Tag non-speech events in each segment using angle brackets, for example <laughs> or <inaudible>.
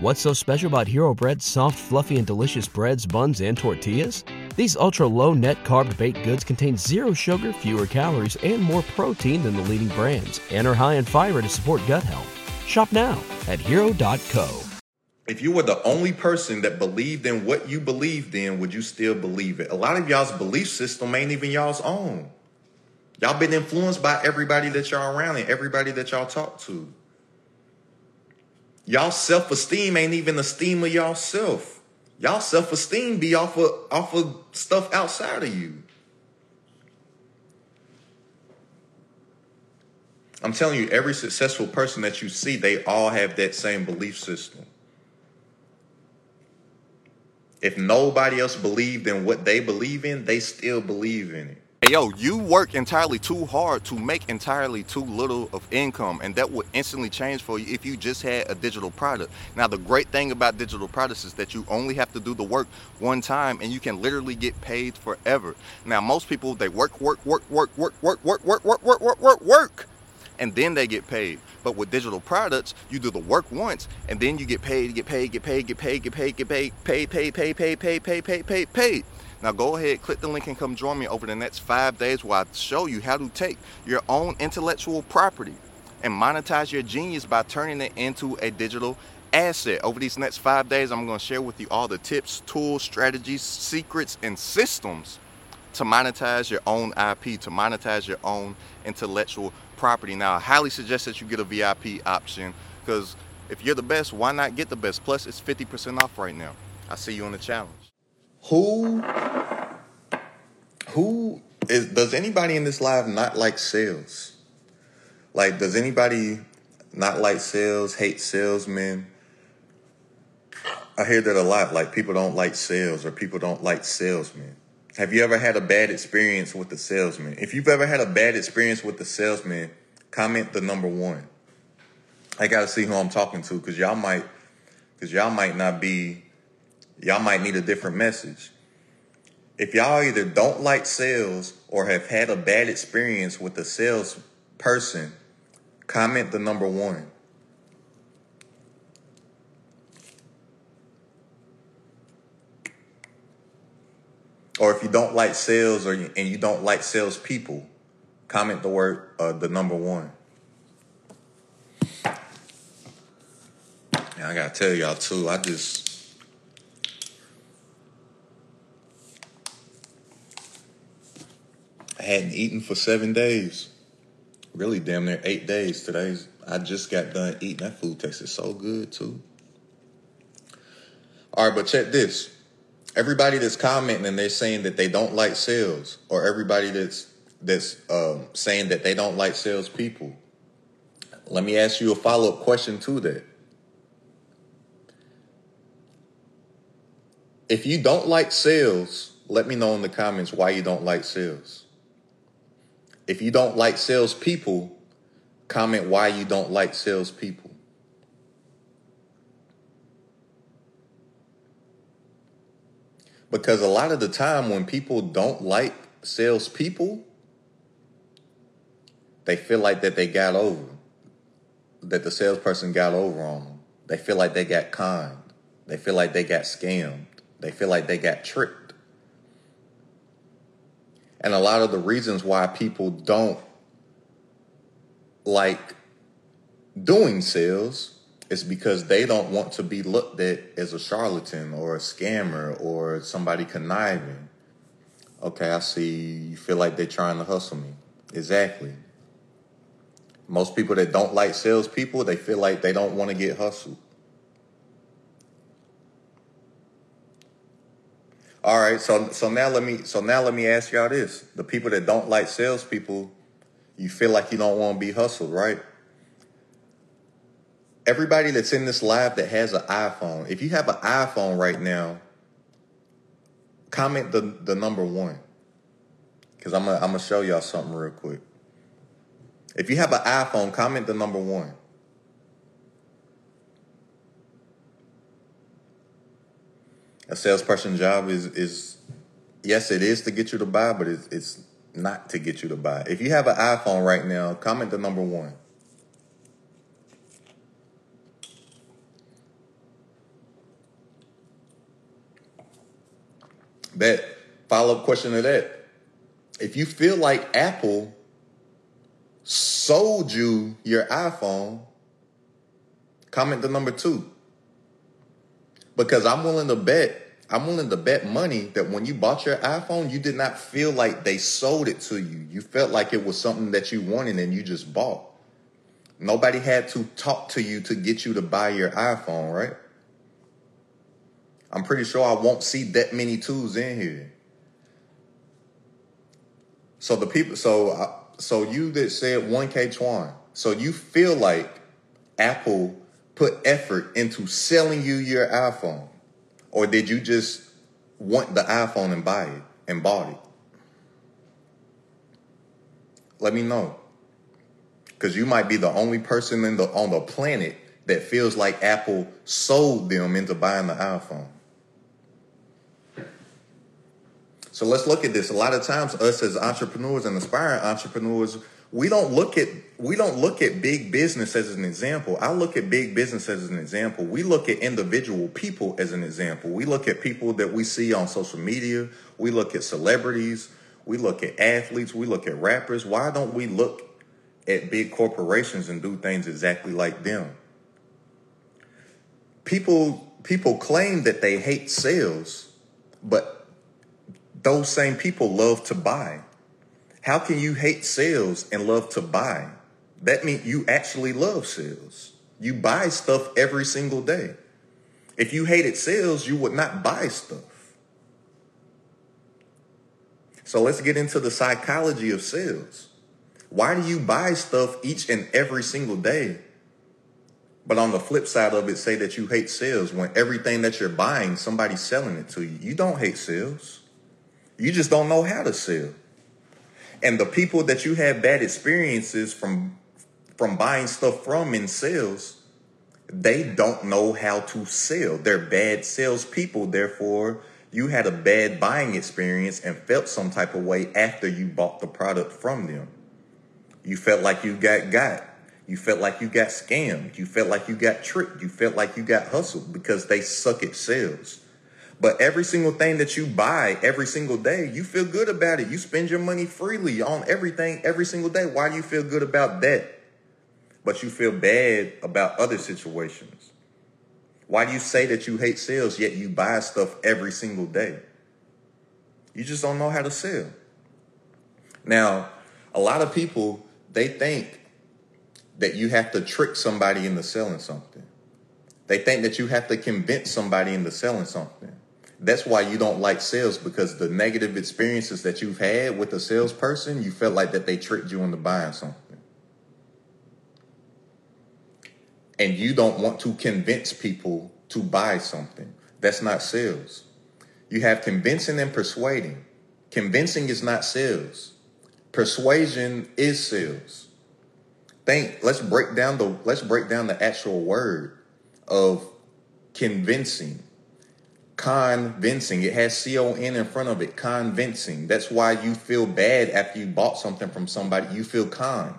What's so special about Hero Bread's soft, fluffy, and delicious breads, buns, and tortillas? These ultra low net carb baked goods contain zero sugar, fewer calories, and more protein than the leading brands, and are high in fiber to support gut health. Shop now at hero.co. If you were the only person that believed in what you believed in, would you still believe it? A lot of y'all's belief system ain't even y'all's own. Y'all been influenced by everybody that y'all around and everybody that y'all talk to. Y'all self-esteem ain't even esteem of y'all self. Y'all self-esteem be off of off of stuff outside of you. I'm telling you, every successful person that you see, they all have that same belief system. If nobody else believed in what they believe in, they still believe in it. Hey, yo, you work entirely too hard to make entirely too little of income, and that would instantly change for you if you just had a digital product. Now, the great thing about digital products is that you only have to do the work one time, and you can literally get paid forever. Now, most people they work, work, work, work, work, work, work, work, work, work, work, work, work, and then they get paid. But with digital products, you do the work once, and then you get paid, get paid, get paid, get paid, get paid, get paid, paid, paid, paid, paid, paid, paid, paid, paid, paid. Now go ahead, click the link and come join me over the next five days where I show you how to take your own intellectual property and monetize your genius by turning it into a digital asset. Over these next five days, I'm going to share with you all the tips, tools, strategies, secrets, and systems to monetize your own IP, to monetize your own intellectual property. Now, I highly suggest that you get a VIP option because if you're the best, why not get the best? Plus, it's 50% off right now. I'll see you on the challenge. Who who is does anybody in this live not like sales? Like does anybody not like sales, hate salesmen? I hear that a lot. Like people don't like sales or people don't like salesmen. Have you ever had a bad experience with the salesman? If you've ever had a bad experience with the salesman, comment the number one. I gotta see who I'm talking to because y'all might because y'all might not be y'all might need a different message. If y'all either don't like sales or have had a bad experience with a sales person, comment the number one. Or if you don't like sales or you, and you don't like sales people, comment the word uh, the number one. And I gotta tell y'all too, I just I hadn't eaten for seven days. Really damn near eight days. Today's I just got done eating. That food tasted so good too. All right, but check this. Everybody that's commenting and they're saying that they don't like sales, or everybody that's that's um, saying that they don't like salespeople. Let me ask you a follow up question to that. If you don't like sales, let me know in the comments why you don't like sales. If you don't like salespeople, comment why you don't like salespeople. Because a lot of the time, when people don't like salespeople, they feel like that they got over, that the salesperson got over on them. They feel like they got conned. They feel like they got scammed. They feel like they got tricked. And a lot of the reasons why people don't like doing sales is because they don't want to be looked at as a charlatan or a scammer or somebody conniving. Okay, I see you feel like they're trying to hustle me. Exactly. Most people that don't like salespeople, they feel like they don't want to get hustled. All right, so so now let me so now let me ask y'all this: the people that don't like salespeople, you feel like you don't want to be hustled, right? Everybody that's in this live that has an iPhone, if you have an iPhone right now, comment the the number one, because I'm I'm gonna show y'all something real quick. If you have an iPhone, comment the number one. a salesperson job is is yes, it is to get you to buy, but it's it's not to get you to buy. If you have an iPhone right now, comment the number one. That follow up question to that. If you feel like Apple sold you your iPhone, comment the number two. Because I'm willing to bet, I'm willing to bet money that when you bought your iPhone, you did not feel like they sold it to you. You felt like it was something that you wanted and you just bought. Nobody had to talk to you to get you to buy your iPhone, right? I'm pretty sure I won't see that many twos in here. So the people, so uh, so you that said 1K Twan, so you feel like Apple put effort into selling you your iPhone, or did you just want the iPhone and buy it and bought it? Let me know, because you might be the only person in the on the planet that feels like Apple sold them into buying the iPhone. So let's look at this. A lot of times, us as entrepreneurs and aspiring entrepreneurs, we don't look at we don't look at big business as an example. I look at big business as an example. We look at individual people as an example. We look at people that we see on social media. We look at celebrities. We look at athletes. We look at rappers. Why don't we look at big corporations and do things exactly like them? People people claim that they hate sales, but those same people love to buy. How can you hate sales and love to buy? That means you actually love sales. You buy stuff every single day. If you hated sales, you would not buy stuff. So let's get into the psychology of sales. Why do you buy stuff each and every single day? But on the flip side of it, say that you hate sales when everything that you're buying, somebody's selling it to you. You don't hate sales. You just don't know how to sell. And the people that you have bad experiences from from buying stuff from in sales, they don't know how to sell. They're bad salespeople. Therefore, you had a bad buying experience and felt some type of way after you bought the product from them. You felt like you got got. You felt like you got scammed. You felt like you got tricked. You felt like you got hustled because they suck at sales. But every single thing that you buy every single day, you feel good about it. You spend your money freely on everything every single day. Why do you feel good about that? But you feel bad about other situations. Why do you say that you hate sales yet you buy stuff every single day? You just don't know how to sell. Now, a lot of people, they think that you have to trick somebody into selling something. They think that you have to convince somebody into selling something that's why you don't like sales because the negative experiences that you've had with a salesperson, you felt like that they tricked you into buying something. And you don't want to convince people to buy something. That's not sales. You have convincing and persuading. Convincing is not sales. Persuasion is sales. Think let's break down the let's break down the actual word of convincing convincing. It has C O N in front of it, convincing. That's why you feel bad after you bought something from somebody. You feel kind.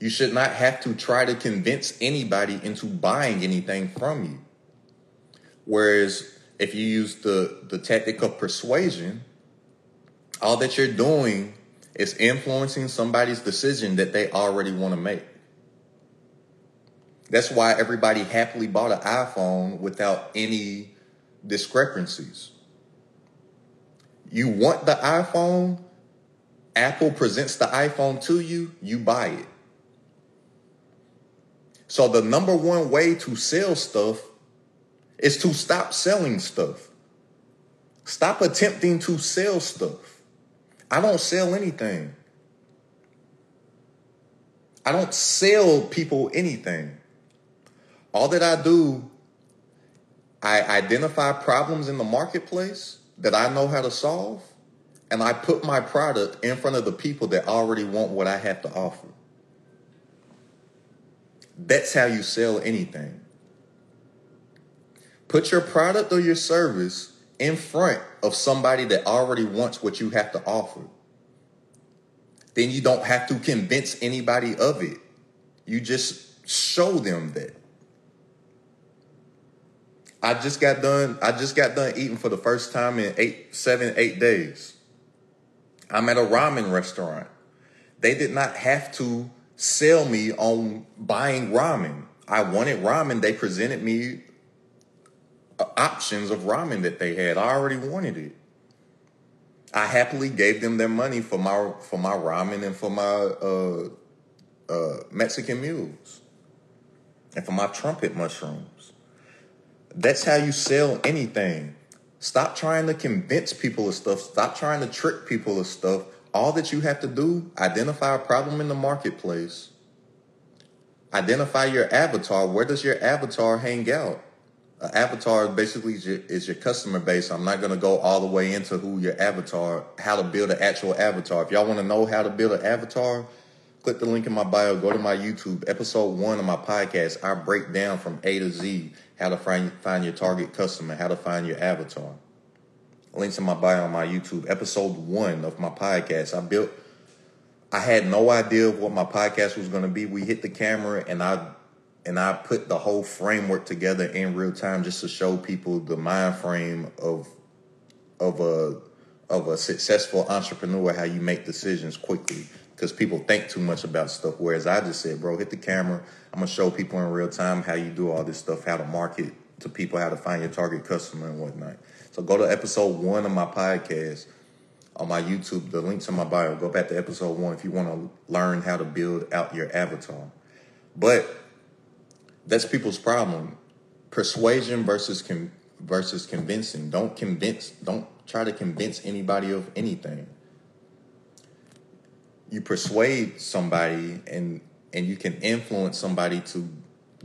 You should not have to try to convince anybody into buying anything from you. Whereas if you use the, the tactic of persuasion, all that you're doing is influencing somebody's decision that they already want to make. That's why everybody happily bought an iPhone without any discrepancies. You want the iPhone, Apple presents the iPhone to you, you buy it. So the number one way to sell stuff is to stop selling stuff. Stop attempting to sell stuff. I don't sell anything. I don't sell people anything. All that I do, I identify problems in the marketplace that I know how to solve, and I put my product in front of the people that already want what I have to offer. That's how you sell anything. Put your product or your service in front of somebody that already wants what you have to offer. Then you don't have to convince anybody of it. You just show them that. I just got done. I just got done eating for the first time in eight, seven, eight days. I'm at a ramen restaurant. They did not have to sell me on buying ramen. I wanted ramen. They presented me uh, options of ramen that they had. I already wanted it. I happily gave them their money for my for my ramen and for my uh, uh, Mexican mules and for my trumpet mushrooms. That's how you sell anything. Stop trying to convince people of stuff. Stop trying to trick people of stuff. All that you have to do, identify a problem in the marketplace. Identify your avatar. Where does your avatar hang out? Uh, avatar basically is your, is your customer base. I'm not going to go all the way into who your avatar, how to build an actual avatar. If y'all want to know how to build an avatar, click the link in my bio, go to my YouTube, episode one of my podcast. I break down from A to Z how to find, find your target customer, how to find your avatar. Links in my bio on my YouTube, episode one of my podcast. I built, I had no idea what my podcast was going to be. We hit the camera and I, and I put the whole framework together in real time just to show people the mind frame of, of a, of a successful entrepreneur, how you make decisions quickly because people think too much about stuff. Whereas I just said, bro, hit the camera. I'm gonna show people in real time how you do all this stuff, how to market to people, how to find your target customer and whatnot. So go to episode one of my podcast on my YouTube. The link's in my bio. Go back to episode one if you want to learn how to build out your avatar. But that's people's problem. Persuasion versus con- versus convincing. Don't convince. Don't try to convince anybody of anything you persuade somebody and and you can influence somebody to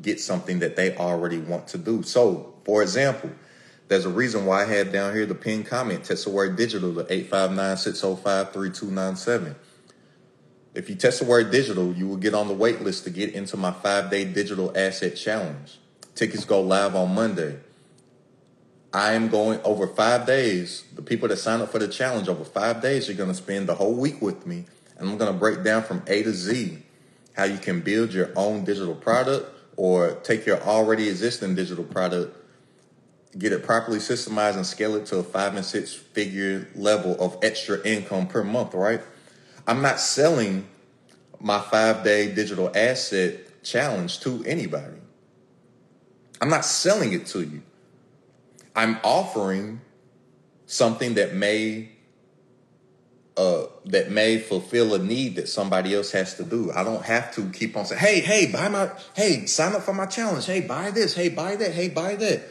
get something that they already want to do. So, for example, there's a reason why I had down here the pin comment, test the word digital to 859-605-3297. If you test the word digital, you will get on the wait list to get into my five-day digital asset challenge. Tickets go live on Monday. I am going over five days. The people that sign up for the challenge over five days you're going to spend the whole week with me and I'm going to break down from A to Z how you can build your own digital product or take your already existing digital product, get it properly systemized and scale it to a five and six figure level of extra income per month, right? I'm not selling my five day digital asset challenge to anybody. I'm not selling it to you. I'm offering something that may uh, that may fulfill a need that somebody else has to do. I don't have to keep on saying, "Hey, hey, buy my, hey, sign up for my challenge. Hey, buy this. Hey, buy that. Hey, buy that."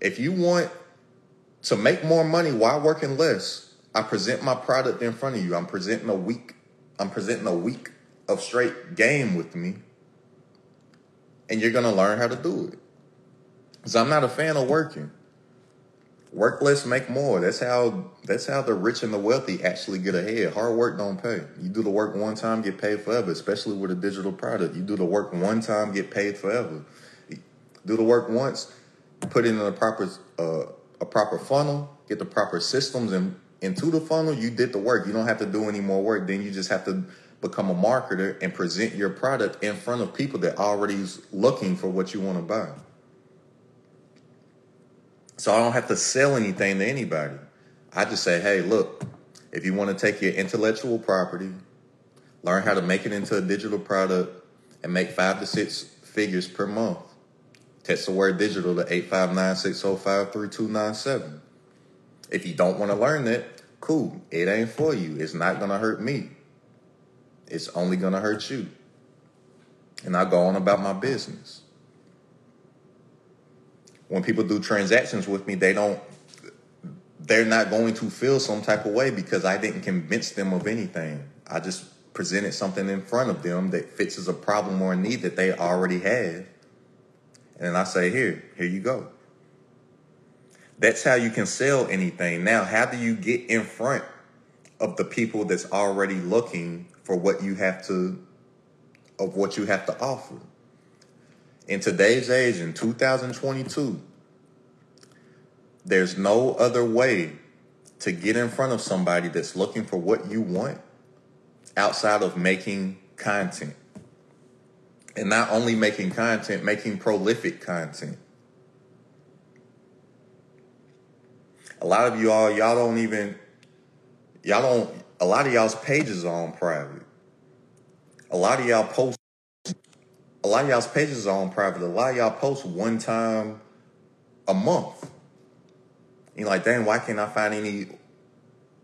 If you want to make more money while working less, I present my product in front of you. I'm presenting a week. I'm presenting a week of straight game with me, and you're gonna learn how to do it. Because I'm not a fan of working work less, make more. That's how that's how the rich and the wealthy actually get ahead. Hard work don't pay. You do the work one time, get paid forever. Especially with a digital product, you do the work one time, get paid forever. Do the work once, put it in a proper uh, a proper funnel, get the proper systems and into the funnel. You did the work. You don't have to do any more work. Then you just have to become a marketer and present your product in front of people that already is looking for what you want to buy. So I don't have to sell anything to anybody. I just say, hey, look, if you want to take your intellectual property, learn how to make it into a digital product, and make five to six figures per month, text the word digital to 859 605 3297. If you don't want to learn that, cool. It ain't for you. It's not going to hurt me. It's only going to hurt you. And I go on about my business when people do transactions with me, they don't they're not going to feel some type of way because I didn't convince them of anything. I just presented something in front of them that fits as a problem or a need that they already have. And I say, here, here you go. That's how you can sell anything. Now, how do you get in front of the people that's already looking for what you have to of what you have to offer? In today's age, in 2022, there's no other way to get in front of somebody that's looking for what you want outside of making content. And not only making content, making prolific content. A lot of y'all, y'all don't even, y'all don't, a lot of y'all's pages are on private. A lot of y'all post, a lot of y'all's pages are on private. A lot of y'all post one time a month. You're like, dang, why can't I find any?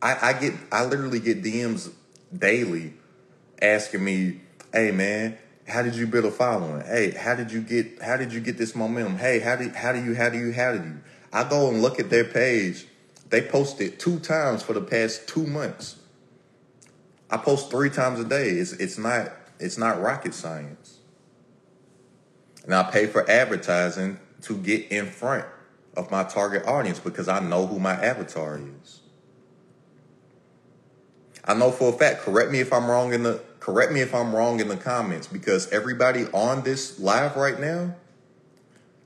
I, I get, I literally get DMs daily asking me, hey man, how did you build a following? Hey, how did you get, how did you get this momentum? Hey, how did, how do you, how do you, how did you? I go and look at their page. They posted two times for the past two months. I post three times a day. It's, it's not, it's not rocket science. And I pay for advertising to get in front of my target audience because I know who my avatar is. I know for a fact, correct me if I'm wrong in the correct me if I'm wrong in the comments because everybody on this live right now,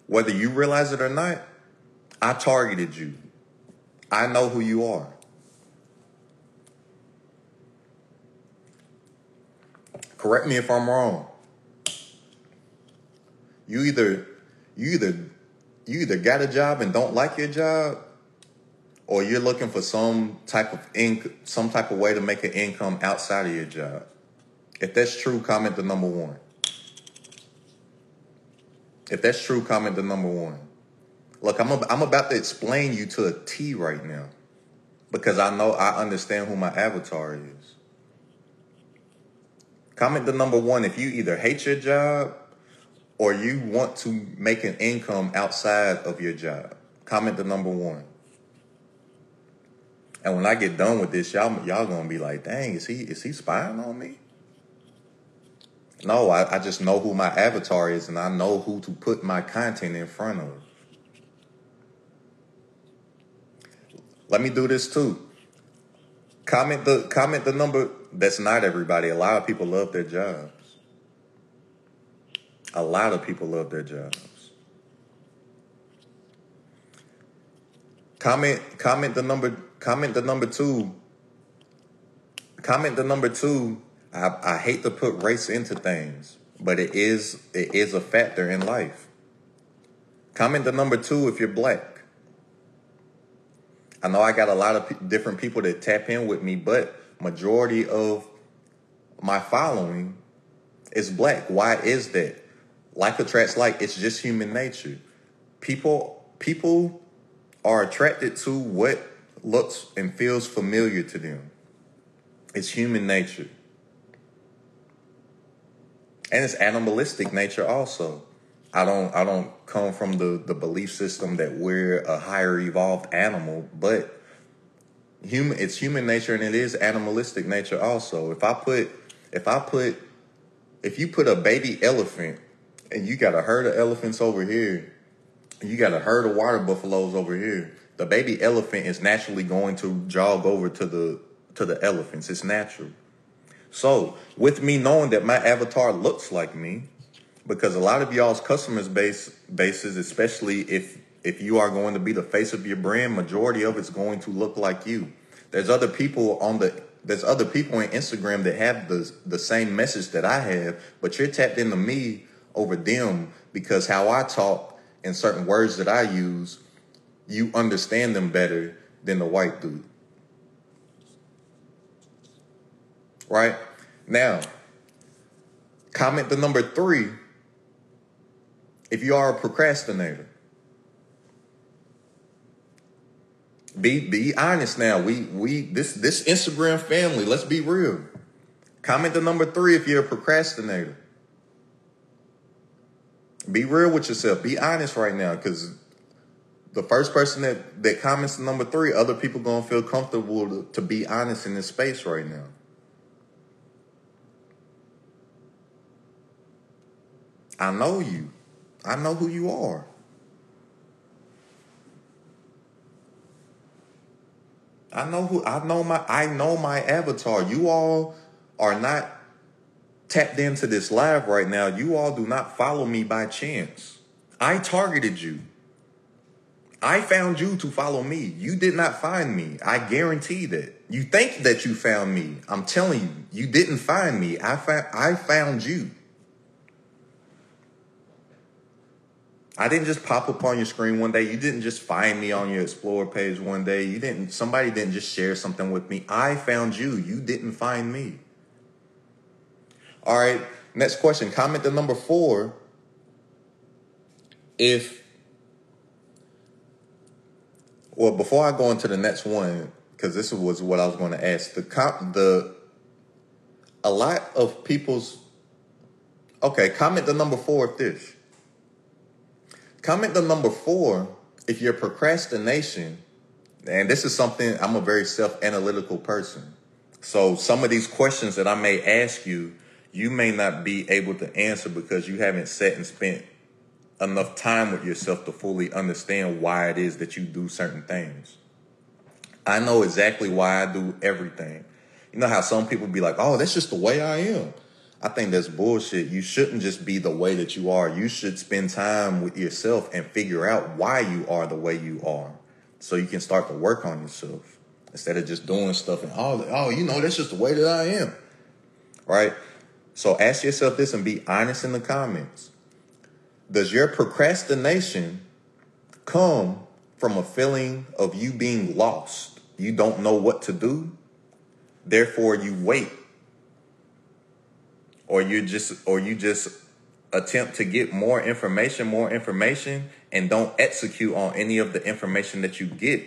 whether you realize it or not, I targeted you. I know who you are. Correct me if I'm wrong. You either you either you either got a job and don't like your job or you're looking for some type of inc- some type of way to make an income outside of your job. If that's true, comment the number one. If that's true, comment the number one. Look, I'm a, I'm about to explain you to a T right now because I know I understand who my avatar is. Comment the number one if you either hate your job or you want to make an income outside of your job. Comment the number one. And when I get done with this, y'all y'all gonna be like, dang, is he is he spying on me? No, I, I just know who my avatar is and I know who to put my content in front of. Let me do this too. Comment the comment the number that's not everybody. A lot of people love their jobs. A lot of people love their jobs. Comment comment the number comment the number two. Comment the number two. I, I hate to put race into things, but it is it is a factor in life. Comment the number two if you're black. I know I got a lot of p- different people that tap in with me, but majority of my following is black. Why is that? Like attracts like. It's just human nature. People people are attracted to what looks and feels familiar to them. It's human nature. And it's animalistic nature also. I don't I don't come from the, the belief system that we're a higher evolved animal, but human it's human nature and it is animalistic nature also. If I put if I put if you put a baby elephant and you got a herd of elephants over here, you got a herd of water buffaloes over here, the baby elephant is naturally going to jog over to the to the elephants. It's natural. So, with me knowing that my avatar looks like me, because a lot of y'all's customers base bases, especially if if you are going to be the face of your brand, majority of it's going to look like you. There's other people on the there's other people on Instagram that have the the same message that I have, but you're tapped into me over them because how I talk and certain words that I use, you understand them better than the white dude. Right? Now, comment the number three if you are a procrastinator. Be be honest now. We we this this Instagram family, let's be real. Comment the number three if you're a procrastinator. Be real with yourself. Be honest right now, because the first person that that comments number three, other people gonna feel comfortable to, to be honest in this space right now. I know you. I know who you are. I know who I know my I know my avatar. You all are not tapped into this live right now. You all do not follow me by chance. I targeted you. I found you to follow me. You did not find me. I guarantee that. You think that you found me. I'm telling you, you didn't find me. I found I found you. I didn't just pop up on your screen one day. You didn't just find me on your explore page one day. You didn't somebody didn't just share something with me. I found you. You didn't find me. All right. Next question. Comment the number 4 if well before I go into the next one cuz this was what I was going to ask. The comp the a lot of people's okay, comment the number 4 if this Comment the number four if your procrastination, and this is something I'm a very self analytical person. So some of these questions that I may ask you, you may not be able to answer because you haven't sat and spent enough time with yourself to fully understand why it is that you do certain things. I know exactly why I do everything. You know how some people be like, oh, that's just the way I am. I think that's bullshit. You shouldn't just be the way that you are. You should spend time with yourself and figure out why you are the way you are so you can start to work on yourself instead of just doing stuff and oh, oh, you know, that's just the way that I am. Right? So ask yourself this and be honest in the comments. Does your procrastination come from a feeling of you being lost? You don't know what to do. Therefore, you wait or you just or you just attempt to get more information, more information, and don't execute on any of the information that you get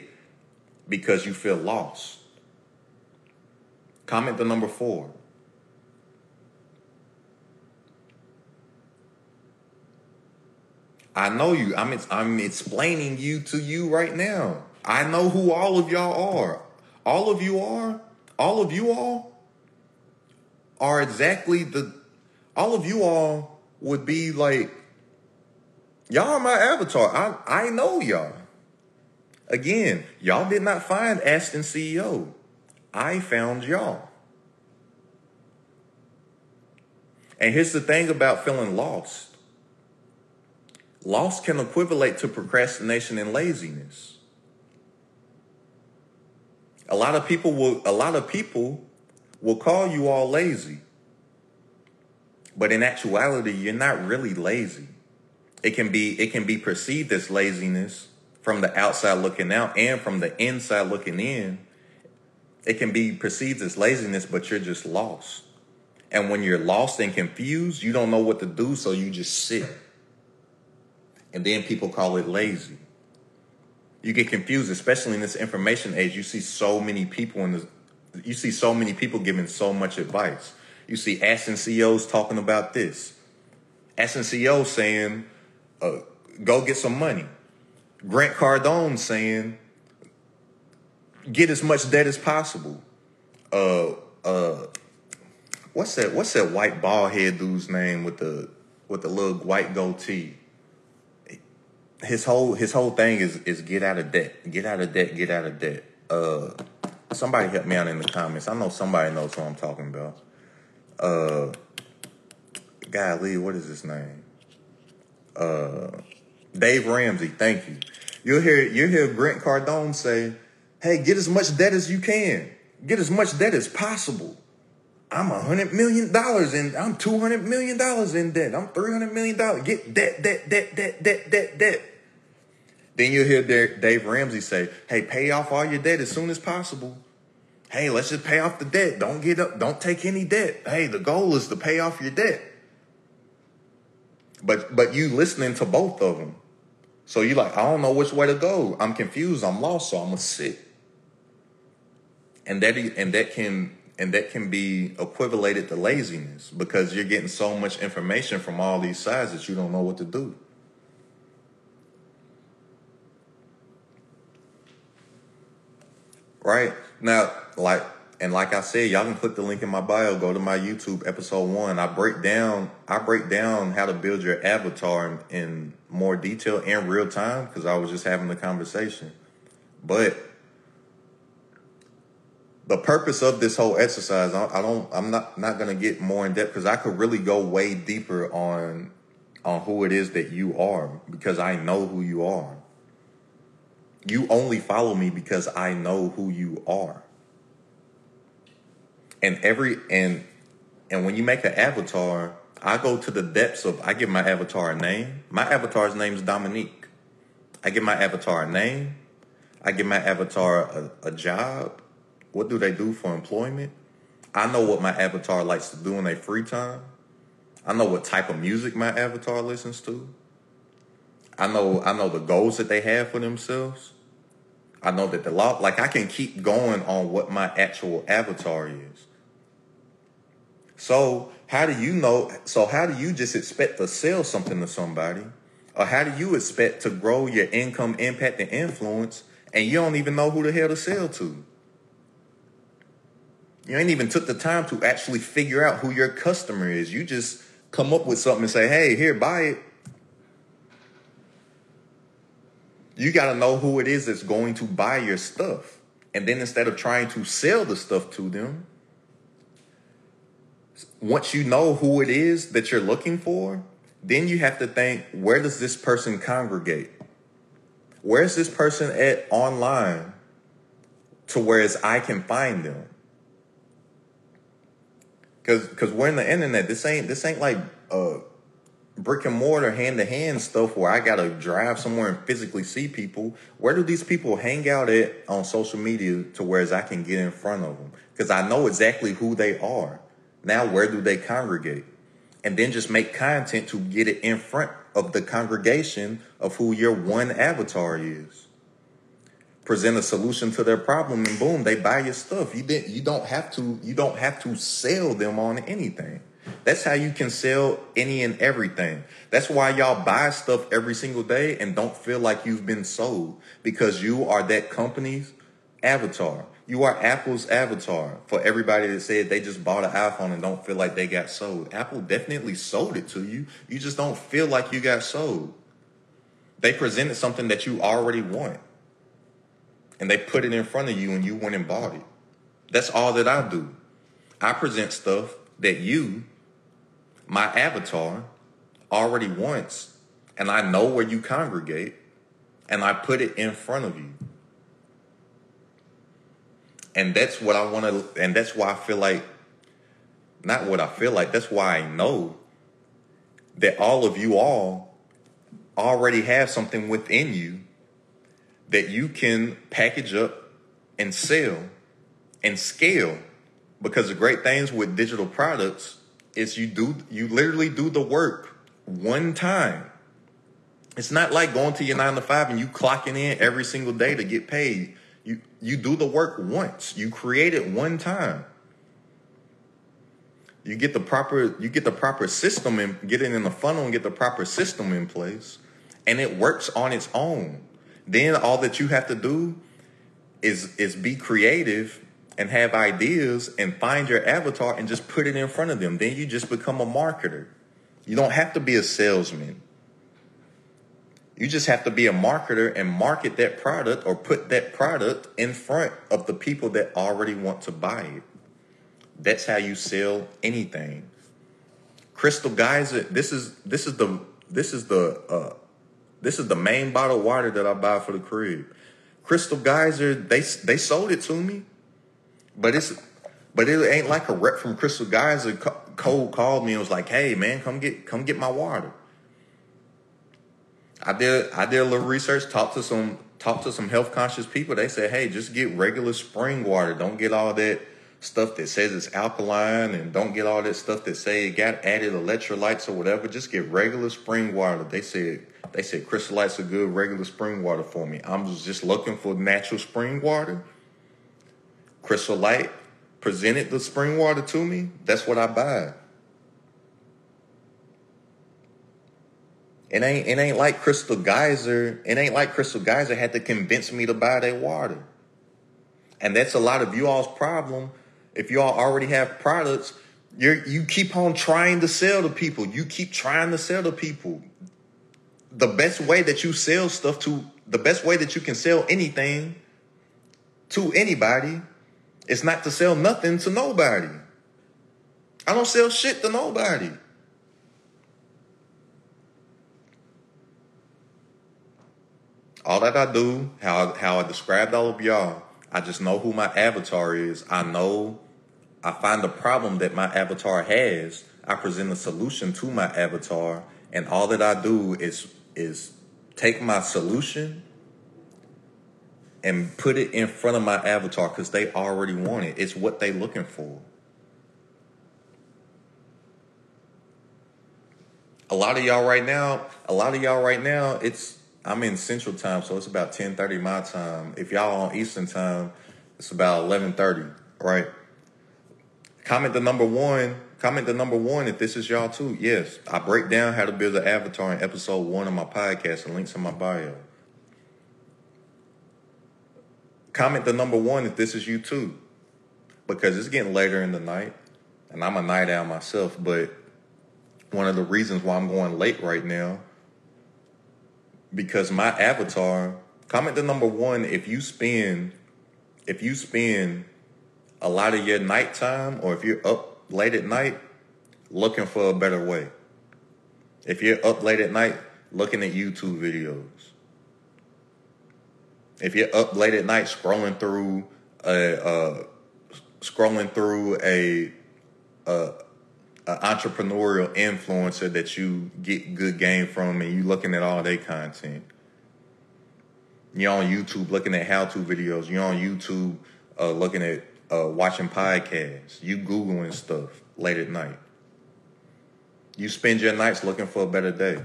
because you feel lost. Comment the number four. I know you. I'm I'm explaining you to you right now. I know who all of y'all are. All of you are. All of you all are exactly the all of you all would be like y'all are my avatar. I I know y'all. Again, y'all did not find Asten CEO. I found y'all. And here's the thing about feeling lost. Lost can equivalent to procrastination and laziness. A lot of people will a lot of people will call you all lazy. But in actuality, you're not really lazy. It can be it can be perceived as laziness from the outside looking out and from the inside looking in. It can be perceived as laziness, but you're just lost. And when you're lost and confused, you don't know what to do, so you just sit. And then people call it lazy. You get confused, especially in this information age. You see so many people in the you see so many people giving so much advice. You see Asten CEOs talking about this. Asten CEO saying, uh, go get some money. Grant Cardone saying, get as much debt as possible. Uh, uh, what's that? What's that white bald head dude's name with the with the little white goatee? His whole his whole thing is is get out of debt, get out of debt, get out of debt. Uh, Somebody help me out in the comments. I know somebody knows who I'm talking about. Uh, golly, what is his name? Uh, Dave Ramsey. Thank you. You'll hear you'll hear Grant Cardone say, "Hey, get as much debt as you can. Get as much debt as possible." I'm a hundred million dollars in. I'm two hundred million dollars in debt. I'm three hundred million dollars. Get debt, debt, debt, debt, debt, debt, debt. Then you'll hear Dave Ramsey say, "Hey, pay off all your debt as soon as possible." Hey, let's just pay off the debt. Don't get up. Don't take any debt. Hey, the goal is to pay off your debt. But but you listening to both of them, so you like, I don't know which way to go. I'm confused. I'm lost. So I'm gonna sit. And that and that can and that can be equivalated to laziness because you're getting so much information from all these sides that you don't know what to do. right? Now, like, and like I said, y'all can click the link in my bio, go to my YouTube episode one. I break down, I break down how to build your avatar in, in more detail in real time because I was just having the conversation. But the purpose of this whole exercise, I, don't, I'm not not gonna get more in depth because I could really go way deeper on on who it is that you are because I know who you are. You only follow me because I know who you are. And every and and when you make an avatar, I go to the depths of I give my avatar a name. My avatar's name is Dominique. I give my avatar a name. I give my avatar a, a job. What do they do for employment? I know what my avatar likes to do in their free time. I know what type of music my avatar listens to. I know I know the goals that they have for themselves. I know that the law like I can keep going on what my actual avatar is. So how do you know so how do you just expect to sell something to somebody? Or how do you expect to grow your income, impact, and influence, and you don't even know who the hell to sell to? You ain't even took the time to actually figure out who your customer is. You just come up with something and say, hey, here, buy it. You got to know who it is that's going to buy your stuff. And then instead of trying to sell the stuff to them, once you know who it is that you're looking for, then you have to think where does this person congregate? Where's this person at online to whereas I can find them? Cause, cause we're in the internet. This ain't this ain't like uh brick and mortar hand to hand stuff where I gotta drive somewhere and physically see people. Where do these people hang out at on social media to whereas I can get in front of them? Because I know exactly who they are. Now, where do they congregate? And then just make content to get it in front of the congregation of who your one avatar is. Present a solution to their problem and boom, they buy your stuff. You didn't you don't have to you don't have to sell them on anything. That's how you can sell any and everything. That's why y'all buy stuff every single day and don't feel like you've been sold because you are that company's avatar. You are Apple's avatar for everybody that said they just bought an iPhone and don't feel like they got sold. Apple definitely sold it to you. You just don't feel like you got sold. They presented something that you already want. And they put it in front of you and you went and bought it. That's all that I do. I present stuff that you, my avatar, already wants. And I know where you congregate. And I put it in front of you and that's what I want to, and that's why I feel like, not what I feel like, that's why I know that all of you all already have something within you that you can package up and sell and scale. Because the great things with digital products is you do, you literally do the work one time. It's not like going to your nine to five and you clocking in every single day to get paid. You you do the work once. You create it one time. You get the proper you get the proper system and get it in the funnel and get the proper system in place and it works on its own. Then all that you have to do is is be creative and have ideas and find your avatar and just put it in front of them. Then you just become a marketer. You don't have to be a salesman. You just have to be a marketer and market that product or put that product in front of the people that already want to buy it. That's how you sell anything. Crystal Geyser, this is this is the this is the uh this is the main bottle of water that I buy for the crib. Crystal Geyser, they they sold it to me, but it's but it ain't like a rep from Crystal Geyser. Cold called me and was like, "Hey man, come get come get my water." I did I did a little research, talked to some talked to some health conscious people. They said, hey, just get regular spring water. Don't get all that stuff that says it's alkaline and don't get all that stuff that say it got added electrolytes or whatever. Just get regular spring water. They said they said Crystal Light's a good regular spring water for me. I'm just looking for natural spring water. Crystal Light presented the spring water to me. That's what I buy. It ain't it ain't like Crystal Geyser. It ain't like Crystal Geyser had to convince me to buy their water. And that's a lot of you all's problem. If you all already have products, you you keep on trying to sell to people. You keep trying to sell to people. The best way that you sell stuff to, the best way that you can sell anything to anybody is not to sell nothing to nobody. I don't sell shit to nobody. all that I do, how how I described all of y'all, I just know who my avatar is. I know I find the problem that my avatar has. I present a solution to my avatar, and all that I do is is take my solution and put it in front of my avatar because they already want it. It's what they looking for. A lot of y'all right now, a lot of y'all right now, it's I'm in Central Time, so it's about 10:30 my time. If y'all on Eastern Time, it's about 11:30, right? Comment the number one. Comment the number one if this is y'all too. Yes, I break down how to build an avatar in episode one of my podcast and links in my bio. Comment the number one if this is you too, because it's getting later in the night, and I'm a night owl myself. But one of the reasons why I'm going late right now because my avatar comment the number one if you spend if you spend a lot of your nighttime or if you're up late at night looking for a better way if you're up late at night looking at youtube videos if you're up late at night scrolling through a scrolling through a, a an entrepreneurial influencer that you get good game from and you looking at all their content. You're on YouTube looking at how-to videos. You're on YouTube uh, looking at uh, watching podcasts. You Googling stuff late at night. You spend your nights looking for a better day.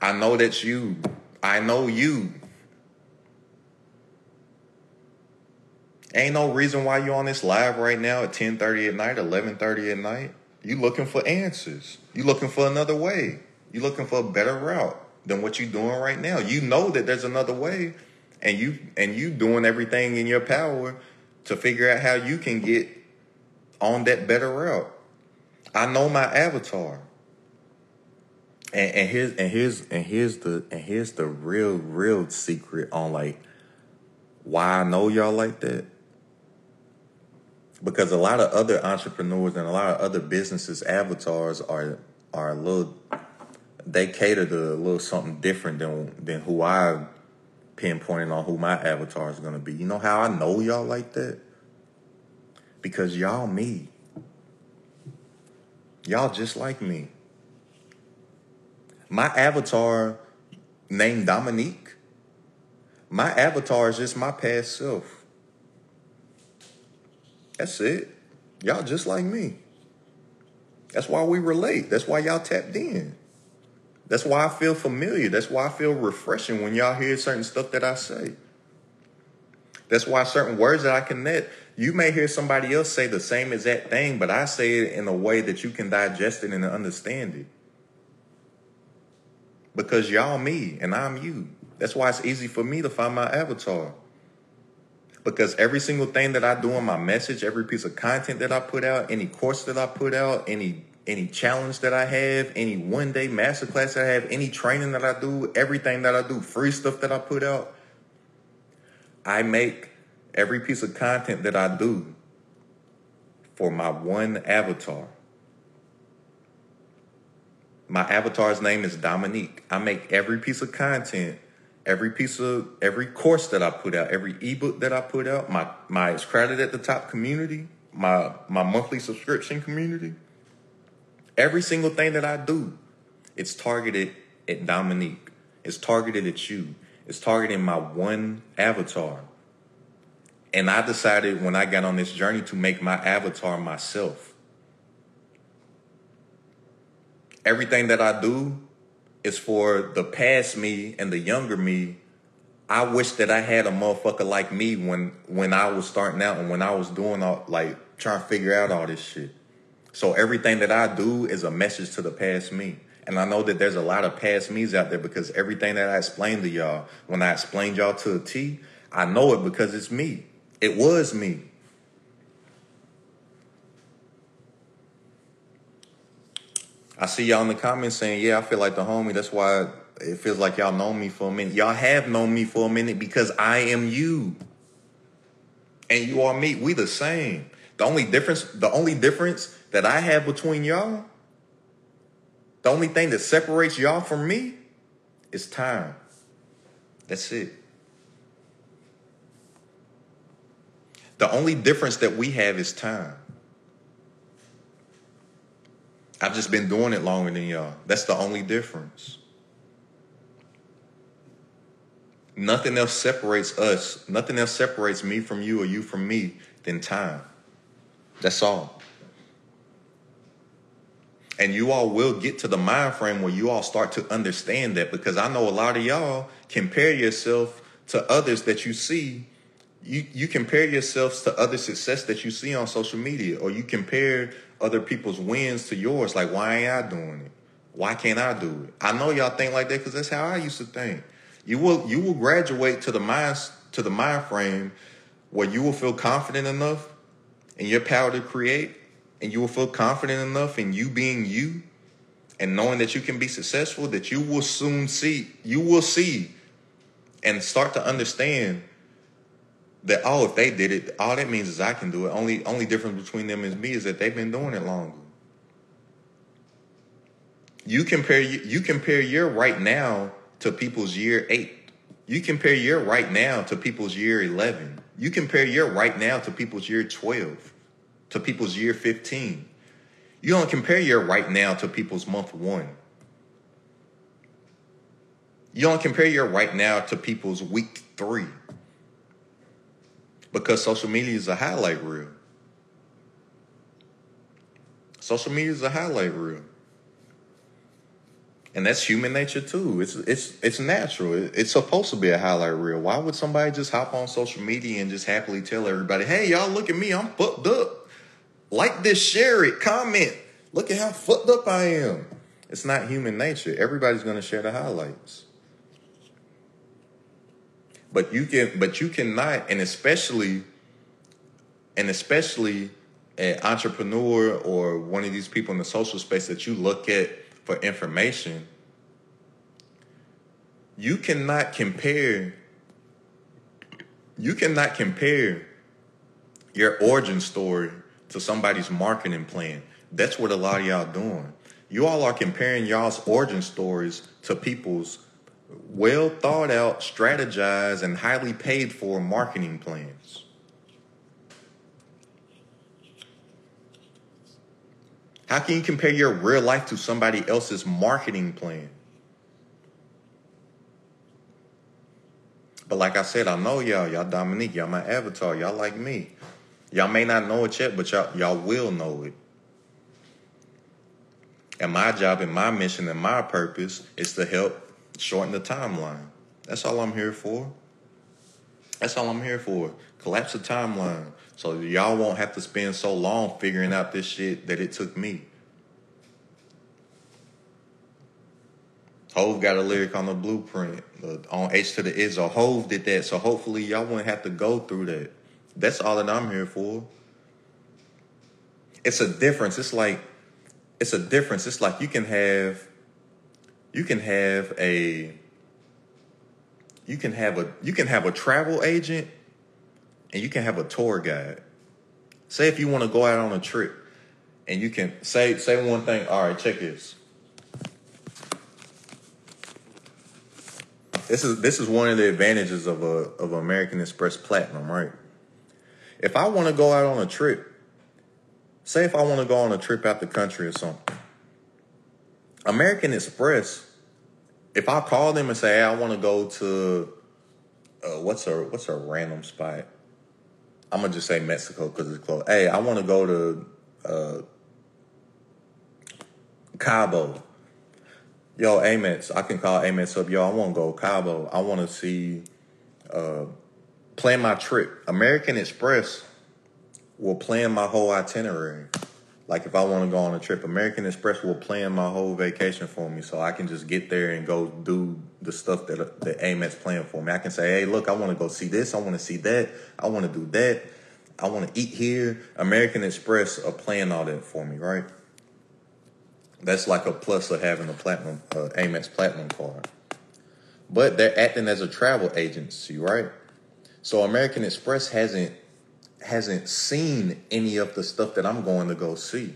I know that's you. I know you. Ain't no reason why you on this live right now at 10:30 at night, 11:30 at night. You looking for answers. You looking for another way. You looking for a better route than what you doing right now. You know that there's another way and you and you doing everything in your power to figure out how you can get on that better route. I know my avatar. And, and here's and here's and here's the and here's the real real secret on like why I know y'all like that because a lot of other entrepreneurs and a lot of other businesses avatars are are a little they cater to a little something different than than who I pinpointing on who my avatar is gonna be. You know how I know y'all like that? Because y'all me. Y'all just like me. My avatar named Dominique. My avatar is just my past self. That's it. Y'all just like me. That's why we relate. That's why y'all tapped in. That's why I feel familiar. That's why I feel refreshing when y'all hear certain stuff that I say. That's why certain words that I connect, you may hear somebody else say the same exact thing, but I say it in a way that you can digest it and understand it. Because y'all me and I'm you. That's why it's easy for me to find my avatar because every single thing that I do in my message, every piece of content that I put out, any course that I put out, any any challenge that I have, any one day masterclass that I have, any training that I do, everything that I do, free stuff that I put out, I make every piece of content that I do for my one avatar. My avatar's name is Dominique. I make every piece of content every piece of every course that I put out, every ebook that I put out, my my it's crowded at the top community, my my monthly subscription community, every single thing that I do, it's targeted at Dominique. It's targeted at you. It's targeting my one avatar. And I decided when I got on this journey to make my avatar myself. Everything that I do is for the past me and the younger me. I wish that I had a motherfucker like me when when I was starting out and when I was doing all like trying to figure out all this shit. So everything that I do is a message to the past me. And I know that there's a lot of past me's out there because everything that I explained to y'all, when I explained y'all to a T, I know it because it's me. It was me. I see y'all in the comments saying, yeah, I feel like the homie. That's why it feels like y'all know me for a minute. Y'all have known me for a minute because I am you. And you are me. We the same. The only difference, the only difference that I have between y'all, the only thing that separates y'all from me is time. That's it. The only difference that we have is time. I've just been doing it longer than y'all. That's the only difference. Nothing else separates us, nothing else separates me from you or you from me than time. That's all. And you all will get to the mind frame where you all start to understand that because I know a lot of y'all compare yourself to others that you see. You, you compare yourselves to other success that you see on social media, or you compare other people's wins to yours. Like, why ain't I doing it? Why can't I do it? I know y'all think like that because that's how I used to think. You will you will graduate to the mind to the mind frame where you will feel confident enough in your power to create and you will feel confident enough in you being you and knowing that you can be successful that you will soon see you will see and start to understand that oh if they did it all that means is i can do it. Only only difference between them and me is that they've been doing it longer. You compare you compare your right now to people's year eight. You compare your right now to people's year 11 you compare your right now to people's year 12 to people's year 15. You don't compare your right now to people's month one. You don't compare your right now to people's week three. Because social media is a highlight reel. Social media is a highlight reel. And that's human nature too. It's it's it's natural. It's supposed to be a highlight reel. Why would somebody just hop on social media and just happily tell everybody, "Hey, y'all, look at me. I'm fucked up." Like this, share it, comment. Look at how fucked up I am. It's not human nature. Everybody's going to share the highlights. But you can, but you cannot, and especially, and especially an entrepreneur or one of these people in the social space that you look at for information, you cannot compare. You cannot compare your origin story to somebody's marketing plan. That's what a lot of y'all doing. You all are comparing y'all's origin stories to people's well thought out, strategized, and highly paid for marketing plans. How can you compare your real life to somebody else's marketing plan? But like I said, I know y'all. Y'all Dominique. Y'all my avatar. Y'all like me. Y'all may not know it yet, but y'all y'all will know it. And my job and my mission and my purpose is to help shorten the timeline. That's all I'm here for. That's all I'm here for. Collapse the timeline. So y'all won't have to spend so long figuring out this shit that it took me. Hov got a lyric on the blueprint on H to the Izzo. Hov did that, so hopefully y'all won't have to go through that. That's all that I'm here for. It's a difference. It's like it's a difference. It's like you can have you can have a you can have a you can have a travel agent and you can have a tour guide. Say if you want to go out on a trip and you can say say one thing, all right, check this. This is this is one of the advantages of a of American Express Platinum, right? If I want to go out on a trip, say if I want to go on a trip out the country or something, American Express, if I call them and say, hey, I want to go to uh, what's a what's a random spot? I'm gonna just say Mexico because it's close. Hey, I want to go to uh, Cabo. Yo, Amex, I can call Amex up. Yo, I want to go Cabo. I want to see uh, plan my trip. American Express will plan my whole itinerary. Like if I want to go on a trip, American Express will plan my whole vacation for me, so I can just get there and go do the stuff that the Amex plan for me. I can say, "Hey, look, I want to go see this. I want to see that. I want to do that. I want to eat here." American Express are playing all that for me, right? That's like a plus of having a platinum uh, Amex platinum card. But they're acting as a travel agency, right? So American Express hasn't hasn't seen any of the stuff that I'm going to go see.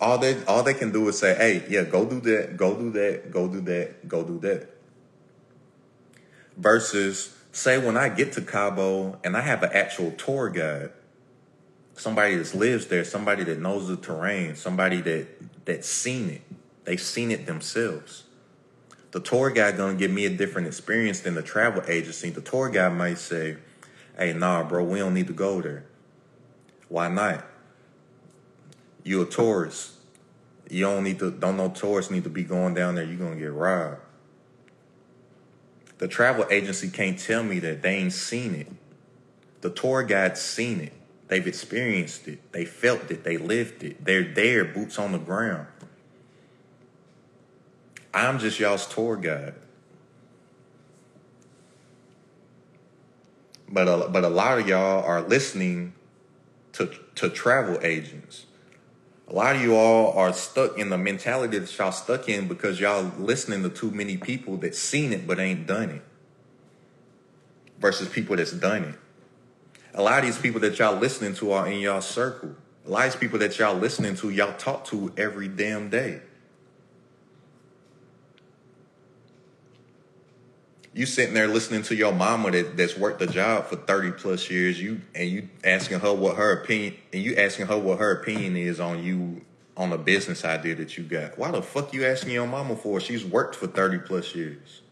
All they all they can do is say, "Hey, yeah, go do that, go do that, go do that, go do that." Versus say when I get to Cabo and I have an actual tour guide, somebody that lives there, somebody that knows the terrain, somebody that that's seen it. They've seen it themselves. The tour guide gonna give me a different experience than the travel agency. The tour guide might say, "Hey, nah, bro, we don't need to go there. Why not? You a tourist. You don't need to. Don't know tourists need to be going down there. You're gonna get robbed." The travel agency can't tell me that they ain't seen it. The tour guide's seen it. They've experienced it. They felt it. They lived it. They're there, boots on the ground. I'm just y'all's tour guide. But a, but a lot of y'all are listening to to travel agents. A lot of you all are stuck in the mentality that y'all stuck in because y'all listening to too many people that seen it but ain't done it. Versus people that's done it. A lot of these people that y'all listening to are in y'all circle. A lot of these people that y'all listening to, y'all talk to every damn day. You sitting there listening to your mama that, that's worked the job for 30 plus years, you and you asking her what her opinion and you asking her what her opinion is on you on a business idea that you got. Why the fuck you asking your mama for? She's worked for 30 plus years.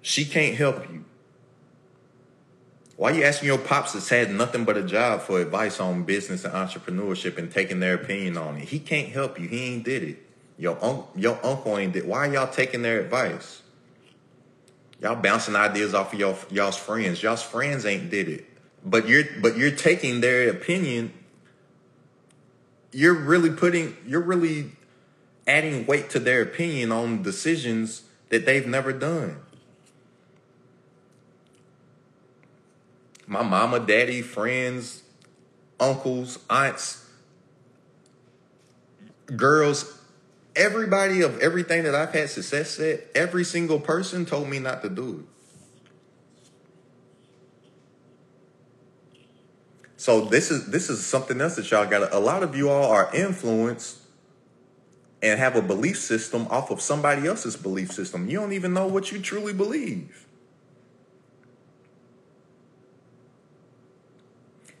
She can't help you. Why you asking your pops that's had nothing but a job for advice on business and entrepreneurship and taking their opinion on it? He can't help you. He ain't did it. Your, un- your uncle ain't did. Why y'all taking their advice? Y'all bouncing ideas off of your, y'all's friends. Y'all's friends ain't did it. But you're but you're taking their opinion. You're really putting you're really adding weight to their opinion on decisions that they've never done. My mama, daddy, friends, uncles, aunts, girls, everybody of everything that I've had success at, every single person told me not to do it. So this is this is something else that y'all got. A lot of you all are influenced and have a belief system off of somebody else's belief system. You don't even know what you truly believe.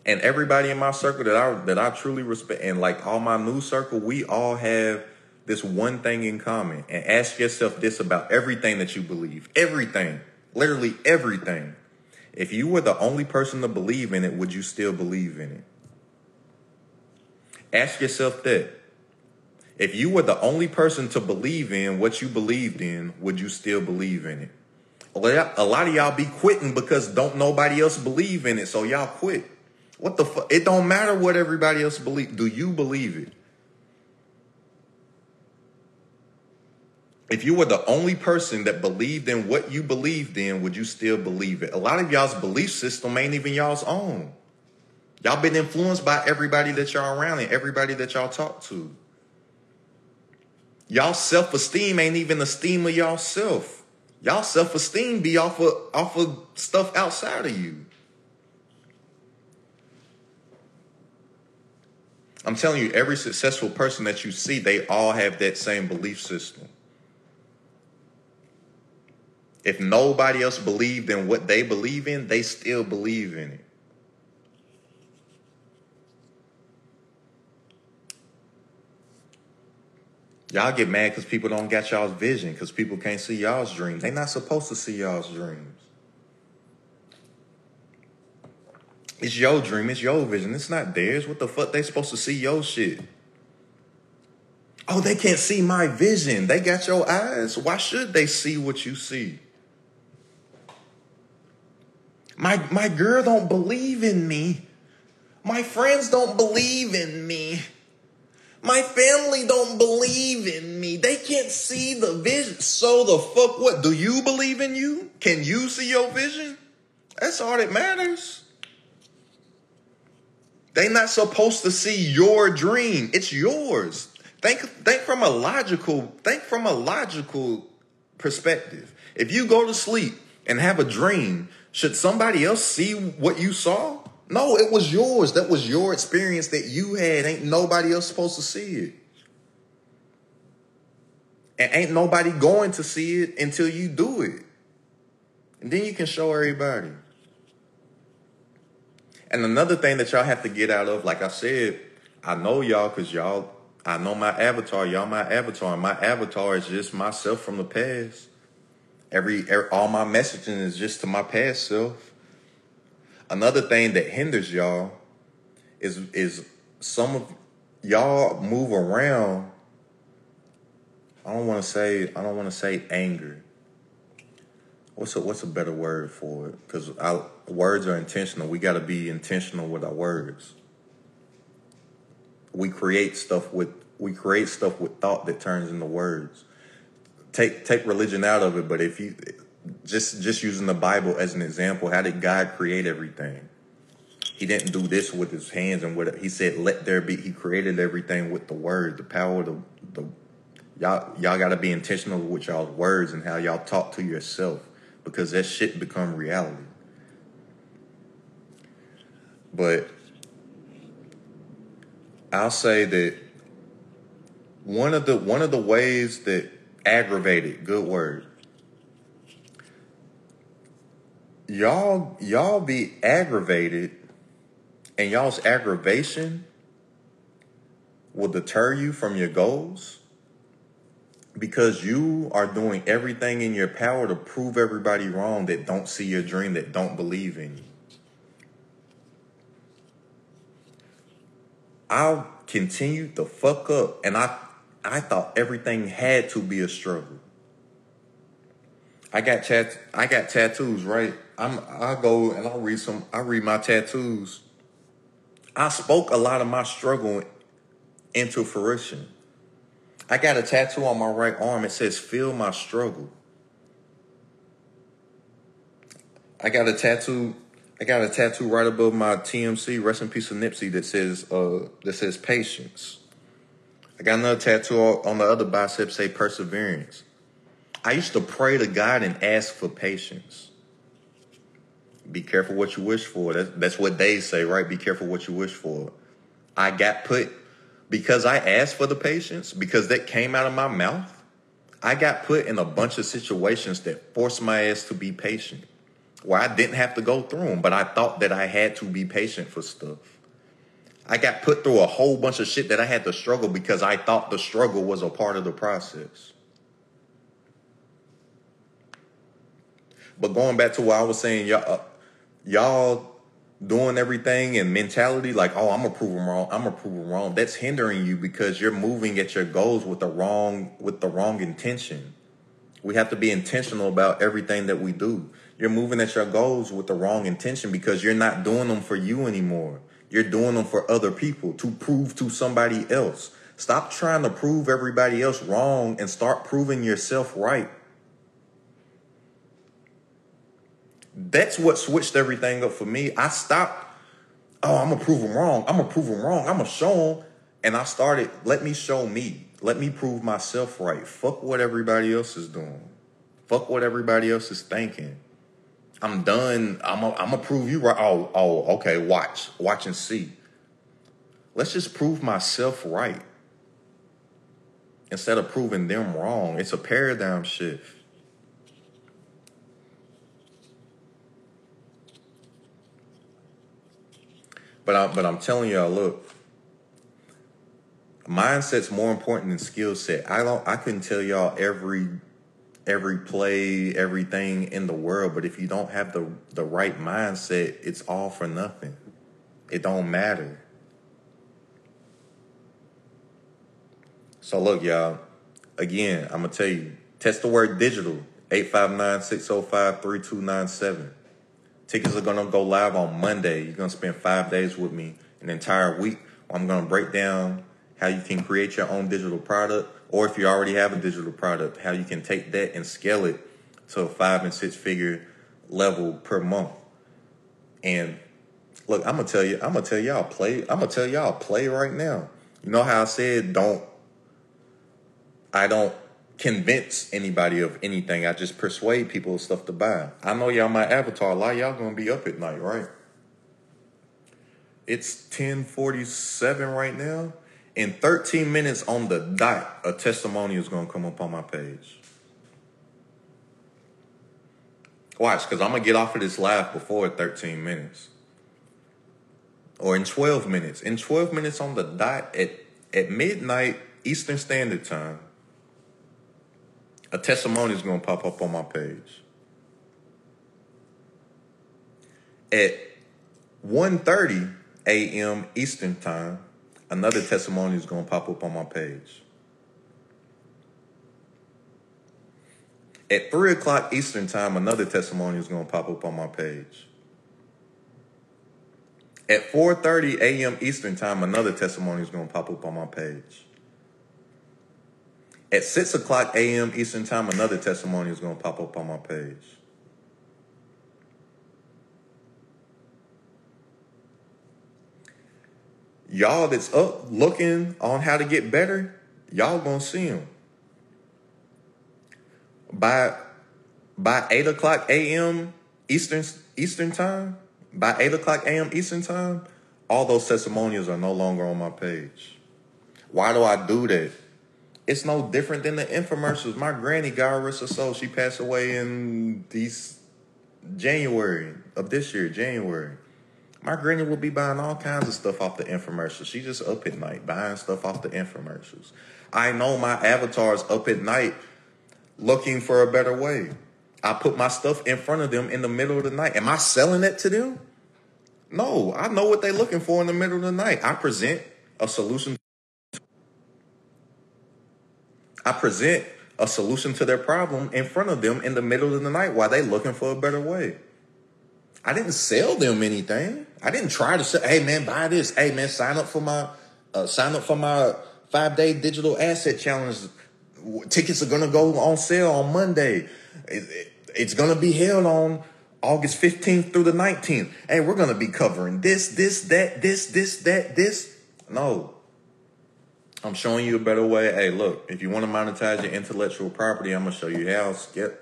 And everybody in my circle that I that I truly respect, and like all my new circle, we all have this one thing in common. And ask yourself this about everything that you believe. Everything. Literally everything. If you were the only person to believe in it, would you still believe in it? Ask yourself that. If you were the only person to believe in what you believed in, would you still believe in it? A lot of y'all be quitting because don't nobody else believe in it, so y'all quit. What the fuck? It don't matter what everybody else believe. Do you believe it? If you were the only person that believed in what you believed in, would you still believe it? A lot of y'all's belief system ain't even y'all's own. Y'all been influenced by everybody that y'all around and everybody that y'all talk to. Y'all self-esteem ain't even the esteem of y'all self. Y'all self-esteem be off of off of stuff outside of you. I'm telling you, every successful person that you see, they all have that same belief system. If nobody else believed in what they believe in, they still believe in it. Y'all get mad because people don't get y'all's vision, because people can't see y'all's dreams. They not supposed to see y'all's dreams. It's your dream, it's your vision. It's not theirs. What the fuck? They supposed to see your shit. Oh, they can't see my vision. They got your eyes. Why should they see what you see? My, my girl don't believe in me. My friends don't believe in me. My family don't believe in me. They can't see the vision. So the fuck what? Do you believe in you? Can you see your vision? That's all that matters. They not supposed to see your dream. It's yours. Think think from a logical think from a logical perspective. If you go to sleep and have a dream should somebody else see what you saw? No, it was yours. That was your experience that you had. Ain't nobody else supposed to see it. And ain't nobody going to see it until you do it. And then you can show everybody. And another thing that y'all have to get out of, like I said, I know y'all because y'all, I know my avatar. Y'all my avatar. My avatar is just myself from the past. Every, every all my messaging is just to my past self. Another thing that hinders y'all is is some of y'all move around. I don't want to say I don't want to say anger. What's a what's a better word for it? Because words are intentional. We got to be intentional with our words. We create stuff with we create stuff with thought that turns into words. Take take religion out of it, but if you just just using the Bible as an example, how did God create everything? He didn't do this with his hands and what he said, "Let there be." He created everything with the word, the power, the the y'all y'all got to be intentional with y'all's words and how y'all talk to yourself because that shit become reality. But I'll say that one of the one of the ways that aggravated, good word. Y'all y'all be aggravated and y'all's aggravation will deter you from your goals because you are doing everything in your power to prove everybody wrong that don't see your dream, that don't believe in you. I continued to fuck up and I I thought everything had to be a struggle. I got tat I got tattoos, right? I'm I go and I read some I read my tattoos. I spoke a lot of my struggle into fruition. I got a tattoo on my right arm. It says, Feel my struggle. I got a tattoo. I got a tattoo right above my TMC, rest in peace of Nipsey, that says uh that says patience. I got another tattoo on the other bicep say perseverance. I used to pray to God and ask for patience. Be careful what you wish for. That's, that's what they say, right? Be careful what you wish for. I got put because I asked for the patience, because that came out of my mouth, I got put in a bunch of situations that forced my ass to be patient, where I didn't have to go through them, but I thought that I had to be patient for stuff. I got put through a whole bunch of shit that I had to struggle because I thought the struggle was a part of the process. But going back to what I was saying, y'all, uh, y'all doing everything and mentality like, oh, I'm gonna prove them wrong. I'm gonna prove them wrong. That's hindering you because you're moving at your goals with the wrong with the wrong intention. We have to be intentional about everything that we do. You're moving at your goals with the wrong intention because you're not doing them for you anymore. You're doing them for other people to prove to somebody else. Stop trying to prove everybody else wrong and start proving yourself right. That's what switched everything up for me. I stopped, oh, I'm gonna prove them wrong. I'm gonna prove them wrong. I'm gonna show them. And I started, let me show me. Let me prove myself right. Fuck what everybody else is doing. Fuck what everybody else is thinking. I'm done. I'm gonna prove you right. Oh, oh, okay. Watch, watch and see. Let's just prove myself right instead of proving them wrong. It's a paradigm shift. But I, but I'm telling y'all, look, mindset's more important than skill set. I don't. I couldn't tell y'all every every play, everything in the world, but if you don't have the the right mindset, it's all for nothing. It don't matter. So look, y'all. Again, I'm gonna tell you. Test the word digital. 859-605-3297. Tickets are gonna go live on Monday. You're gonna spend five days with me, an entire week. I'm gonna break down how you can create your own digital product, or if you already have a digital product, how you can take that and scale it to a five and six figure level per month. And look, I'm gonna tell you, I'm gonna tell y'all play. I'm gonna tell y'all play right now. You know how I said don't. I don't convince anybody of anything. I just persuade people of stuff to buy. I know y'all my avatar. A lot y'all gonna be up at night, right? It's 1047 right now. In 13 minutes on the dot, a testimony is gonna come up on my page. Watch, because I'm gonna get off of this live before 13 minutes. or in 12 minutes. In 12 minutes on the dot at, at midnight Eastern Standard Time, a testimony is going to pop up on my page. At 1.30 a.m. Eastern Time, another testimony is going to pop up on my page. At 3 o'clock Eastern Time, another testimony is going to pop up on my page. At 4:30 a.m. Eastern Time, another testimony is going to pop up on my page. At 6 o'clock a.m. Eastern Time, another testimony is going to pop up on my page. Y'all that's up looking on how to get better, y'all gonna see them. By by 8 o'clock a.m. Eastern Eastern time, by 8 o'clock a.m. Eastern Time, all those testimonials are no longer on my page. Why do I do that? It's no different than the infomercials. My granny, God rest her soul, she passed away in these January of this year, January. My granny will be buying all kinds of stuff off the infomercials. She just up at night buying stuff off the infomercials. I know my avatar's up at night looking for a better way. I put my stuff in front of them in the middle of the night. Am I selling it to them? No, I know what they're looking for in the middle of the night. I present a solution. I present a solution to their problem in front of them in the middle of the night while they're looking for a better way. I didn't sell them anything. I didn't try to say, "Hey man, buy this. Hey man, sign up for my uh, sign up for my five day digital asset challenge. Tickets are gonna go on sale on Monday." It, it, it's to be held on August 15th through the 19th. Hey, we're to be covering this, this, that, this, this, that, this. No. I'm showing you a better way. Hey, look, if you want to monetize your intellectual property, I'm to show you how. Skip.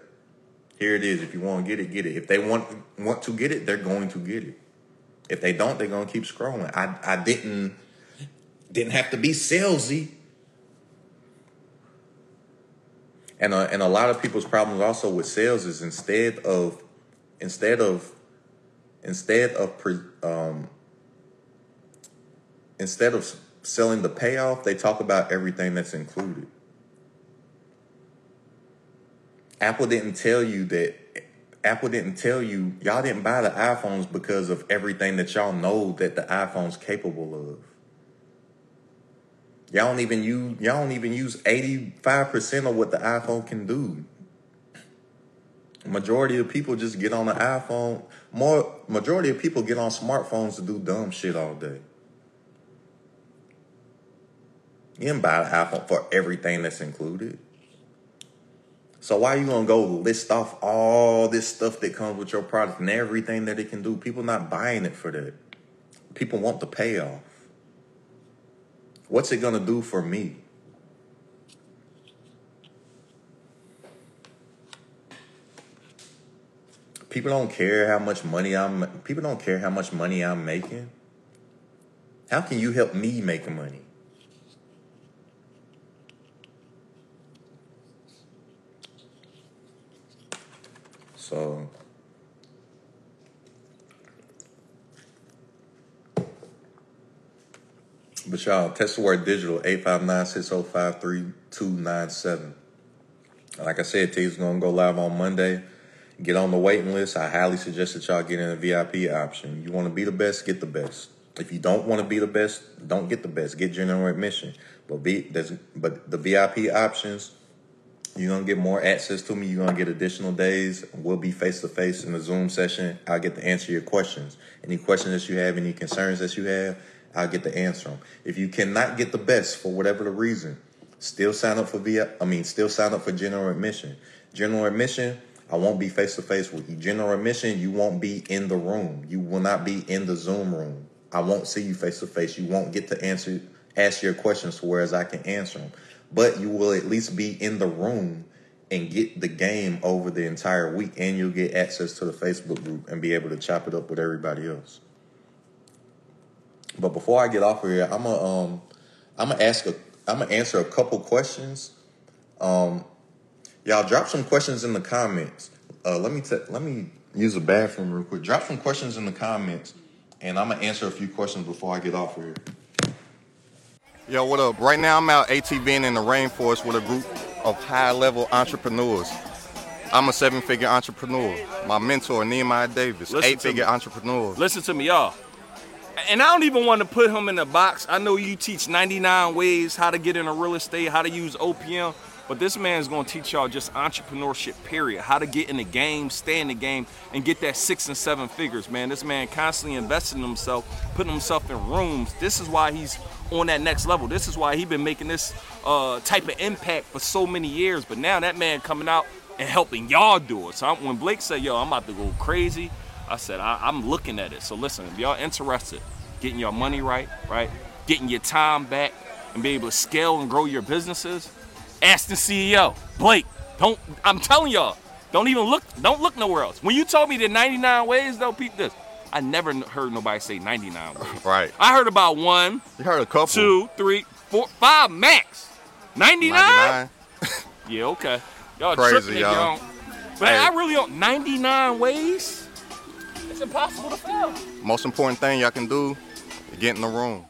Here it is. If you want to get it, get it. If they want want to get it, they're going to get it. If they don't, they're to keep scrolling. I I didn't didn't have to be salesy and uh, and a lot of people's problems also with sales is instead of instead of instead of pre, um, instead of selling the payoff, they talk about everything that's included. Apple didn't tell you that Apple didn't tell you y'all didn't buy the iPhones because of everything that y'all know that the iPhone's capable of. Y'all don't even use y'all don't even use 85% of what the iPhone can do. Majority of people just get on the iPhone. More majority of people get on smartphones to do dumb shit all day. You didn't buy the iPhone for everything that's included. So why are you gonna go list off all this stuff that comes with your product and everything that it can do? People not buying it for that. People want the payoff. What's it to do for me? People don't care how much money I'm people don't care how much money I'm making. How can you help me make money? So But y'all, test the word digital, 859-605-3297. Like I said, T's gonna go live on Monday. Get on the waiting list. I highly suggest that y'all get in a VIP option. You want to be the best, get the best. If you don't want to be the best, don't get the best. Get general admission. But be but the VIP options, you're gonna get more access to me. You're gonna get additional days. We'll be face to face in the Zoom session. I'll get to answer your questions. Any questions that you have, any concerns that you have, I'll get the answer them. If you cannot get the best for whatever the reason, still sign up for via I mean still sign up for general admission. General admission, I won't be face to face with you. General admission, you won't be in the room. You will not be in the Zoom room. I won't see you face to face. You won't get to answer ask your questions whereas I can answer them. But you will at least be in the room and get the game over the entire week and you'll get access to the Facebook group and be able to chop it up with everybody else. But before I get off of here, I'm gonna um, I'm gonna ask a I'm gonna answer a couple questions. Um, y'all drop some questions in the comments. Uh, let me t- let me use a bathroom real quick. Drop some questions in the comments, and I'm gonna answer a few questions before I get off here. Yo, what up? Right now I'm out ATVing in the rainforest with a group of high-level entrepreneurs. I'm a seven-figure entrepreneur. My mentor, Nehemiah Davis, Listen eight-figure entrepreneur. Listen to me, y'all. And I don't even want to put him in a box. I know you teach 99 ways how to get into real estate, how to use OPM, but this man is going to teach y'all just entrepreneurship, period. How to get in the game, stay in the game, and get that six and seven figures, man. This man constantly investing in himself, putting himself in rooms. This is why he's on that next level. This is why he's been making this uh, type of impact for so many years. But now that man coming out and helping y'all do it. So I'm, when Blake said, yo, I'm about to go crazy, I said, I, I'm looking at it. So listen, if y'all interested, getting your money right, right, getting your time back, and be able to scale and grow your businesses, Asten CEO, Blake. Don't. I'm telling y'all, don't even look. Don't look nowhere else. When you told me the 99 ways, though, peep this. I never heard nobody say 99 ways. <laughs> Right. I heard about one, You heard a couple. two, three, four, five max. 99? 99. <laughs> Yeah, okay. Y'all Crazy, tripping y'all. y'all. But Hey. I really don't. 99 ways? It's impossible to fail. Most important thing y'all can do is get in the room.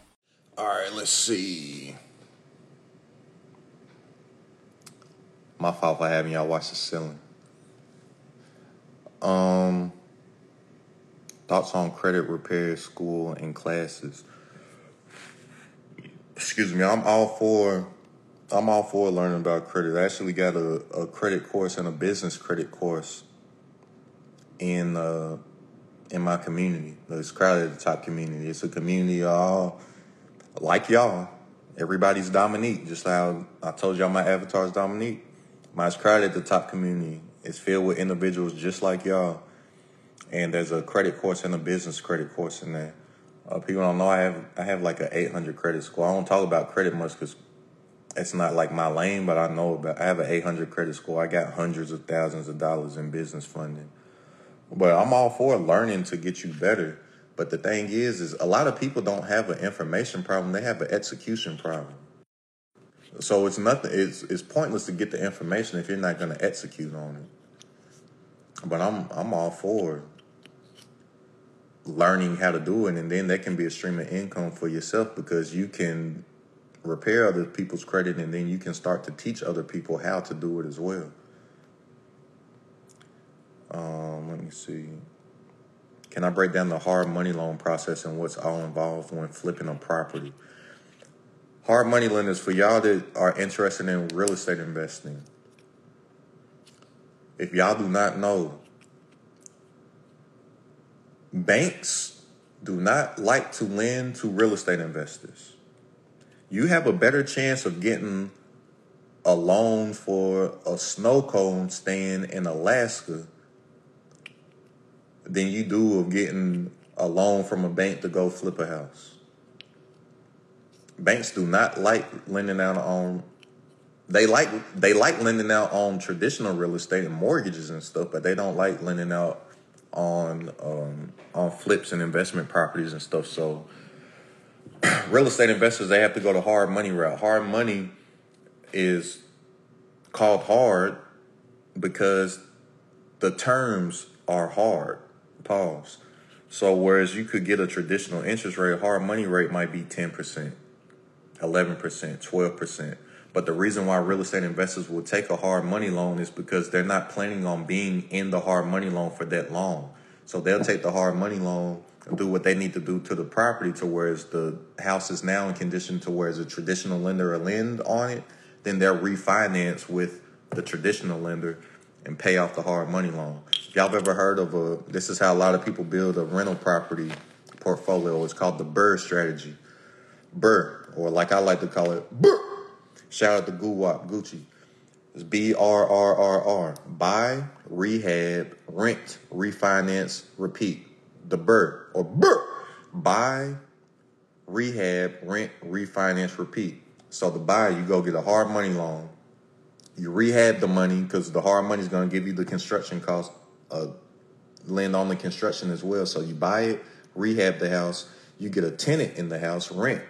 All right, let's see. My fault for having y'all watch the ceiling. Um, thoughts on credit repair school and classes. Excuse me, I'm all for. I'm all for learning about credit. I actually got a, a credit course and a business credit course in uh, in my community. It's crowded the top community. It's a community all like y'all, everybody's Dominique. Just how I told y'all my avatar is Dominique. Mine's crowded at the top community. is filled with individuals just like y'all. And there's a credit course and a business credit course in there. Uh, people don't know I have I have like a 800 credit score. I don't talk about credit much because it's not like my lane, but I know about. I have an 800 credit score. I got hundreds of thousands of dollars in business funding. But I'm all for learning to get you better. But the thing is, is a lot of people don't have an information problem; they have an execution problem. So it's nothing. It's it's pointless to get the information if you're not going to execute on it. But I'm I'm all for learning how to do it, and then that can be a stream of income for yourself because you can repair other people's credit, and then you can start to teach other people how to do it as well. Um, let me see. Can I break down the hard money loan process and what's all involved when flipping a property? Hard money lenders, for y'all that are interested in real estate investing, if y'all do not know, banks do not like to lend to real estate investors. You have a better chance of getting a loan for a snow cone stand in Alaska than you do of getting a loan from a bank to go flip a house. Banks do not like lending out on they like they like lending out on traditional real estate and mortgages and stuff, but they don't like lending out on um, on flips and investment properties and stuff. So <clears throat> real estate investors they have to go the hard money route. Hard money is called hard because the terms are hard. Pause. So whereas you could get a traditional interest rate, hard money rate might be 10%, 11%, 12%. But the reason why real estate investors will take a hard money loan is because they're not planning on being in the hard money loan for that long. So they'll take the hard money loan and do what they need to do to the property to whereas the house is now in condition to whereas a traditional lender will lend on it, then they'll refinance with the traditional lender and pay off the hard money loan. Y'all ever heard of a this is how a lot of people build a rental property portfolio. It's called the BRRRR strategy. Burr, or like I like to call it, Burr. Shout out to Guwop Gucci. It's B R R R R. Buy, rehab, rent, refinance, repeat. The Burr or Burr. Buy, rehab, rent, refinance, repeat. So the buy, you go get a hard money loan. You rehab the money because the hard money is going to give you the construction cost, uh, lend on the construction as well. So you buy it, rehab the house, you get a tenant in the house, rent.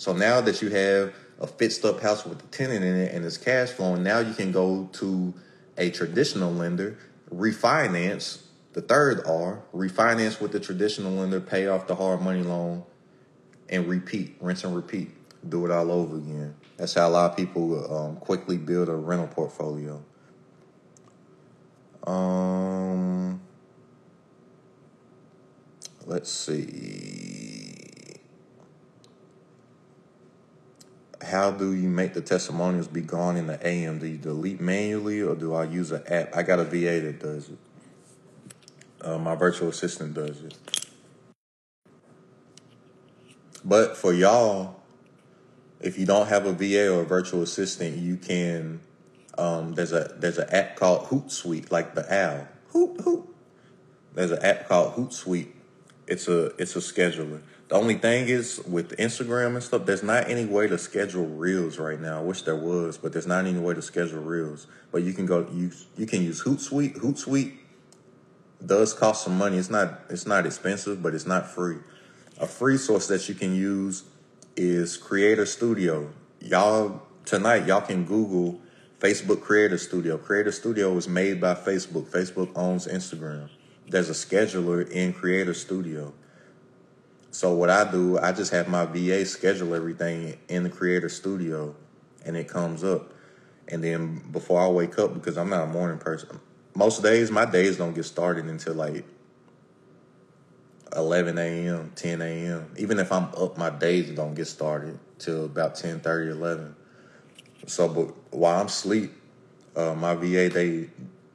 So now that you have a fixed up house with a tenant in it and it's cash flowing, now you can go to a traditional lender, refinance The third R, refinance with the traditional lender, pay off the hard money loan, and repeat, rinse and repeat. Do it all over again. That's how a lot of people um, quickly build a rental portfolio. Um, let's see. How do you make the testimonials be gone in the AM? Do you delete manually or do I use an app? I got a VA that does it. Uh, my virtual assistant does it. But for y'all, if you don't have a VA or a virtual assistant, you can. Um, there's a there's an app called Hootsuite, like the owl. Hoot hoot. There's an app called Hootsuite. It's a it's a scheduler. The only thing is with Instagram and stuff, there's not any way to schedule reels right now. I wish there was, but there's not any way to schedule reels. But you can go use you can use Hootsuite. Hootsuite does cost some money. It's not it's not expensive, but it's not free. A free source that you can use is Creator Studio. Y'all tonight y'all can Google Facebook Creator Studio. Creator Studio is made by Facebook. Facebook owns Instagram. There's a scheduler in Creator Studio. So what I do, I just have my VA schedule everything in the Creator Studio and it comes up. And then before I wake up, because I'm not a morning person, most days my days don't get started until like 11 a.m., 10 a.m. Even if I'm up, my days don't get started till about 10, 30, 11. So, but while I'm asleep, uh, my VA they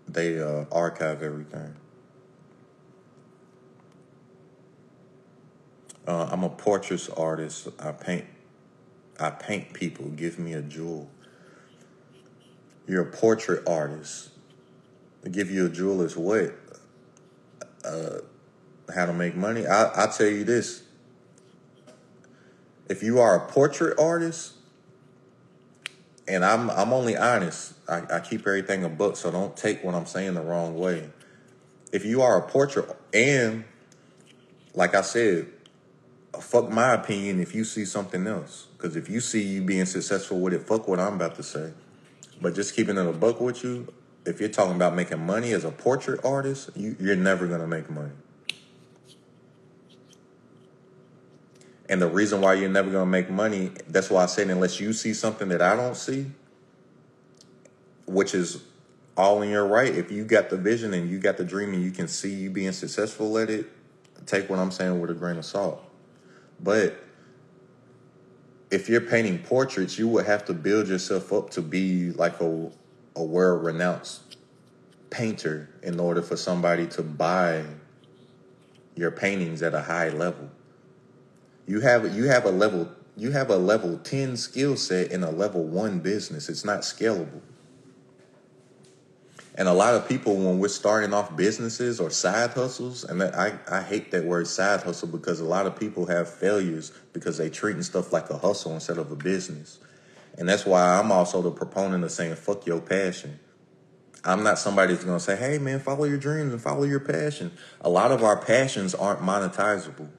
they uh, archive everything. Uh, I'm a portrait artist. I paint. I paint people. Give me a jewel. You're a portrait artist. To give you a jewel is what? Uh, how to make money. I I tell you this. If you are a portrait artist, and I'm I'm only honest. I, I keep everything a book, so don't take what I'm saying the wrong way. If you are a portrait, and like I said, fuck my opinion if you see something else. Because if you see you being successful with it, fuck what I'm about to say. But just keeping it a buck with you, if you're talking about making money as a portrait artist, you, you're never gonna make money. And the reason why you're never gonna make money, that's why I said unless you see something that I don't see, which is all in your right. If you got the vision and you got the dream and you can see you being successful at it, take what I'm saying with a grain of salt. But if you're painting portraits, you would have to build yourself up to be like a a world renowned painter in order for somebody to buy your paintings at a high level. You have you have a level you have a level 10 skill set in a level 1 business. It's not scalable. And a lot of people, when we're starting off businesses or side hustles, and I, I hate that word side hustle because a lot of people have failures because they treating stuff like a hustle instead of a business. And that's why I'm also the proponent of saying, fuck your passion. I'm not somebody that's going to say, hey, man, follow your dreams and follow your passion. A lot of our passions aren't monetizable.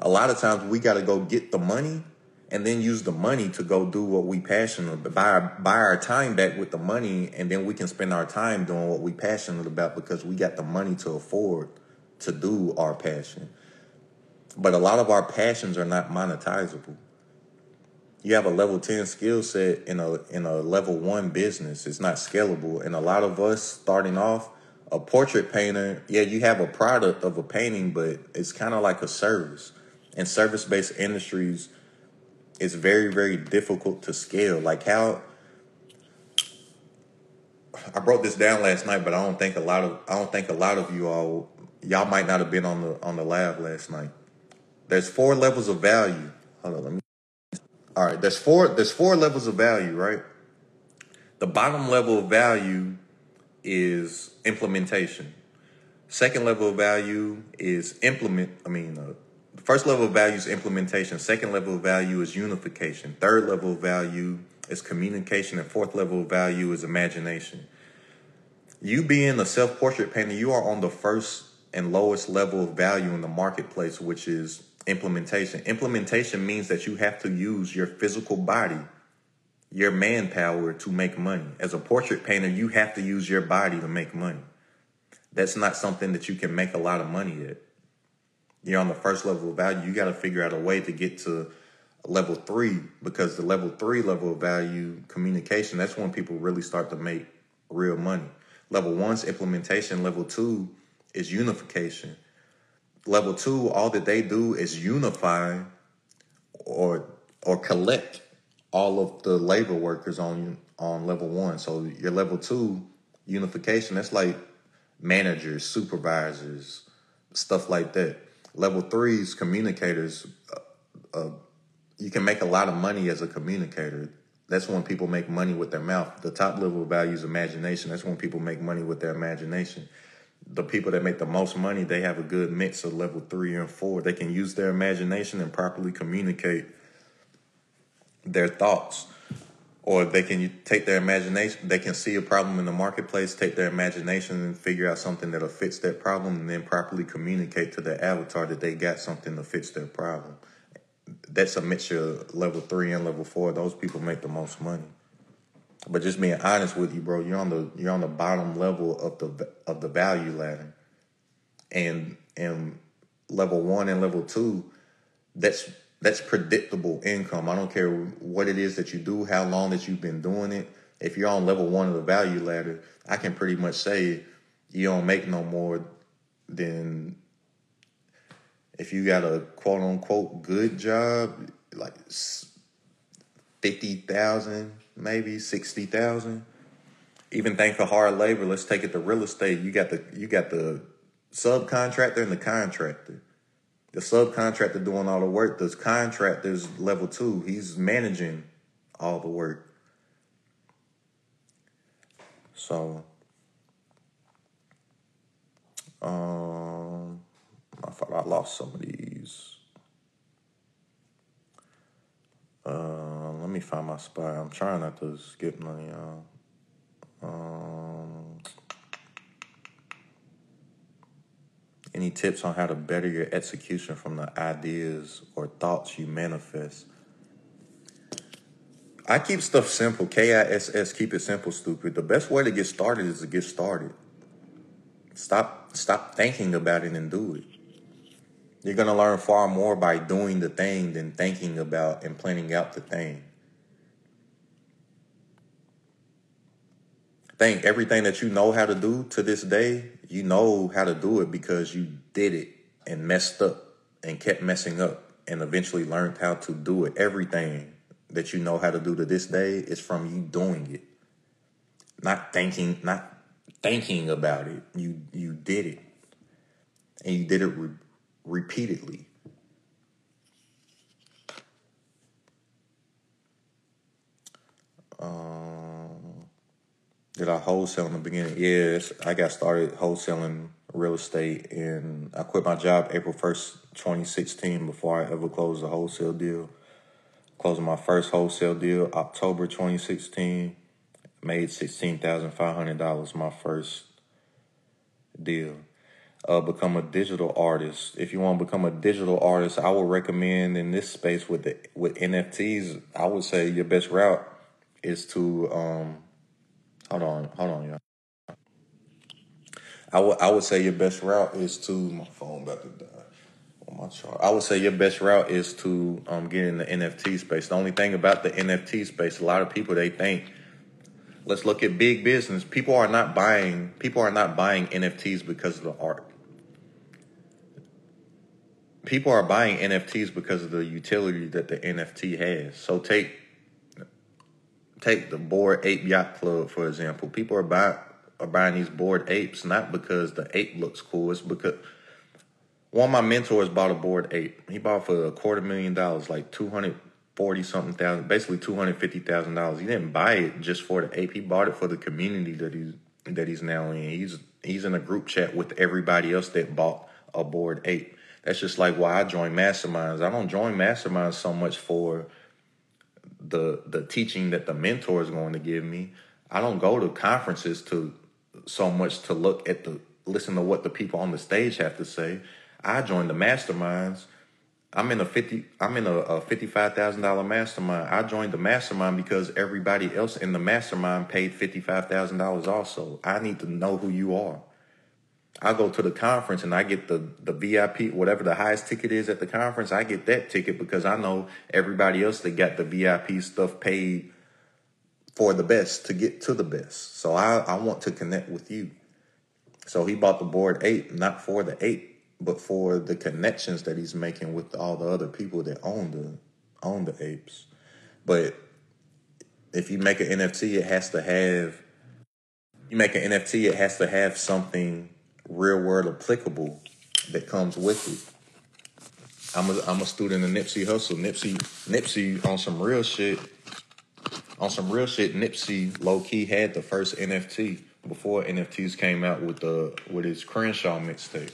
A lot of times we got to go get the money and then use the money to go do what we passionate about. Buy our, buy our time back with the money, and then we can spend our time doing what we passionate about because we got the money to afford to do our passion. But a lot of our passions are not monetizable. You have a level 10 skill set in a in a level 1 business. It's not scalable. And a lot of us starting off a portrait painter, yeah, you have a product of a painting, but it's kind of like a service. And service-based industries it's very very difficult to scale. Like how i broke this down last night but i don't think a lot of i don't think a lot of you all y'all might not have been on the on the lab last night. There's four levels of value. Hold on let me all right there's four there's four levels of value right? The bottom level of value is implementation. Second level of value is implement i mean uh, First level of value is implementation. Second level of value is unification. Third level of value is communication. And fourth level of value is imagination. You being a self portrait painter, you are on the first and lowest level of value in the marketplace, which is implementation. Implementation means that you have to use your physical body, your manpower to make money. As a portrait painter, you have to use your body to make money. That's not something that you can make a lot of money at. You're on the first level of value. You got to figure out a way to get to level three because the level three level of value communication that's when people really start to make real money. Level one's implementation level two is unification. Level two all that they do is unify or or collect all of the labor workers on on level one. So your level two unification that's like managers supervisors stuff like that level threes communicators uh, uh, you can make a lot of money as a communicator. That's when people make money with their mouth. The top level value is imagination. That's when people make money with their imagination. The people that make the most money, they have a good mix of level three and four. They can use their imagination and properly communicate their thoughts. Or they can take their imagination, they can see a problem in the marketplace, take their imagination and figure out something that'll fix that problem, and then properly communicate to their avatar that they got something to fix their problem that's a mixture of level three and level four. Those people make the most money. But just being honest with you, bro, you're on the you're on the bottom level of the of the value ladder, and and level one and level two, that's that's predictable income. I don't care what it is that you do, how long that you've been doing it. If you're on level one of the value ladder, I can pretty much say you don't make no more than if you got a quote unquote good job, like fifty thousand, maybe sixty thousand. Even thank for hard labor. Let's take it to real estate. You got the you got the subcontractor and the contractor. The subcontractor doing all the work. The contractor's level two. He's managing all the work. So, um, I thought I lost some of these. Uh, let me find my spot. I'm trying not to skip none y'all. Any tips on how to better your execution from the ideas or thoughts you manifest? I keep stuff simple. K I S S. Keep it simple, stupid. The best way to get started is to get started. Stop. Stop thinking about it and do it. You're to learn far more by doing the thing than thinking about and planning out the thing. Think everything that you know how to do to this day, you know how to do it because you did it and messed up and kept messing up and eventually learned how to do it. Everything that you know how to do to this day is from you doing it. Not thinking, not thinking about it. You you did it. And you did it re- repeatedly. Um, did I wholesale in the beginning? Yes, I got started wholesaling real estate and I quit my job April 1st, 2016 before I ever closed a wholesale deal. Closing my first wholesale deal October 2016, made $16,500 my first deal uh, become a digital artist. If you want to become a digital artist, I would recommend in this space with the with NFTs. I would say your best route is to um, hold on, hold on, y'all. I would I would say your best route is to my phone about to die on my chart. I would say your best route is to um, get in the NFT space. The only thing about the NFT space, a lot of people they think let's look at big business. People are not buying people are not buying NFTs because of the art. People are buying NFTs because of the utility that the NFT has. So take take the Bored Ape Yacht Club for example. People are buying are buying these Bored Apes not because the ape looks cool. It's because one of my mentors bought a Bored Ape. He bought for a quarter million dollars, like two hundred forty something thousand, basically two hundred fifty thousand dollars. He didn't buy it just for the ape. He bought it for the community that he's that he's now in. He's he's in a group chat with everybody else that bought a Bored Ape. That's just like why I join masterminds. I don't join masterminds so much for the the teaching that the mentor is going to give me. I don't go to conferences to so much to look at the listen to what the people on the stage have to say. I join the masterminds I'm in a fifty. I'm in a, a fifty-five thousand dollar mastermind. I joined the mastermind because everybody else in the mastermind paid fifty-five thousand dollars. Also, I need to know who you are. I go to the conference and I get the the VIP, whatever the highest ticket is at the conference. I get that ticket because I know everybody else that got the VIP stuff paid for the best to get to the best. So I, I want to connect with you. So he bought the board eight, not for the eight, but for the connections that he's making with all the other people that own the own the apes. But if you make an NFT, it has to have you make an NFT, it has to have something real world applicable that comes with it. I'm a I'm a student of Nipsey Hussle. Nipsey Nipsey on some real shit. On some real shit, Nipsey low key had the first NFT before NFTs came out with the with his Crenshaw mixtape.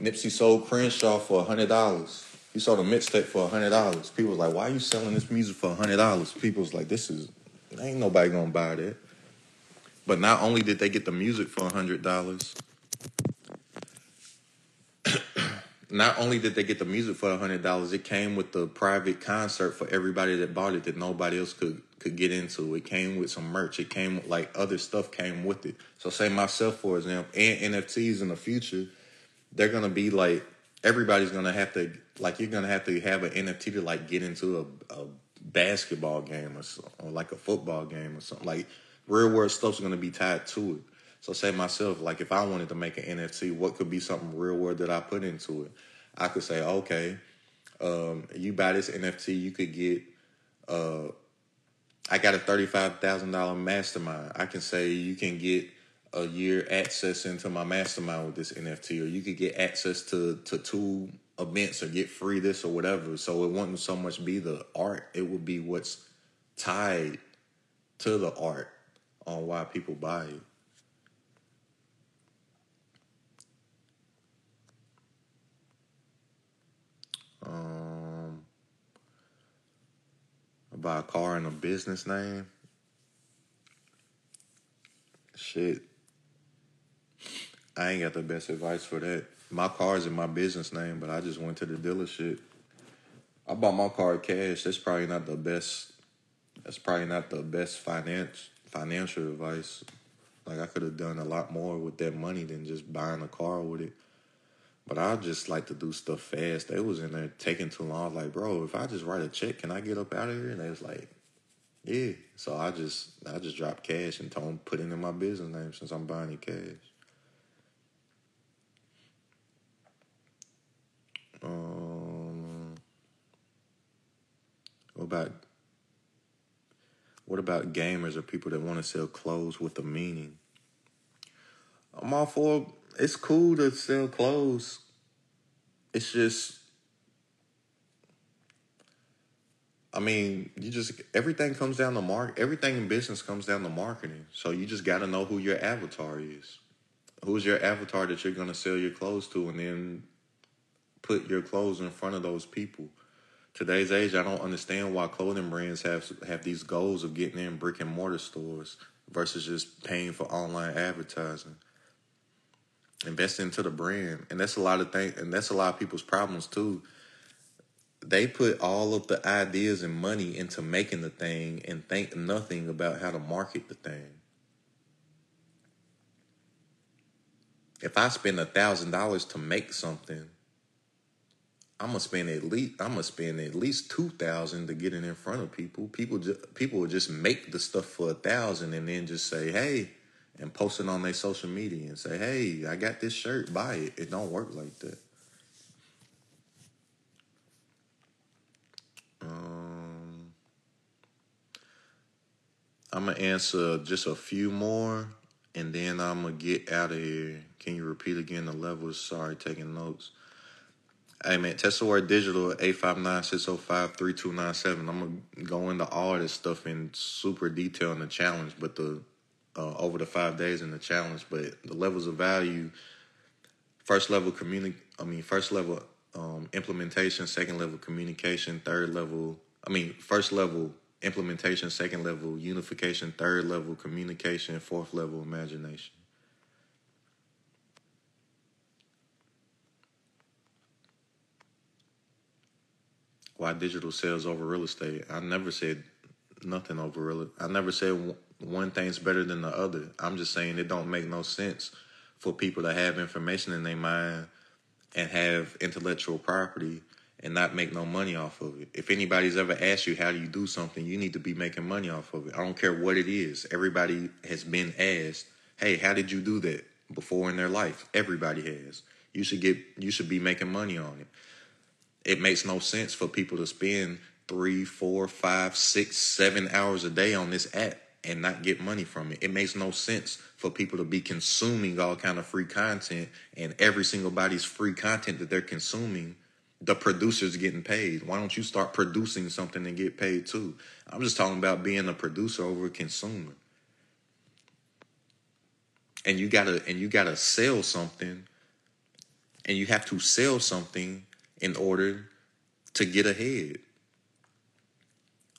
Nipsey sold Crenshaw for hundred dollars. He sold a mixtape for hundred dollars. People was like, "Why are you selling this music for hundred dollars?" People was like, "This is ain't nobody gonna buy that." But not only did they get the music for hundred dollars, not only did they get the music for hundred dollars, it came with the private concert for everybody that bought it that nobody else could could get into. It came with some merch. It came with, like other stuff came with it. So say myself for example, and NFTs in the future, they're gonna be like everybody's gonna have to like you're gonna have to have an NFT to like get into a, a basketball game or, so, or like a football game or something. Like real world stuff's gonna be tied to it. So say myself, like if I wanted to make an NFT, what could be something real world that I put into it? I could say, okay, um, you buy this NFT, you could get uh, I got a thirty-five thousand dollar mastermind. I can say you can get a year access into my mastermind with this NFT, or you could get access to to two events or get free this or whatever. So it wouldn't so much be the art; it would be what's tied to the art on why people buy it. Um, buy a car in a business name. Shit. I ain't got the best advice for that. My car is in my business name, but I just went to the dealership. I bought my car cash. That's probably not the best. That's probably not the best finance financial advice. Like I could have done a lot more with that money than just buying a car with it. But I just like to do stuff fast. They was in there taking too long. I was Like, bro, if I just write a check, can I get up out of here? And they was like, yeah. So I just I just dropped cash and told them put it in my business name since I'm buying you cash. Um, what about what about gamers or people that want to sell clothes with a meaning? I'm all for it's cool to sell clothes. It's just I mean, you just everything comes down to mark. Everything in business comes down to marketing. So you just got to know who your avatar is. Who's your avatar that you're to sell your clothes to, and then put your clothes in front of those people. Today's age, I don't understand why clothing brands have have these goals of getting in brick and mortar stores versus just paying for online advertising. Invest into the brand, and that's a lot of things, and that's a lot of people's problems too they put all of the ideas and money into making the thing and think nothing about how to market the thing. If I spend a thousand dollars to make something, I'm gonna spend at least I'm gonna spend at least two thousand to get it in front of people. People just, people will just make the stuff for a thousand and then just say hey and post it on their social media and say hey I got this shirt buy it. It don't work like that. Um, I'm gonna answer just a few more, and then I'm gonna get out of here. Can you repeat again the levels? Sorry, taking notes. Hey man, Tesla Word Digital 859-605-3297. I'm gonna go into all this stuff in super detail in the challenge, but the uh, over the five days in the challenge, but the levels of value, first level communi- I mean first level um, implementation, second level communication, third level, I mean, first level implementation, second level unification, third level communication, fourth level imagination. Why digital sales over real estate? I never said nothing over real. I never said one thing's better than the other. I'm just saying it don't make no sense for people to have information in their mind and have intellectual property and not make no money off of it. If anybody's ever asked you how do you do something, you need to be making money off of it. I don't care what it is. Everybody has been asked, "Hey, how did you do that?" before in their life. Everybody has. You should get you should be making money on it. It makes no sense for people to spend three, four, five, six, seven hours a day on this app and not get money from it. It makes no sense for people to be consuming all kind of free content and every single body's free content that they're consuming, the producers getting paid. Why don't you start producing something and get paid too? I'm just talking about being a producer over a consumer. And you gotta and you gotta sell something and you have to sell something in order to get ahead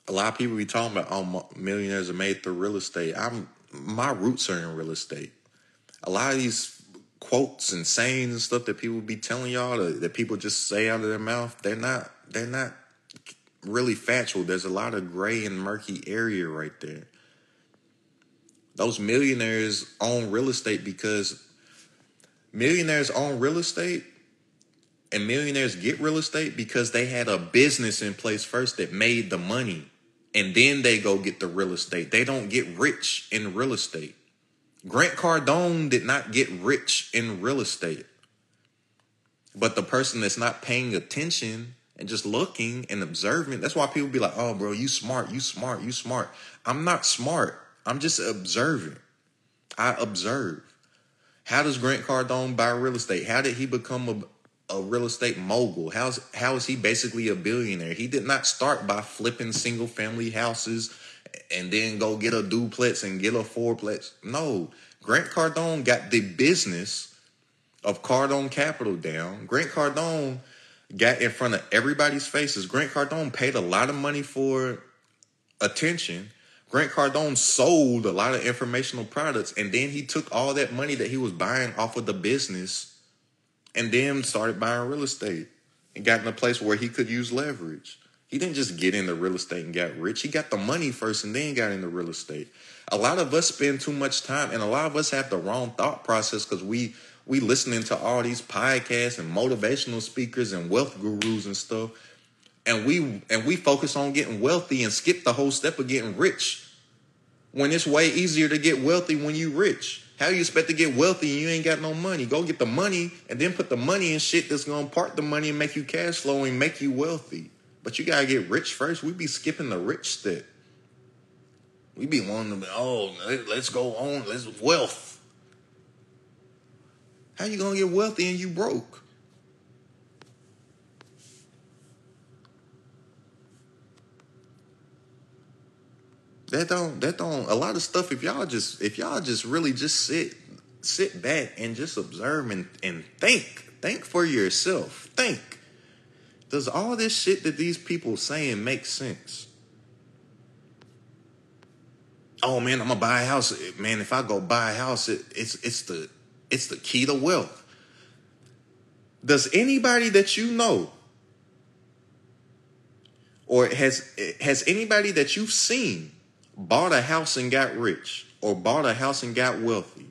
a lot of people be talking about oh millionaires are made through real estate. I'm my roots are in real estate. A lot of these quotes and sayings and stuff that people be telling y'all that, that people just say out of their mouth, they're not they're not really factual. There's a lot of gray and murky area right there. Those millionaires own real estate because millionaires own real estate and millionaires get real estate because they had a business in place first that made the money and then they go get the real estate. They don't get rich in real estate. Grant Cardone did not get rich in real estate. But the person that's not paying attention and just looking and observing, that's why people be like, oh, bro, you smart, you smart, you smart. I'm not smart. I'm just observing. I observe. How does Grant Cardone buy real estate? How did he become a, real estate mogul? How's how is he basically a billionaire? He did not start by flipping single family houses and then go get a duplex and get a fourplex. No, Grant Cardone got the business of Cardone Capital down. Grant Cardone got in front of everybody's faces. Grant Cardone paid a lot of money for attention. Grant Cardone sold a lot of informational products and then he took all that money that he was buying off of the business and then started buying real estate and got in a place where he could use leverage. He didn't just get into real estate and got rich. He got the money first and then got into real estate. A lot of us spend too much time and a lot of us have the wrong thought process because we we listening to all these podcasts and motivational speakers and wealth gurus and stuff. And we and we focus on getting wealthy and skip the whole step of getting rich. When it's way easier to get wealthy when you rich. How you expect to get wealthy and you ain't got no money? Go get the money and then put the money in shit that's gonna part the money and make you cash flow and make you wealthy. But you gotta get rich first. We be skipping the rich step. We be wanting to be, oh, let's go on, let's wealth. How you gonna get wealthy and you broke? That don't that don't a lot of stuff if y'all just if y'all just really just sit sit back and just observe and, and think think for yourself think. Does all this shit that these people saying make sense? Oh man i'm gonna buy a house. Man if i go buy a house it, it's it's the it's the key to wealth. Does anybody that you know or has has anybody that you've seen bought a house and got rich or bought a house and got wealthy.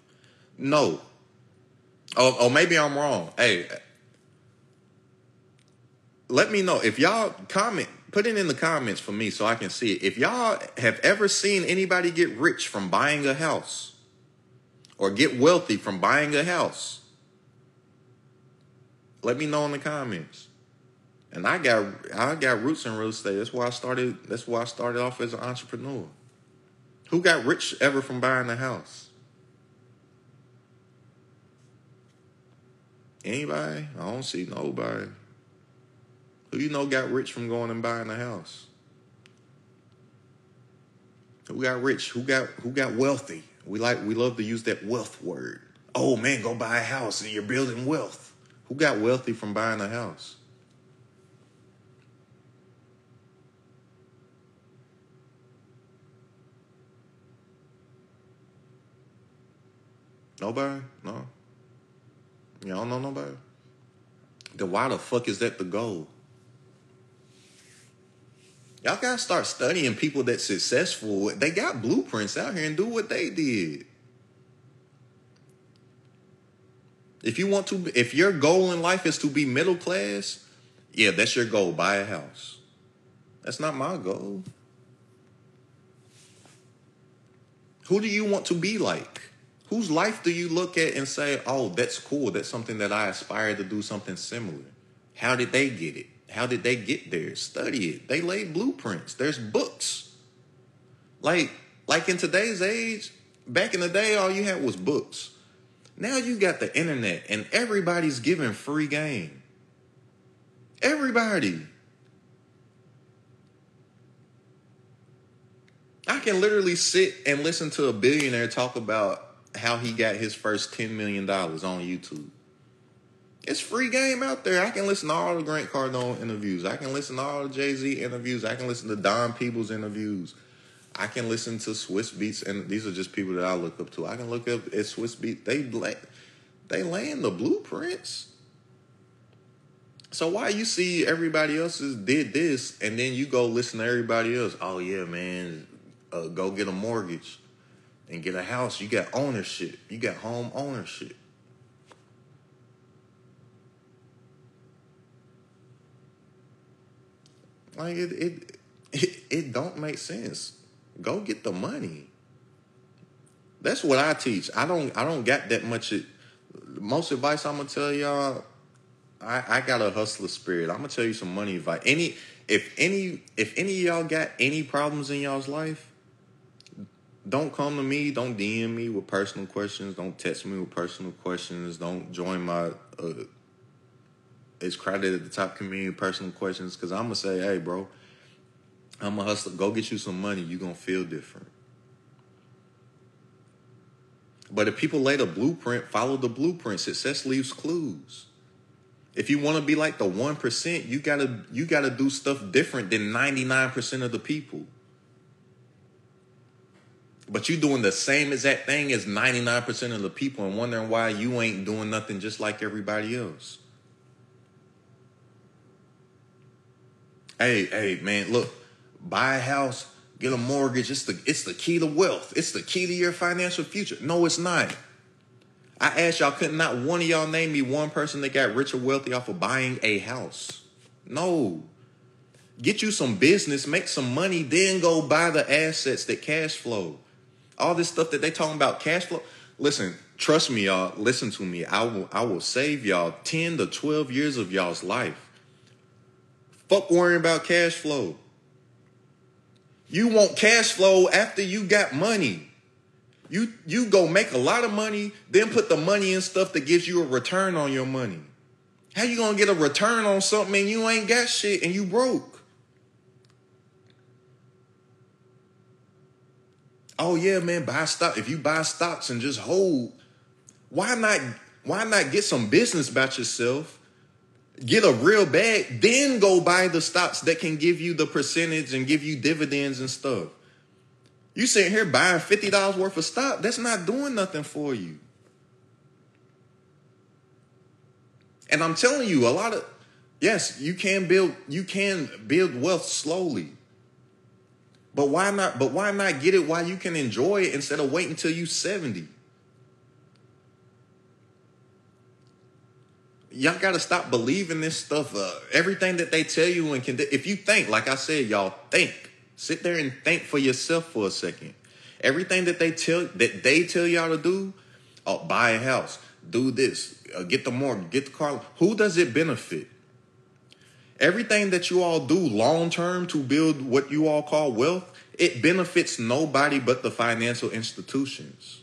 No. Oh, oh maybe I'm wrong. Hey, let me know if y'all comment, put it in the comments for me so I can see it. If y'all have ever seen anybody get rich from buying a house or get wealthy from buying a house, let me know in the comments. And I got I got roots in real estate. That's why I started. That's why I started off as an entrepreneur. Who got rich ever from buying a house? Anybody? I don't see nobody. Who you know got rich from going and buying a house? Who got rich? Who got who got wealthy? We like we love to use that wealth word. Oh man, go buy a house and you're building wealth. Who got wealthy from buying a house? Nobody? No. Y'all don't know nobody? Then why the fuck is that the goal? Y'all gotta start studying people that's successful. They got blueprints out here and do what they did. If you want to, if your goal in life is to be middle class, yeah, that's your goal. Buy a house. That's not my goal. Who do you want to be like? Whose life do you look at and say, oh, that's cool. That's something that I aspire to do something similar? How did they get it? How did they get there? Study it. They laid blueprints. There's books. Like, like in today's age, back in the day, all you had was books. Now you got the internet and everybody's giving free game. Everybody. I can literally sit and listen to a billionaire talk about how he got his first $10 million on YouTube. It's free game out there. I can listen to all the Grant Cardone interviews. I can listen to all the Jay Z interviews. I can listen to Don Peebles interviews. I can listen to Swizz Beatz, and these are just people that I look up to. I can look up at Swizz Beatz. They lay, they laying the blueprints. So why you see everybody else's did this, and then you go listen to everybody else? Oh yeah, man, uh, go get a mortgage and get a house. You got ownership. You got home ownership. Like it, it, it, don't make sense. Go get the money. That's what I teach. I don't, I don't got that much. Most advice I'm gonna tell y'all. I, I got a hustler spirit. I'm gonna tell you some money advice. Any, if any, if any of y'all got any problems in y'all's life, don't come to me. Don't DM me with personal questions. Don't text me with personal questions. Don't join my uh, it's crowded at the top community personal questions because I'm gonna say, hey, bro, I'm a hustler. Go get you some money. You gonna feel different. But if people lay the blueprint, follow the blueprint. Success leaves clues. If you want to be like the one percent, you gotta you gotta do stuff different than ninety nine percent of the people. But you doing the same exact thing as 99% of the people and wondering why you ain't doing nothing just like everybody else. Hey, hey, man, look, buy a house, get a mortgage. It's the it's the key to wealth. It's the key to your financial future. No, it's not. I asked y'all, could not one of y'all name me one person that got rich or wealthy off of buying a house? No. Get you some business, make some money, then go buy the assets that cash flow all this stuff that they talking about cash flow. Listen, trust me, y'all. Listen to me. I will I will save y'all 10 to 12 years of y'all's life. Fuck worrying about cash flow. You want cash flow after you got money. You you go make a lot of money, then put the money in stuff that gives you a return on your money. How you gonna get a return on something and you ain't got shit and you broke? Oh yeah, man, buy stock. If you buy stocks and just hold, why not? Why not get some business about yourself? Get a real bag, then go buy the stocks that can give you the percentage and give you dividends and stuff. You sitting here buying fifty dollars worth of stock, that's not doing nothing for you. And I'm telling you, a lot of yes, you can build you can build wealth slowly. But why not? But why not get it while you can enjoy it instead of waiting until you're 70? Y'all got to stop believing this stuff. Uh, everything that they tell you and can. If you think, like I said, y'all think. Sit there and think for yourself for a second. Everything that they tell that they tell y'all to do, oh, buy a house, do this, uh, get the mortgage, get the car. Who does it benefit? Everything that you all do long term to build what you all call wealth, it benefits nobody but the financial institutions.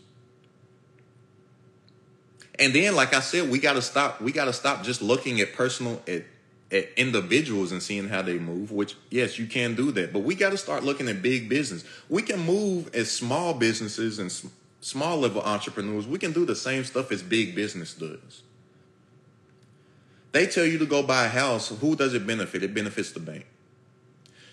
And then, like I said, we gotta stop. We gotta stop just looking at personal at, at individuals and seeing how they move. Which, yes, you can do that, but we gotta start looking at big business. We can move as small businesses and small level entrepreneurs. We can do the same stuff as big business does. They tell you to go buy a house. Who does it benefit? It benefits the bank.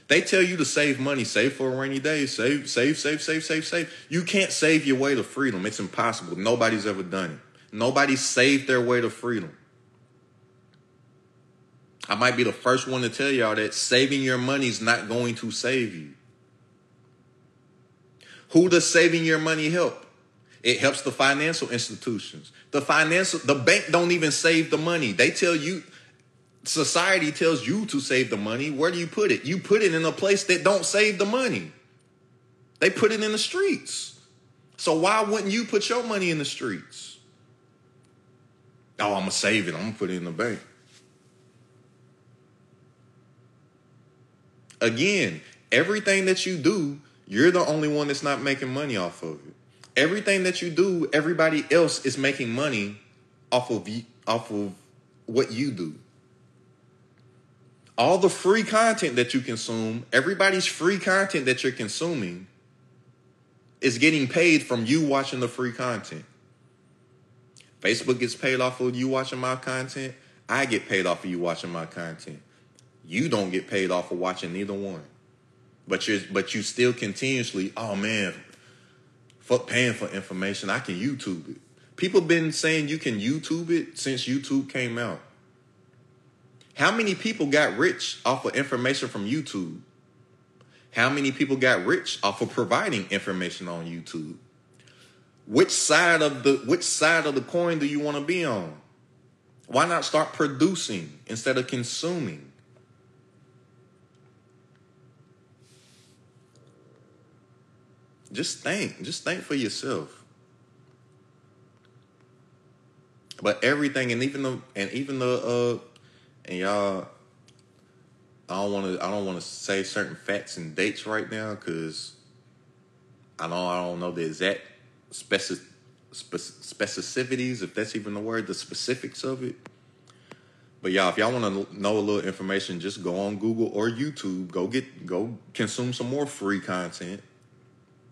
They tell you to save money, save for a rainy day, save, save, save, save, save, save. You can't save your way to freedom. It's impossible. Nobody's ever done it. Nobody saved their way to freedom. I might be the first one to tell y'all that saving your money is not going to save you. Who does saving your money help? It helps the financial institutions. The financial the bank don't even save the money. They tell you society tells you to save the money. Where do you put it? You put it in a place that don't save the money. They put it in the streets. So why wouldn't you put your money in the streets? Oh, I'm gonna save it. I'm gonna put it in the bank. Again, everything that you do, you're the only one that's not making money off of it. Everything that you do, everybody else is making money off of off of what you do. All the free content that you consume, everybody's free content that you're consuming is getting paid from you watching the free content. Facebook gets paid off of you watching my content. I get paid off of you watching my content. You don't get paid off of watching neither one. But you but you still continuously, oh man, fuck paying for information. I can YouTube it. People been saying you can YouTube it since YouTube came out. How many people got rich off of information from YouTube? How many people got rich off of providing information on YouTube? Which side of the which side of the coin do you want to be on? Why not start producing instead of consuming? Just think, just think for yourself. But everything, and even the and even the uh, and y'all, I don't want to I don't want to say certain facts and dates right now because I know I don't know the exact specific specificities, if that's even the word, the specifics of it. But y'all, if y'all want to know a little information, just go on Google or YouTube. Go get go consume some more free content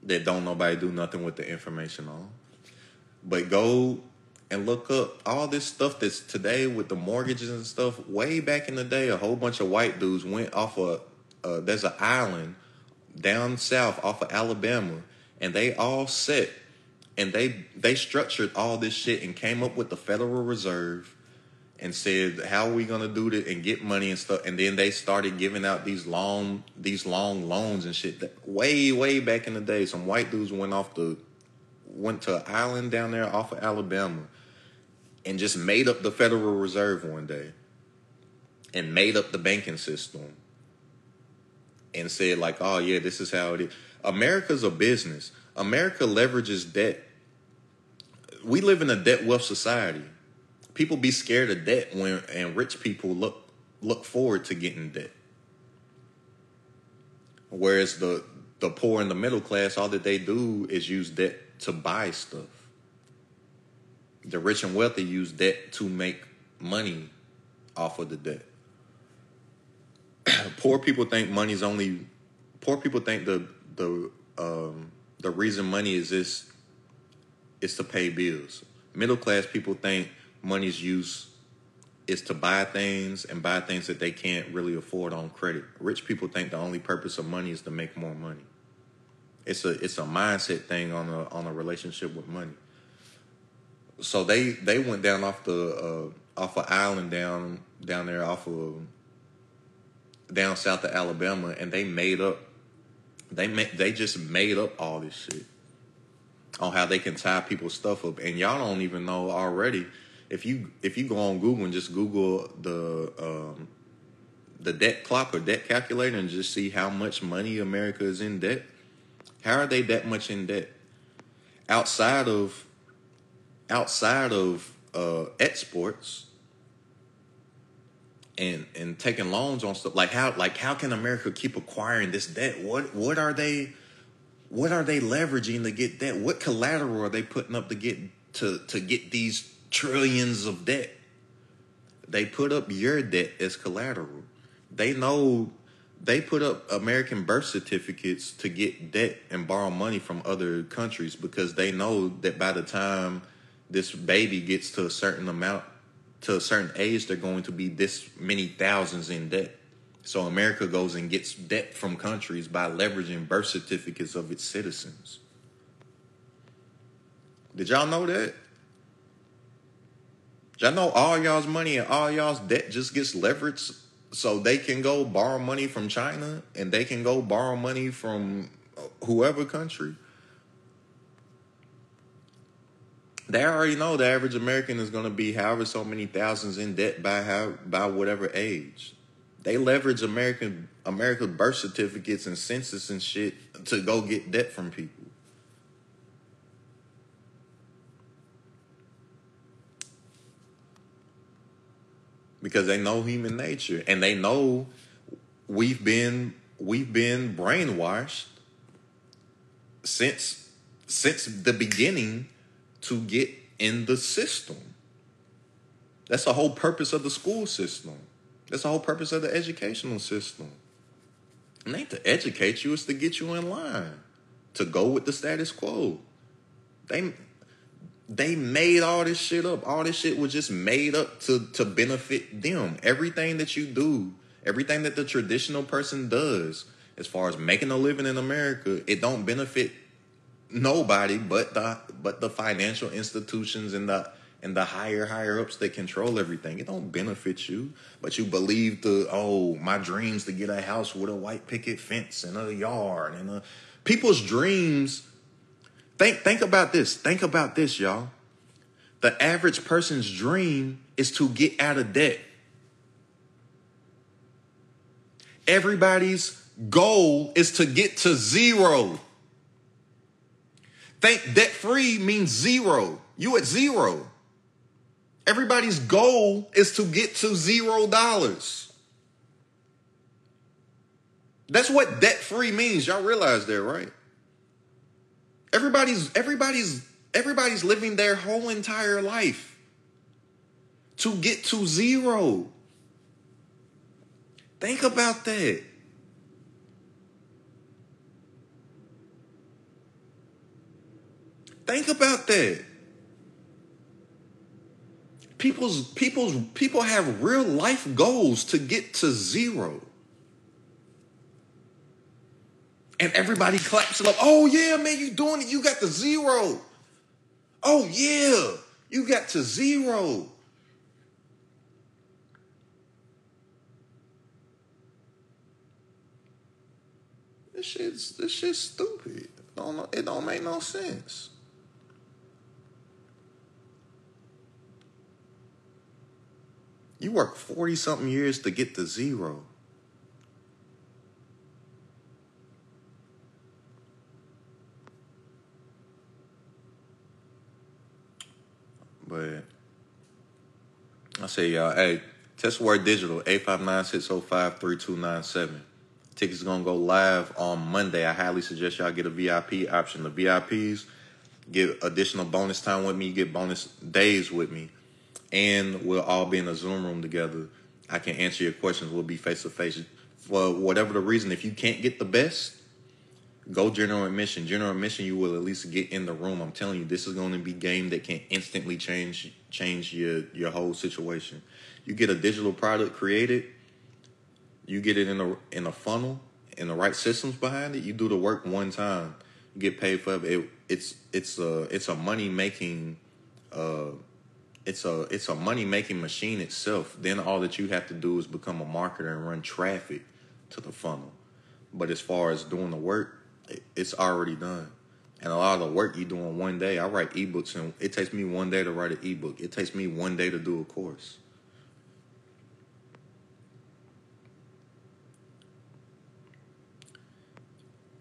that don't nobody do nothing with the information on. But go and look up all this stuff that's today with the mortgages and stuff. Way back in the day, a whole bunch of white dudes went off a uh, there's an island down south off of Alabama, and they all set and they they structured all this shit and came up with the Federal Reserve and said how are we gonna do this and get money and stuff? And then they started giving out these long these long loans and shit that way way back in the day some white dudes went off the went to an island down there off of Alabama and just made up the Federal Reserve one day and made up the banking system and said like oh yeah this is how it is. America's a business. America leverages debt. We live in a debt wealth society. People be scared of debt when and rich people look look forward to getting debt. Whereas the the poor and the middle class, all that they do is use debt to buy stuff. The rich and wealthy use debt to make money off of the debt. <clears throat> poor people think money's only. Poor people think the the um, the reason money exists is to pay bills. Middle class people think money's use is to buy things and buy things that they can't really afford on credit. Rich people think the only purpose of money is to make more money. It's a it's a mindset thing on a on a relationship with money. So they they went down off the uh, off an island down down there off of down south of Alabama, and they made up they made they just made up all this shit on how they can tie people's stuff up, and y'all don't even know already. If you if you go on Google and just Google the um, the debt clock or debt calculator and just see how much money America is in debt, how are they that much in debt? Outside of outside of uh, exports and and taking loans on stuff like how like how can America keep acquiring this debt? What what are they? what are they leveraging to get that? What collateral are they putting up to get to to get these trillions of debt? They put up your debt as collateral. They know they put up American birth certificates to get debt and borrow money from other countries because they know that by the time this baby gets to a certain amount to a certain age they're going to be this many thousands in debt. So America goes and gets debt from countries by leveraging birth certificates of its citizens. Did y'all know that? Y'all know all y'all's money and all y'all's debt just gets leveraged so they can go borrow money from China and they can go borrow money from whoever country. they already know the average American is going to be however so many thousands in debt by how by whatever age. They leverage American America's birth certificates and census and shit to go get debt from people. Because they know human nature and they know we've been we've been brainwashed since since the beginning to get in the system. That's the whole purpose of the school system. That's the whole purpose of the educational system. It ain't to educate you, it's to get you in line, to go with the status quo. They they made all this shit up. All this shit was just made up to to benefit them. Everything that you do, everything that the traditional person does, as far as making a living in America, it don't benefit nobody but the but the financial institutions and the and the higher higher ups that control everything. It don't benefit you, but you believe the oh my dreams to get a house with a white picket fence and a yard and a people's dreams. Think think about this. Think about this, y'all. The average person's dream is to get out of debt. Everybody's goal is to get to zero. Think debt free means zero. You at zero. Everybody's goal is to get to zero dollars. That's what debt free means. Y'all realize that, right? Everybody's everybody's everybody's living their whole entire life to get to zero. Think about that. Think about that. People's people's people have real life goals to get to zero. And everybody claps it up. Oh yeah, man, you doing it. You got the zero. Oh yeah, you got to zero. This shit's this shit's stupid. It don't, it don't make no sense. You work 40 something years to get to zero. But I say y'all, hey, Test Word Digital, 859-605-3297. Tickets gonna go live on Monday. I highly suggest y'all get a VIP option. The VIPs get additional bonus time with me, get bonus days with me and we'll all be in a Zoom room together. I can answer your questions. We'll be face to face. For whatever the reason, if you can't get the best, go general admission. General admission, you will at least get in the room. I'm telling you, this is going to be game that can instantly change change your your whole situation. You get a digital product created, you get it in a in a funnel, in the right systems behind it. You do the work one time, you get paid for it. It's it's a it's a money making. Uh, it's a it's a money making machine itself. Then all that you have to do is become a marketer and run traffic to the funnel. But as far as doing the work, it's already done. And a lot of the work you do in one day, I write ebooks and it takes me one day to write an ebook. It takes me one day to do a course.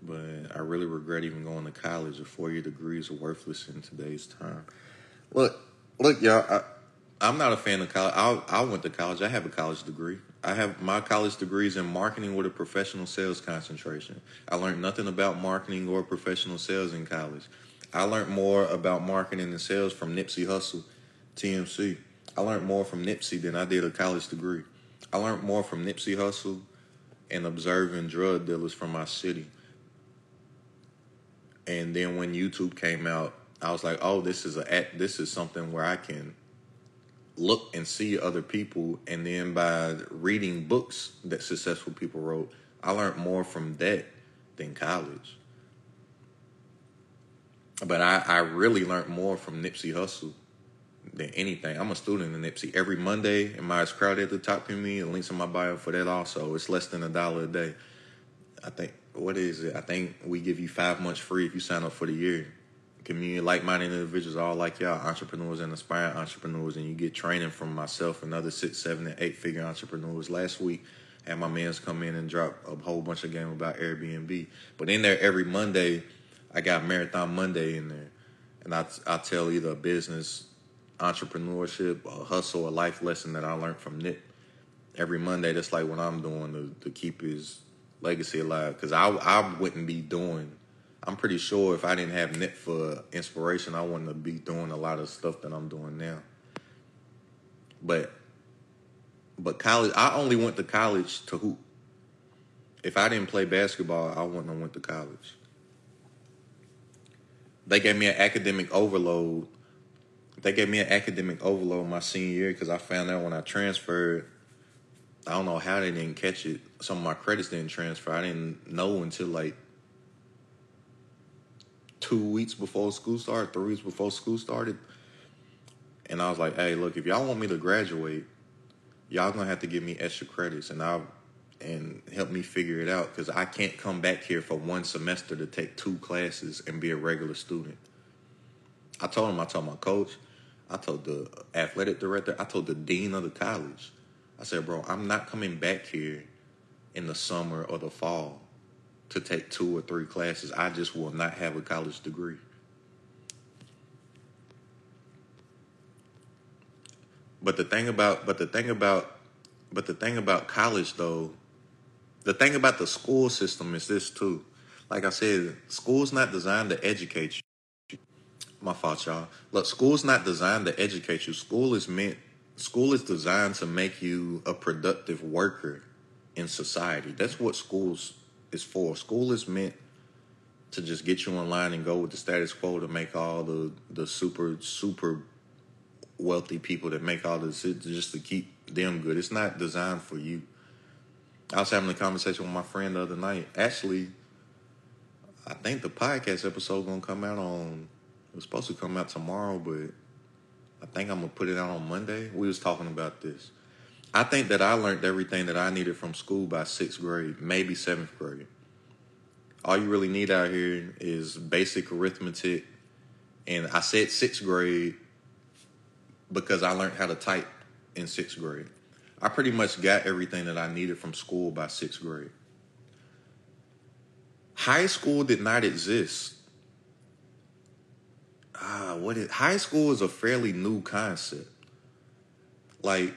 But I really regret even going to college. A four year degree is worthless in today's time. Look, look, y'all. I, am not a fan of college. I, I went to college. I have a college degree. I have my college degrees in marketing with a professional sales concentration. I learned nothing about marketing or professional sales in college. I learned more about marketing and sales from Nipsey Hussle, TMC. I learned more from Nipsey than I did a college degree. I learned more from Nipsey Hussle and observing drug dealers from my city. And then when YouTube came out, I was like, oh, this is a this is something where I can look and see other people, and then by reading books that successful people wrote, I learned more from that than college. But I, I really learned more from Nipsey Hussle than anything. I'm a student in Nipsey. Every Monday, in my crowd at the top community, the links in my bio for that also. It's less than a dollar a day. I think what is it? I think we give you five months free if you sign up for the year community, like-minded individuals, all like y'all, entrepreneurs and aspiring entrepreneurs, and you get training from myself and other six, seven, and eight-figure entrepreneurs. Last week, had my man's come in and drop a whole bunch of game about Airbnb. But in there every Monday, I got Marathon Monday in there, and I I tell either a business, entrepreneurship, a hustle, a life lesson that I learned from Nip. Every Monday, that's like what I'm doing to, to keep his legacy alive. Because I I wouldn't be doing I'm pretty sure if I didn't have Nick for inspiration, I wouldn't be doing a lot of stuff that I'm doing now. But but college, I only went to college to hoop. If I didn't play basketball, I wouldn't have went to college. They gave me an academic overload. They gave me an academic overload my senior year because I found out when I transferred. I don't know how they didn't catch it. Some of my credits didn't transfer. I didn't know until like two weeks before school started, three weeks before school started. And I was like, hey, look, if y'all want me to graduate, y'all gonna have to give me extra credits and I'll and help me figure it out because I can't come back here for one semester to take two classes and be a regular student. I told him, I told my coach, I told the athletic director, I told the dean of the college. I said, bro, I'm not coming back here in the summer or the fall to take two or three classes. I just will not have a college degree. But the thing about but the thing about but the thing about college though, the thing about the school system is this too. Like I said, school's not designed to educate you. My fault, y'all. Look, school's not designed to educate you. School is meant school is designed to make you a productive worker in society. That's what schools is for. School is meant to just get you in line and go with the status quo to make all the the super super wealthy people that make all this just to keep them good. It's not designed for you. I was having a conversation with my friend the other night. Actually, I think the podcast episode gonna come out on. It was supposed to come out tomorrow, but I think I'm gonna put it out on Monday. We was talking about this. I think that I learned everything that I needed from school by sixth grade, maybe seventh grade. All you really need out here is basic arithmetic. And I said sixth grade because I learned how to type in sixth grade. I pretty much got everything that I needed from school by sixth grade. High school did not exist. Ah, what is high school is a fairly new concept. Like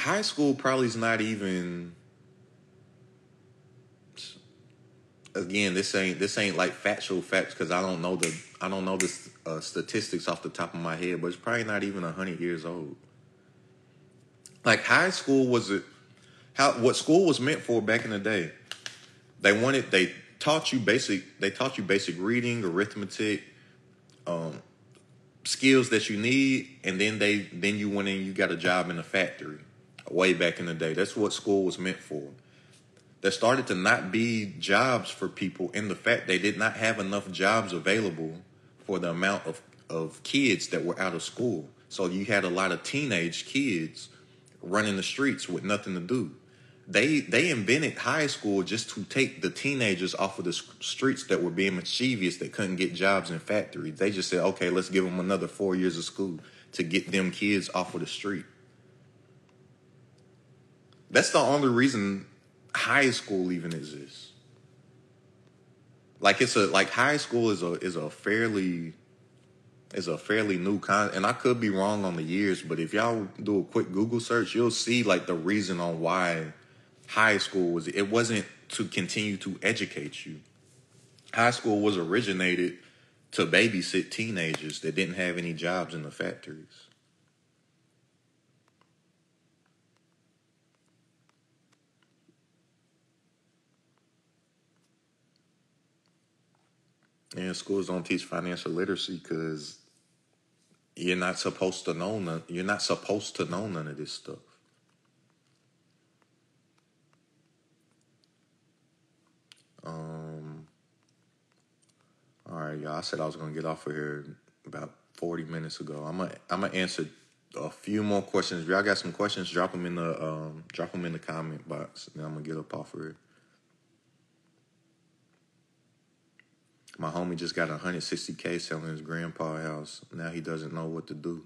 high school probably is not even again this ain't this ain't like factual facts because i don't know the i don't know the uh, statistics off the top of my head but it's probably not even 100 years old. Like high school was it how what school was meant for back in the day they wanted they taught you basic they taught you basic reading arithmetic um, skills that you need and then they then you went in you got a job in a factory way back in the day. That's what school was meant for. There started to not be jobs for people in the fact they did not have enough jobs available for the amount of, of kids that were out of school. So you had a lot of teenage kids running the streets with nothing to do. They they invented high school just to take the teenagers off of the streets that were being mischievous that couldn't get jobs in factories. They just said, okay, let's give them another four years of school to get them kids off of the street. That's the only reason high school even exists. Like it's a like high school is a is a fairly is a fairly new con and I could be wrong on the years, but if y'all do a quick Google search, you'll see like the reason on why high school was it wasn't to continue to educate you. High school was originated to babysit teenagers that didn't have any jobs in the factories. And schools don't teach financial literacy because you're not supposed to know none. You're not supposed to know none of this stuff. Um. All right, y'all. I said I was gonna get off of here about 40 minutes ago. I'm gonna I'm gonna answer a few more questions. If y'all got some questions, drop them in the um drop them in the comment box, and I'm gonna get up off of here. My homie just got 160k selling his grandpa house. Now he doesn't know what to do.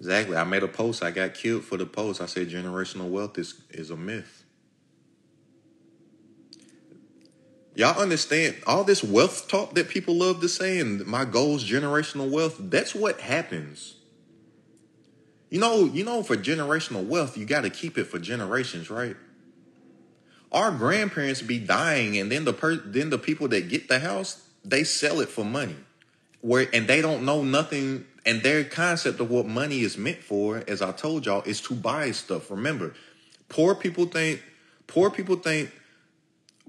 Exactly. I made a post. I got killed for the post. I said generational wealth is, is a myth. Y'all understand all this wealth talk that people love to say and my goals generational wealth, that's what happens. You know, you know for generational wealth, you got to keep it for generations, right? Our grandparents be dying and then the per- then the people that get the house, they sell it for money. Where and they don't know nothing and their concept of what money is meant for, as I told y'all, is to buy stuff. Remember, poor people think poor people think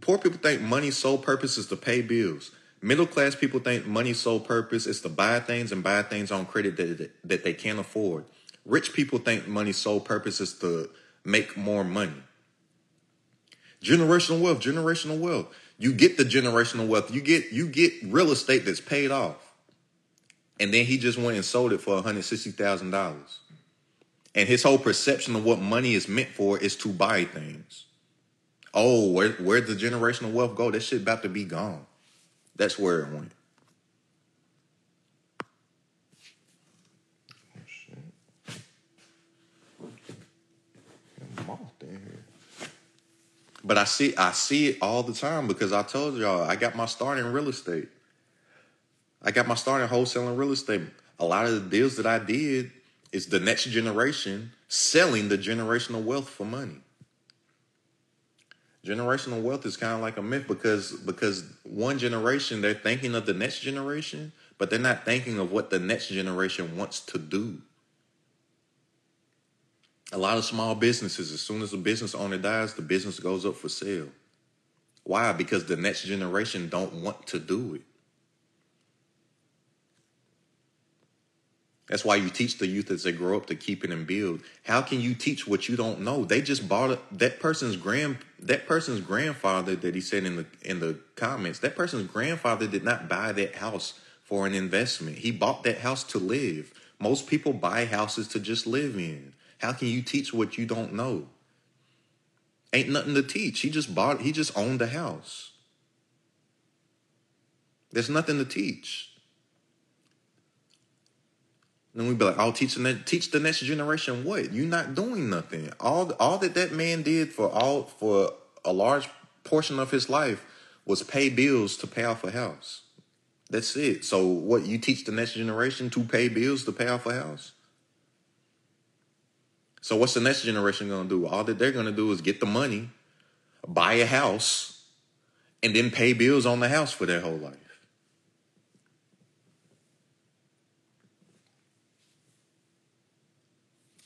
Poor people think money's sole purpose is to pay bills. Middle class people think money's sole purpose is to buy things and buy things on credit that, that they can't afford. Rich people think money's sole purpose is to make more money. Generational wealth, generational wealth. You get the generational wealth. You get you get real estate that's paid off. And then he just went and sold it for $160,000. And his whole perception of what money is meant for is to buy things. Oh, where where'd the generational wealth go? That shit about to be gone. That's where it went. Oh shit. in here. But I see I see it all the time because I told y'all I got my start in real estate. I got my start in wholesaling real estate. A lot of the deals that I did is the next generation selling the generational wealth for money generational wealth is kind of like a myth because because one generation they're thinking of the next generation but they're not thinking of what the next generation wants to do a lot of small businesses as soon as the business owner dies the business goes up for sale why because the next generation don't want to do it That's why you teach the youth as they grow up to keep it and build. How can you teach what you don't know? They just bought it. That person's grand that person's grandfather that he said in the in the comments. That person's grandfather did not buy that house for an investment. He bought that house to live. Most people buy houses to just live in. How can you teach what you don't know? Ain't nothing to teach. He just bought. He just owned the house. There's nothing to teach. Then we'd be like, "I'll teach the next, teach the next generation what? You're not doing nothing. All all that that man did for all for a large portion of his life was pay bills to pay off a house. That's it. So what you teach the next generation to pay bills to pay off a house? So what's the next generation gonna do? All that they're gonna do is get the money, buy a house, and then pay bills on the house for their whole life.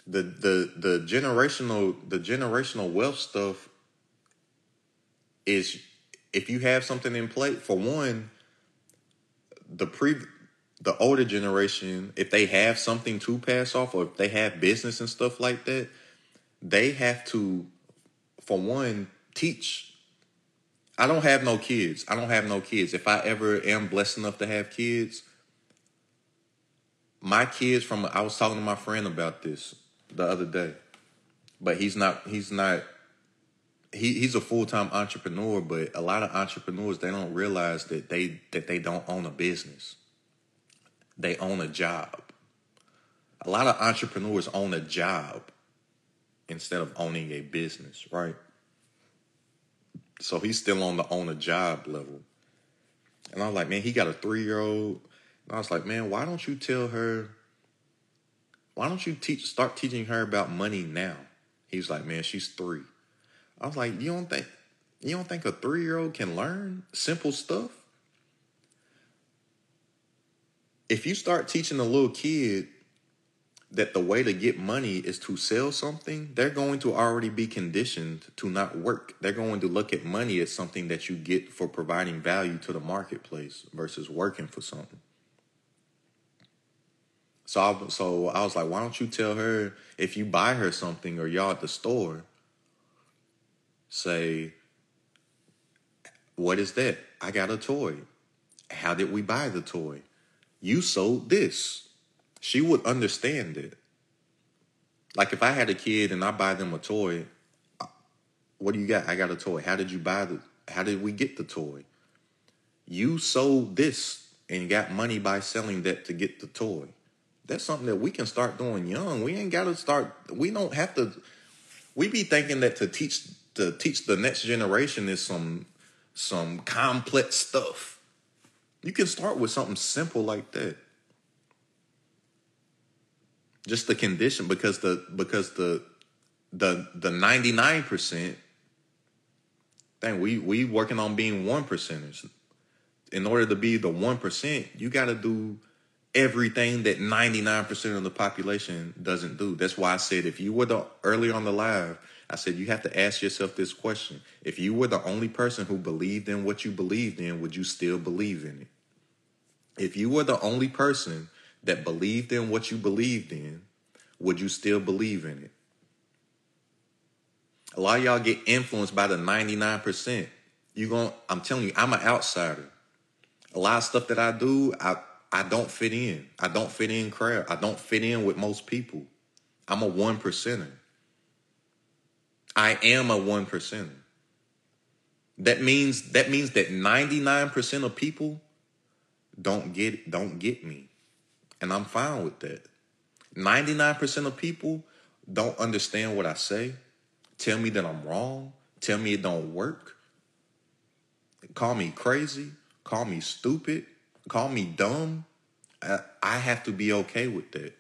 the the the generational the generational wealth stuff is if you have something in play for one the pre the older generation if they have something to pass off or if they have business and stuff like that they have to for one teach I don't have no kids. I don't have no kids. If I ever am blessed enough to have kids, my kids from I was talking to my friend about this the other day, but he's not. He's not. He he's a full time entrepreneur, but a lot of entrepreneurs they don't realize that they that they don't own a business. They own a job. A lot of entrepreneurs own a job instead of owning a business, right? So he's still on the own a job level. And I was like, man, he got a three year old. And I was like, man, why don't you tell her why don't you teach start teaching her about money now? He's like, man, she's three. I was like, you don't think you don't think a three year old can learn simple stuff? If you start teaching a little kid that the way to get money is to sell something, they're going to already be conditioned to not work. They're going to look at money as something that you get for providing value to the marketplace versus working for something. So I, so I was like, why don't you tell her if you buy her something or y'all at the store, say, what is that? I got a toy. How did we buy the toy? You sold this. She would understand it. Like if I had a kid and I buy them a toy, uh, what do you got? I got a toy. How did you buy the how did we get the toy? you sold this and got money by selling that to get the toy. That's something that we can start doing young. We ain't got to start. We don't have to. We be thinking that to teach to teach the next generation is some some complex stuff. You can start with something simple like that. Just the condition because the because the the the 99% thing we we working on being one percenters. In order to be the one percent, you gotta do everything that 99% of the population doesn't do. That's why I said if you were the early on the live, I said you have to ask yourself this question. If you were the only person who believed in what you believed in, would you still believe in it? If you were the only person that believed in what you believed in, would you still believe in it? A lot of y'all get influenced by the 99%. You going I'm telling you, I'm an outsider. A lot of stuff that I do, I I don't fit in. I don't fit in crowd. I don't fit in with most people. I'm a one percenter. I am a one percenter. That means that means that 99% of people don't get don't get me. And I'm fine with that. 99% of people don't understand what I say, tell me that I'm wrong, tell me it don't work, call me crazy, call me stupid, call me dumb. I, I have to be okay with that.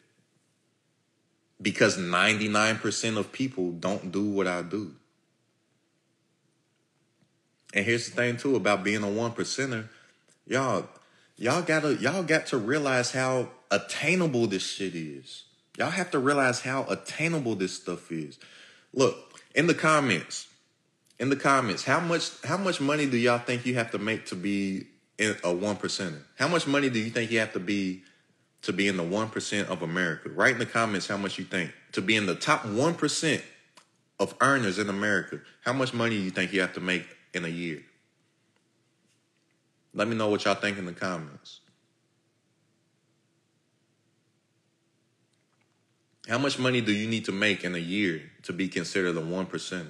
Because 99% of people don't do what I do. And here's the thing too about being a one percenter, y'all, y'all gotta y'all got to realize how attainable this shit is. Y'all have to realize how attainable this stuff is. Look, in the comments, in the comments, how much how much money do y'all think you have to make to be a one percenter? How much money do you think you have to be to be in the 1% of America. Write in the comments how much you think. To be in the top 1% of earners in America, how much money do you think you have to make in a year? Let me know what y'all think in the comments. How much money do you need to make in a year to be considered the 1%?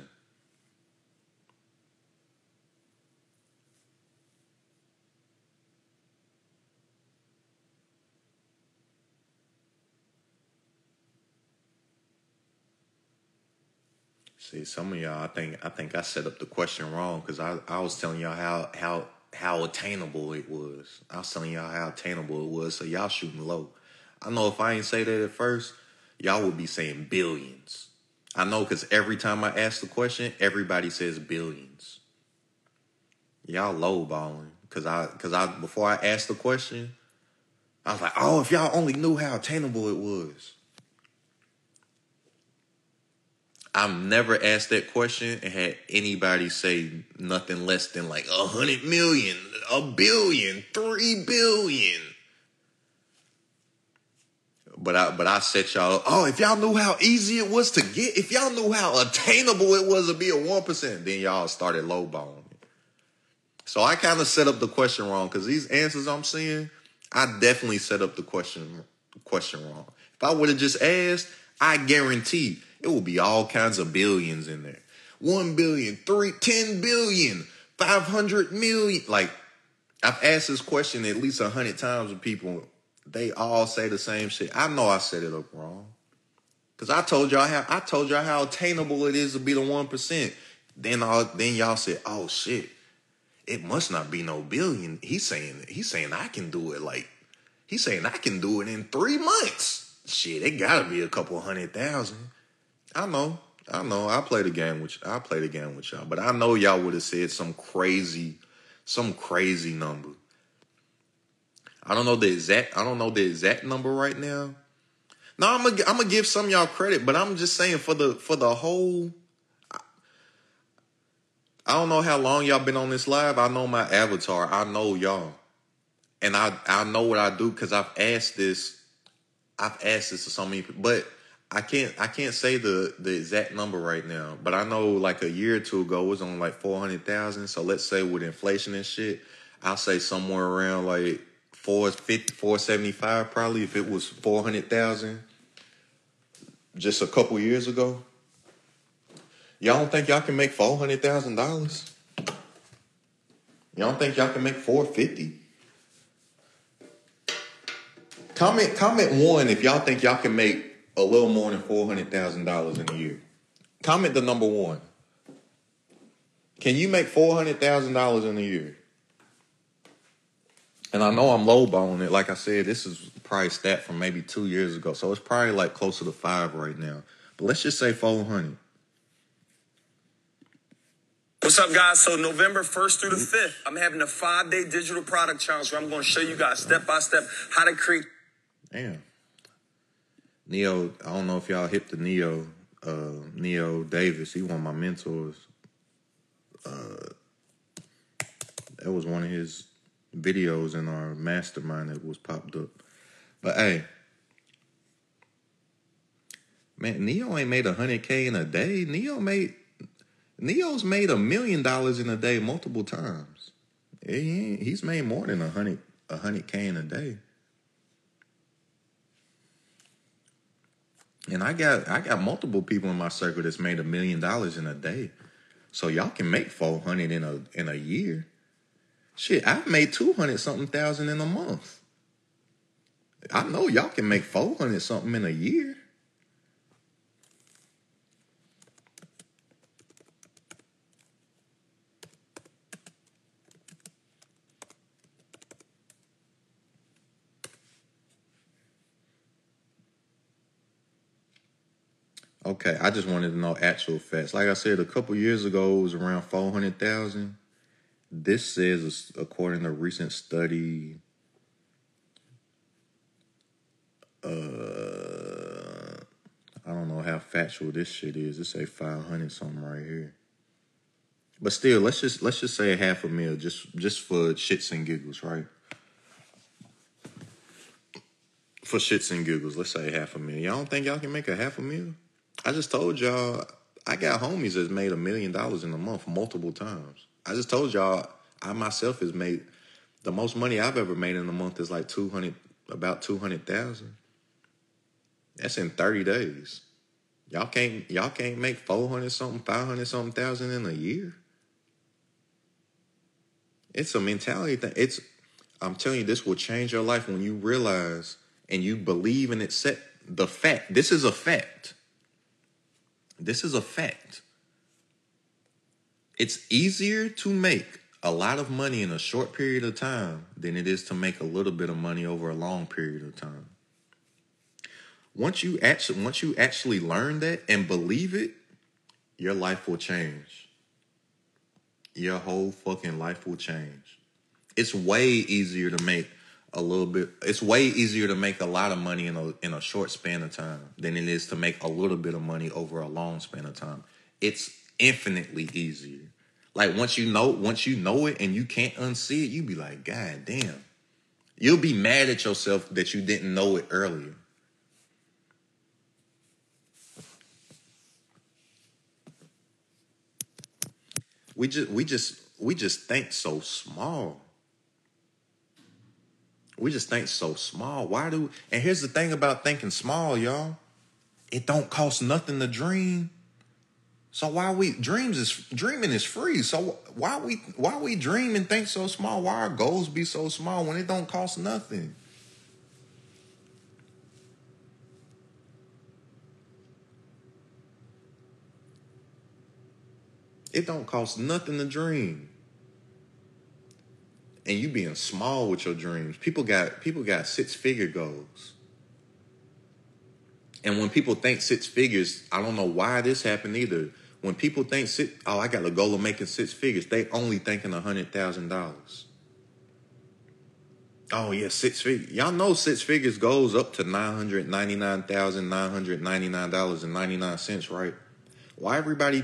See, some of y'all, I think, I think I set up the question wrong because I, I was telling y'all how how how attainable it was. I was telling y'all how attainable it was, so y'all shooting low. I know if I ain't say that at first, y'all would be saying billions. I know because every time I ask the question, everybody says billions. Y'all low balling because I because I before I asked the question, I was like, oh, if y'all only knew how attainable it was. I've never asked that question and had anybody say nothing less than like a hundred million, a billion, three billion. But I but I set y'all, oh, if y'all knew how easy it was to get, if y'all knew how attainable it was to be a one percent, then y'all started lowballing. So I kind of set up the question wrong because these answers I'm seeing, I definitely set up the question question wrong. If I would have just asked, I guarantee it will be all kinds of billions in there. One billion, three, ten billion, five hundred million. Like I've asked this question at least a hundred times with people. They all say the same shit. I know I set it up wrong. Cause I told y'all how I told y'all how attainable it is to be the one percent. Then all then y'all said, "Oh shit, it must not be no billion." He's saying he's saying I can do it like he's saying I can do it in three months. Shit, it gotta be a couple hundred thousand. I know, I know. I play the game with I play the game with y'all, but I know y'all would have said some crazy, some crazy number. I don't know the exact. I don't know the exact number right now. No, I'm gonna I'm gonna give some y'all credit, but I'm just saying for the for the whole. I don't know how long y'all been on this live. I know my avatar. I know y'all, and I I know what I do because I've asked this. I've asked this to so many people, but I can't I can't say the the exact number right now, but I know like a year or two ago it was on like four hundred thousand. So let's say with inflation and shit, I'll say somewhere around like 450, 475 probably if it was four hundred thousand just a couple years ago. Y'all don't think y'all can make four hundred thousand dollars? Y'all don't think y'all can make 450? Comment comment one if y'all think y'all can make a little more than four hundred thousand dollars in a year. Comment the number one. Can you make four hundred thousand dollars in a year? And I know I'm lowballing it. Like I said, this is probably stat from maybe two years ago, so it's probably like closer to five right now. But let's just say four hundred. What's up, guys? So November 1st through the 5th, I'm having a five-day digital product challenge where I'm going to show you guys step by step how to create. Damn. Neo, I don't know if y'all hit the Neo, uh, Neo Davis. He one of my mentors. Uh, that was one of his videos in our mastermind that was popped up. But hey, man, Neo ain't made a hundred k in a day. Neo made Neo's made a million dollars in a day multiple times. He he's made more than a hundred a hundred k in a day. And I got I got multiple people in my circle that's made a million dollars in a day. So y'all can make four hundred in a in a year. Shit, I've made two hundred something thousand in a month. I know y'all can make four hundred something in a year. Okay, I just wanted to know actual facts. Like I said, a couple years ago, it was around 400,000. This says, according to a recent study, uh, I don't know how factual this shit is. It say 500 something right here. But still, let's just let's just say a half a mil, just just for shits and giggles, right? For shits and giggles, let's say half a mil. Y'all don't think y'all can make a half a mil? I just told y'all I got homies that's made a million dollars in a month multiple times. I just told y'all I myself has made the most money I've ever made in a month is like two hundred, about two hundred thousand. That's in thirty days. Y'all can't y'all can't make four hundred something, five hundred something thousand in a year. It's a mentality thing. It's I'm telling you, this will change your life when you realize and you believe and accept the fact. This is a fact. This is a fact. It's easier to make a lot of money in a short period of time than it is to make a little bit of money over a long period of time. Once you actually once you actually learn that and believe it, your life will change. Your whole fucking life will change. It's way easier to make a little bit it's way easier to make a lot of money in a in a short span of time than it is to make a little bit of money over a long span of time. It's infinitely easier. Like once you know once you know it and you can't unsee it, you be like, God damn. You'll be mad at yourself that you didn't know it earlier. We just we just we just think so small. We just think so small. Why do and here's the thing about thinking small, y'all. It don't cost nothing to dream. So why we dreams is dreaming is free. So why we why we dream and think so small? Why our goals be so small when it don't cost nothing? It don't cost nothing to dream and you being small with your dreams. People got people got six figure goals. And when people think six figures, I don't know why this happened either. When people think six, oh, I got a goal of making six figures, they only thinking a hundred thousand dollars. Oh yeah, six figures. Y'all know six figures goes up to nine hundred ninety nine thousand nine hundred ninety nine dollars and ninety nine cents, right? Why everybody?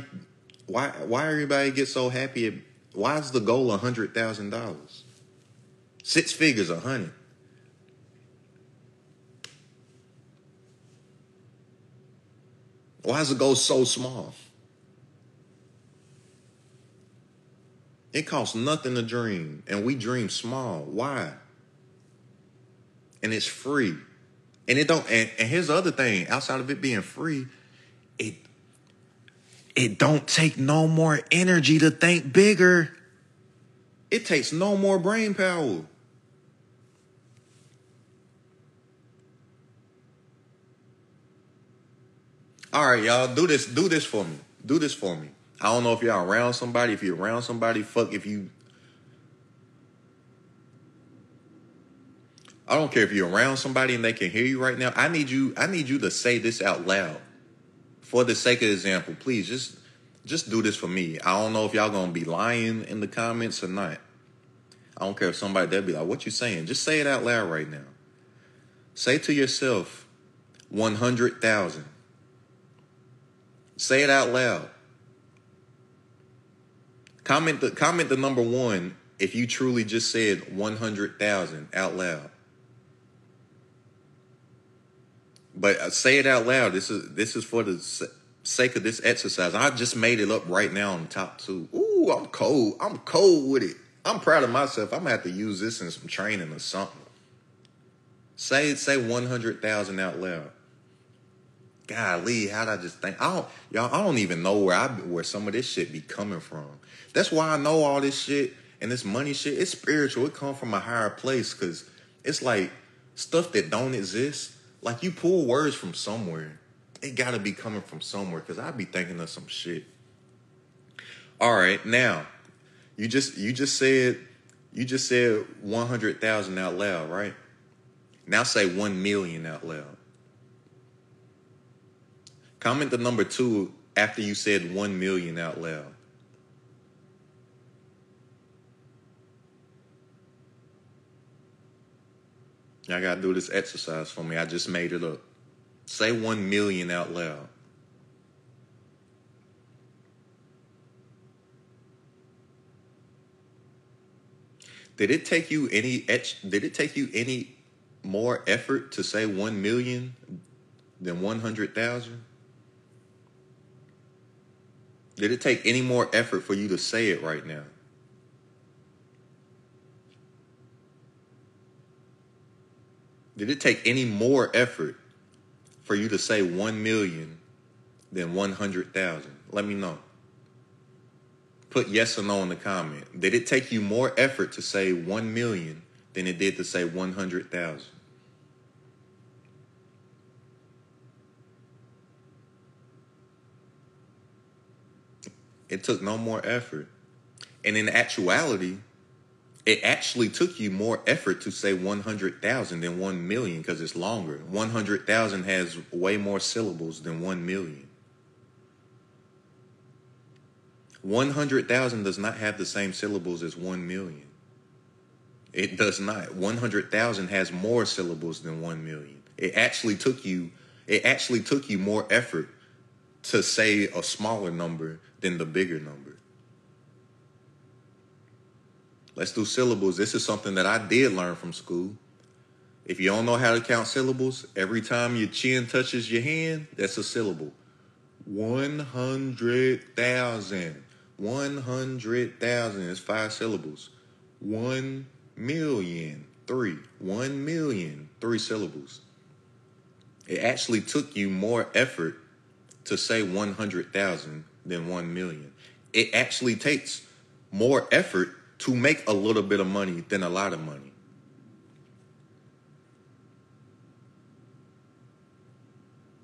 Why why everybody get so happy? At, Why is the goal a hundred thousand dollars? Six figures, a hundred. Why does it go so small? It costs nothing to dream, and we dream small. Why? And it's free. And it don't and, and here's the other thing, outside of it being free, it it don't take no more energy to think bigger. It takes no more brain power. All right, y'all, do this. Do this for me. Do this for me. I don't know if y'all around somebody. If you're around somebody, fuck if you. I don't care if you're around somebody and they can hear you right now. I need you. I need you to say this out loud, for the sake of example. Please, just just do this for me. I don't know if y'all gonna be lying in the comments or not. I don't care if somebody there be like, "What you saying?" Just say it out loud right now. Say to yourself, one hundred thousand. Say it out loud. Comment the comment the number one if you truly just said one hundred thousand out loud. But uh, say it out loud. This is this is for the sake of this exercise. I just made it up right now on the top two. Ooh, I'm cold. I'm cold with it. I'm proud of myself. I'm gonna have to use this in some training or something. Say say one hundred thousand out loud. Golly, how'd I just think? I don't, y'all. I don't even know where I where some of this shit be coming from. That's why I know all this shit and this money shit. It's spiritual. It come from a higher place because it's like stuff that don't exist. Like you pull words from somewhere. It got to be coming from somewhere because I'd be thinking of some shit. All right, now you just you just said you just said one hundred thousand out loud, right? Now say one million out loud. Comment the number two after you said 1 million out loud. Y'all gotta do this exercise for me. I just made it up. Say 1 million out loud. Did it take you any did it take you any more effort to say 1 million than 100,000? Did it take any more effort for you to say it right now? Did it take any more effort for you to say 1 million than 100,000? Let me know. Put yes or no in the comment. Did it take you more effort to say 1 million than it did to say 100,000? It took no more effort. And in actuality, it actually took you more effort to say 100,000 than 1 million because it's longer. 100,000 has way more syllables than 1 million. 100,000 does not have the same syllables as 1 million. It does not. 100,000 has more syllables than 1 million. It actually took you it actually took you more effort to say a smaller number than the bigger number. Let's do syllables. This is something that I did learn from school. If you don't know how to count syllables, every time your chin touches your hand, that's a syllable. 100,000. 100,000 is five syllables. 1 million, three. 1 million, three syllables. It actually took you more effort to say 100,000 than 1 million. It actually takes more effort to make a little bit of money than a lot of money.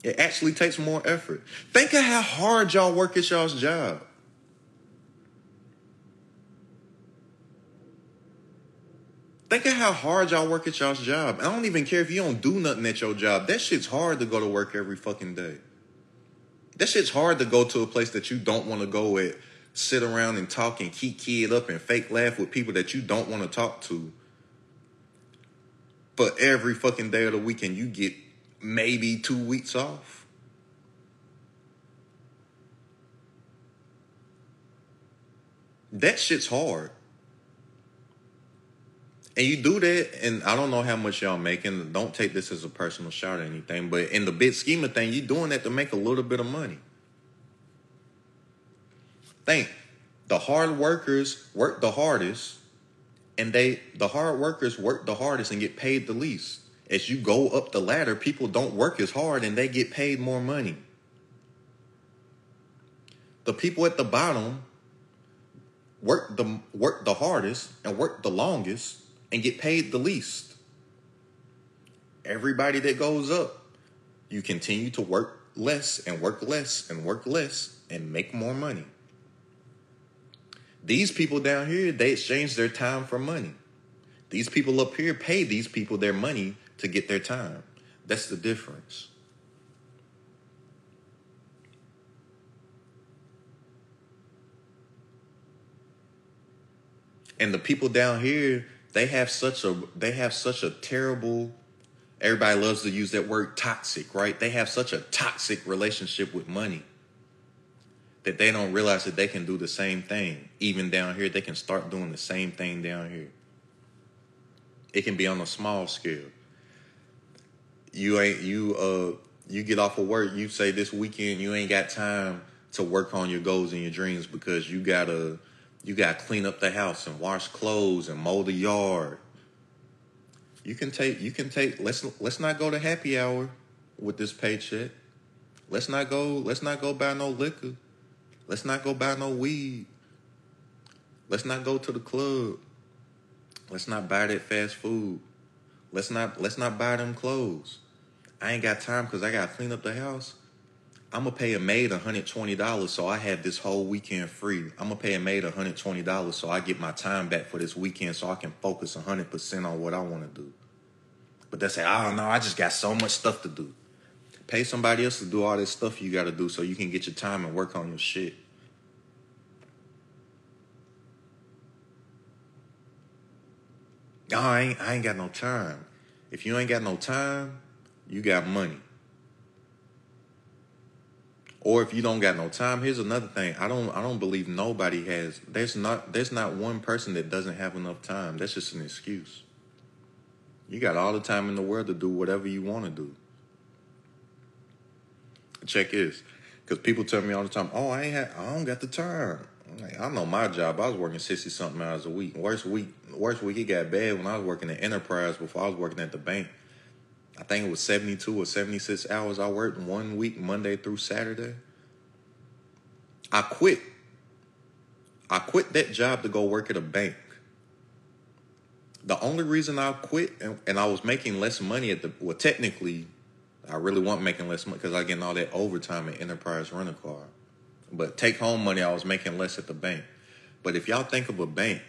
It actually takes more effort. Think of how hard y'all work at y'all's job. Think of how hard y'all work at y'all's job. I don't even care if you don't do nothing at your job. That shit's hard to go to work every fucking day. That shit's hard to go to a place that you don't want to go at, sit around and talk and keep kid up and fake laugh with people that you don't want to talk to. But every fucking day of the weekend, you get maybe two weeks off. That shit's hard. And you do that, and I don't know how much y'all making. Don't take this as a personal shot or anything, but in the big scheme of things, you doing that to make a little bit of money. Think the hard workers work the hardest, and they the hard workers work the hardest and get paid the least. As you go up the ladder, people don't work as hard and they get paid more money. The people at the bottom work the work the hardest and work the longest and get paid the least. Everybody that goes up, you continue to work less and work less and work less and make more money. These people down here, they exchange their time for money. These people up here pay these people their money to get their time. That's the difference. And the people down here, they have such a they have such a terrible everybody loves to use that word toxic, right? They have such a toxic relationship with money that they don't realize that they can do the same thing. Even down here, they can start doing the same thing down here. It can be on a small scale. You ain't you uh you get off of work, you say this weekend you ain't got time to work on your goals and your dreams because you gotta you gotta clean up the house and wash clothes and mow the yard. You can take you can take let's let's not go to happy hour with this paycheck. Let's not go let's not go buy no liquor. Let's not go buy no weed. Let's not go to the club. Let's not buy that fast food. Let's not let's not buy them clothes. I ain't got time because I gotta clean up the house. I'm gonna pay a maid $120 so I have this whole weekend free. I'm gonna pay a maid $120 so I get my time back for this weekend so I can focus 100% on what I wanna do. But they say, oh no, I just got so much stuff to do. Pay somebody else to do all this stuff you gotta do so you can get your time and work on your shit. No, I ain't, I ain't got no time. If you ain't got no time, you got money. Or if you don't got no time, here's another thing. I don't I don't believe nobody has there's not there's not one person that doesn't have enough time. That's just an excuse. You got all the time in the world to do whatever you want to do. Check this. Cause people tell me all the time, oh, I ain't had, I don't got the time. I'm like, I know my job. I was working sixty something hours a week. Worst week, worst week it got bad when I was working at Enterprise before I was working at the bank. I think it was seventy two or seventy six hours I worked one week, Monday through Saturday. I quit. I quit that job to go work at a bank. The only reason I quit, and, and I was making less money at the well, technically, I really wasn't making less money because I getting all that overtime at Enterprise Rent a Car. But take home money, I was making less at the bank. But if y'all think of a bank,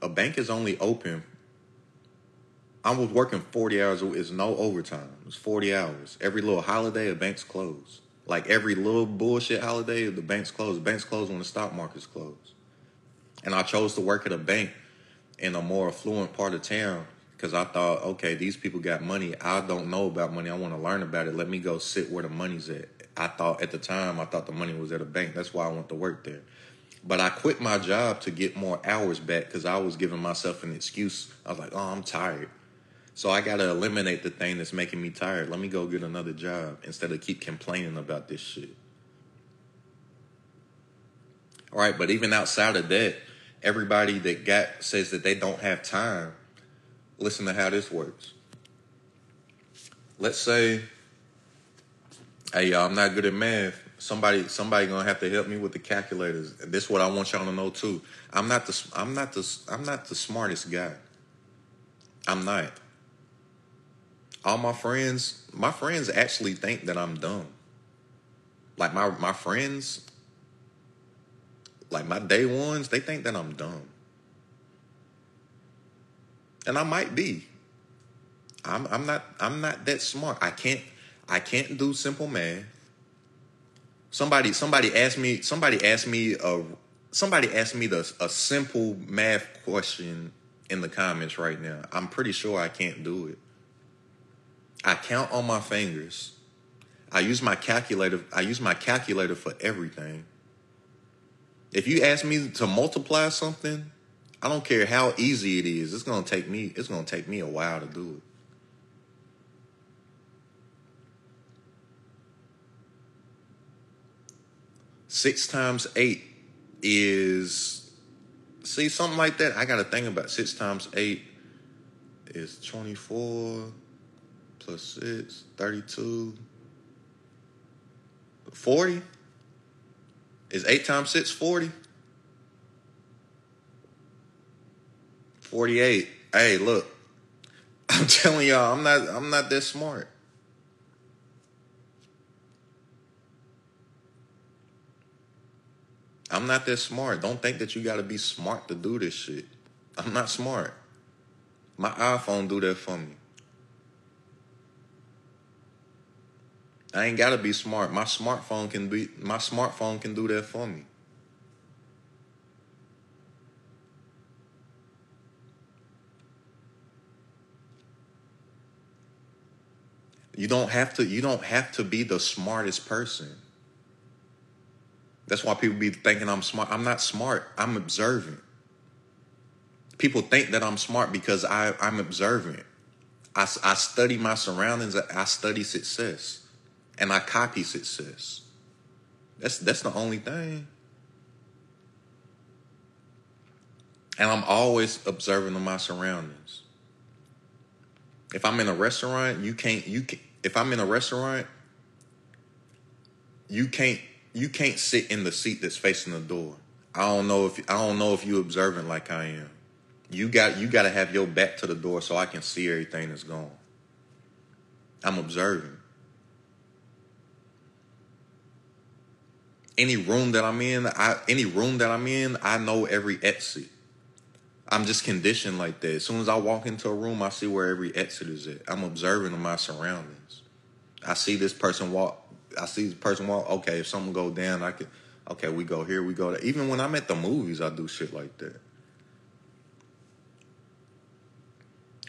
a bank is only open. I was working 40 hours. It's no overtime. It's 40 hours. Every little holiday, a bank's closed. Like every little bullshit holiday, the bank's closed. The bank's closed when the stock market's closed. And I chose to work at a bank in a more affluent part of town because I thought, okay, these people got money. I don't know about money. I want to learn about it. Let me go sit where the money's at. I thought at the time, I thought the money was at a bank. That's why I went to work there. But I quit my job to get more hours back because I was giving myself an excuse. I was like, oh, I'm tired. So I got to eliminate the thing that's making me tired. Let me go get another job instead of keep complaining about this shit. All right, but even outside of that, everybody that got says that they don't have time. Listen to how this works. Let's say, hey y'all, I'm not good at math. Somebody, somebody gonna have to help me with the calculators. And This is what I want y'all to know too. I'm not the, I'm not the, I'm not the smartest guy. I'm not. All my friends, my friends actually think that I'm dumb. Like my my friends, like my day ones, they think that I'm dumb. And I might be. I'm I'm not I'm not that smart. I can't I can't do simple math. Somebody somebody asked me somebody asked me a somebody asked me the, a simple math question in the comments right now. I'm pretty sure I can't do it. I count on my fingers. I use my calculator. I use my calculator for everything. If you ask me to multiply something, I don't care how easy it is. It's gonna take me. It's gonna take me a while to do it. Six times eight is see something like that. I got to think about six times eight is twenty four plus 6, 32. 40? Is 8 times 6 40? 48. Hey, look. <laughs> I'm telling y'all, I'm not I'm not that smart. I'm not that smart. Don't think that you got to be smart to do this shit. I'm not smart. My iPhone do that for me. I ain't got to be smart. My smartphone can be my smartphone can do that for me. You don't have to you don't have to be the smartest person. That's why people be thinking I'm smart. I'm not smart. I'm observant. People think that I'm smart because I, I'm observant. I, I study my surroundings. I study success, and I copy success. That's that's the only thing. And I'm always observing my surroundings. If I'm in a restaurant, you can't you can, if I'm in a restaurant, you can't you can't sit in the seat that's facing the door. I don't know if I don't know if you observant like I am. You got you got to have your back to the door so I can see everything that's going. I'm observing. Any room that I'm in, I any room that I'm in, I know every exit. I'm just conditioned like that. As soon as I walk into a room, I see where every exit is at. I'm observing my surroundings. I see this person walk. I see this person walk. Okay, if something go down, I can. Okay, we go here, we go there. Even when I'm at the movies, I do shit like that.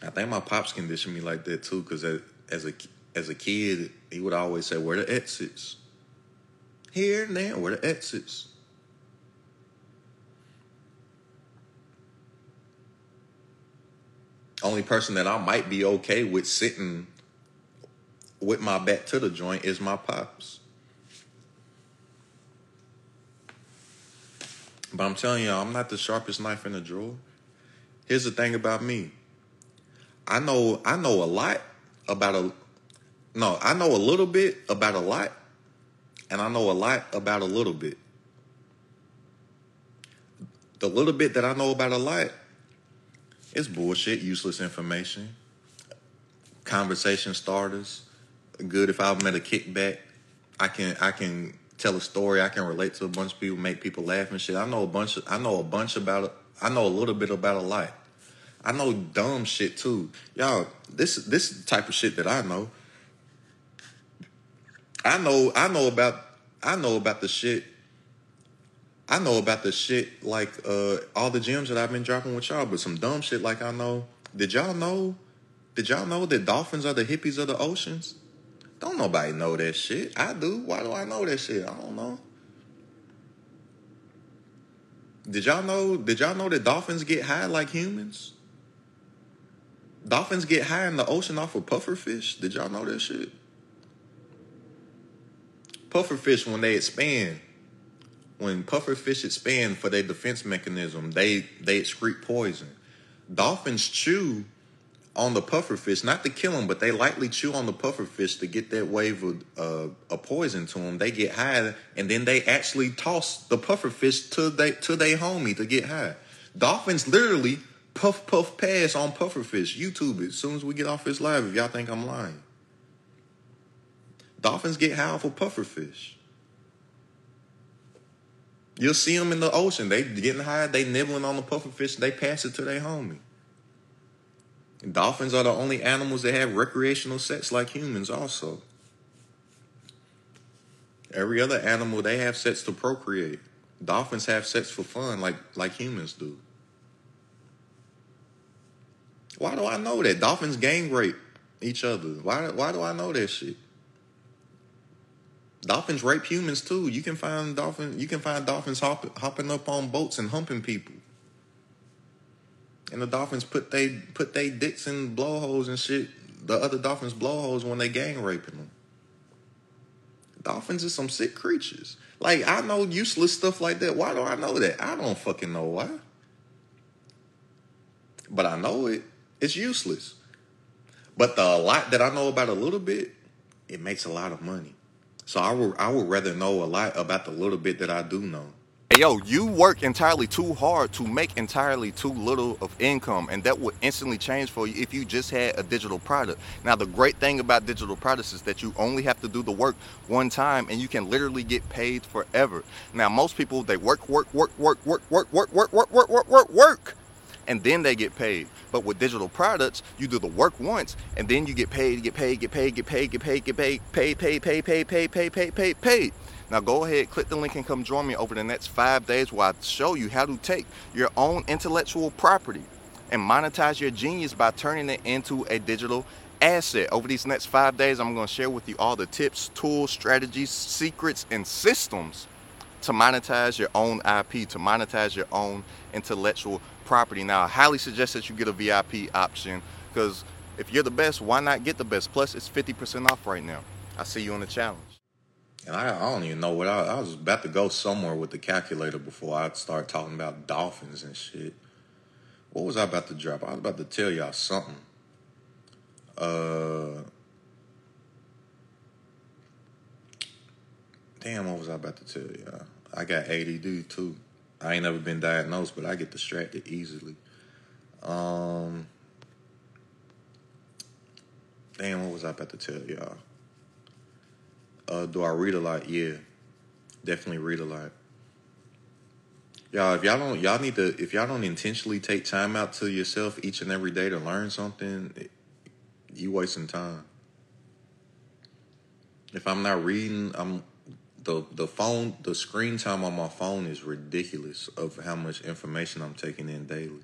I think my pops conditioned me like that too, because as a as a kid, he would always say, "Where the exits?" Here and there, where the exits? Only person that I might be okay with sitting with my back to the joint is my pops. But I'm telling y'all, I'm not the sharpest knife in the drawer. Here's the thing about me. I know I know a lot about a no, I know a little bit about a lot, and I know a lot about a little bit. The little bit that I know about a lot is bullshit, useless information, conversation starters. Good if I'm at a kickback, I can I can tell a story. I can relate to a bunch of people, make people laugh and shit. I know a bunch. Of, I know a bunch about. I know a little bit about a lot. I know dumb shit too. Y'all, this this type of shit that I know. I know I know about I know about the shit. I know about the shit like uh all the gems that I've been dropping with y'all, but some dumb shit like I know. Did y'all know? Did y'all know that dolphins are the hippies of the oceans? Don't nobody know that shit. I do. Why do I know that shit? I don't know. Did y'all know? Did y'all know that dolphins get high like humans? Dolphins get high in the ocean off of pufferfish. Did y'all know that shit? Pufferfish, when they expand, when pufferfish expand for their defense mechanism, they they excrete poison. Dolphins chew on the pufferfish, not to kill them, but they lightly chew on the pufferfish to get that wave of uh, a poison to them. They get high, and then they actually toss the pufferfish to they to their homie to get high. Dolphins literally puff puff pass on pufferfish. YouTube it as soon as we get off this live. If y'all think I'm lying, dolphins get high of pufferfish. You'll see them in the ocean. They getting high. They nibbling on the pufferfish. They pass it to their homie. Dolphins are the only animals that have recreational sex like humans. Also, every other animal they have sex to procreate. Dolphins have sex for fun, like like humans do. Why do I know that? Dolphins gang rape each other. Why why do I know that shit? Dolphins rape humans too. You can find dolphin you can find dolphins hop, hopping up on boats and humping people. And the dolphins put they put they dicks in blowholes and shit. The other dolphins blowholes when they gang raping them. Dolphins are some sick creatures. Like I know useless stuff like that. Why do I know that? I don't fucking know why. But I know it. It's useless. But the lot that I know about a little bit, it makes a lot of money. So I would I would rather know a lot about the little bit that I do know. Hey, yo, you work entirely too hard to make entirely too little of income, and that would instantly change for you if you just had a digital product. Now, the great thing about digital products is that you only have to do the work one time, and you can literally get paid forever. Now, most people they work, work, work, work, work, work, work, work, work, work, work, work, work, and then they get paid. But with digital products, you do the work once, and then you get paid, get paid, get paid, get paid, get paid, get paid, paid, paid, paid, paid, paid, paid, paid, paid, paid. Now go ahead, click the link and come join me over the next five days where I show you how to take your own intellectual property and monetize your genius by turning it into a digital asset. Over these next five days, I'm going to share with you all the tips, tools, strategies, secrets, and systems to monetize your own IP, to monetize your own intellectual property. Now, I highly suggest that you get a VIP option because if you're the best, why not get the best? Plus, it's 50% off right now. I see you on the challenge. And I, I don't even know what I, I was about to go somewhere with the calculator before I start talking about dolphins and shit. What was I about to drop? I was about to tell y'all something. Uh, damn, what was I about to tell y'all? I got ADD too. I ain't never been diagnosed, but I get distracted easily. Um, damn, what was I about to tell y'all? Uh, do I read a lot? Yeah, definitely read a lot. Y'all, if y'all don't, y'all need to, if y'all don't intentionally take time out to yourself each and every day to learn something, you wasting time. If I'm not reading, I'm the the phone, the screen time on my phone is ridiculous of how much information I'm taking in daily.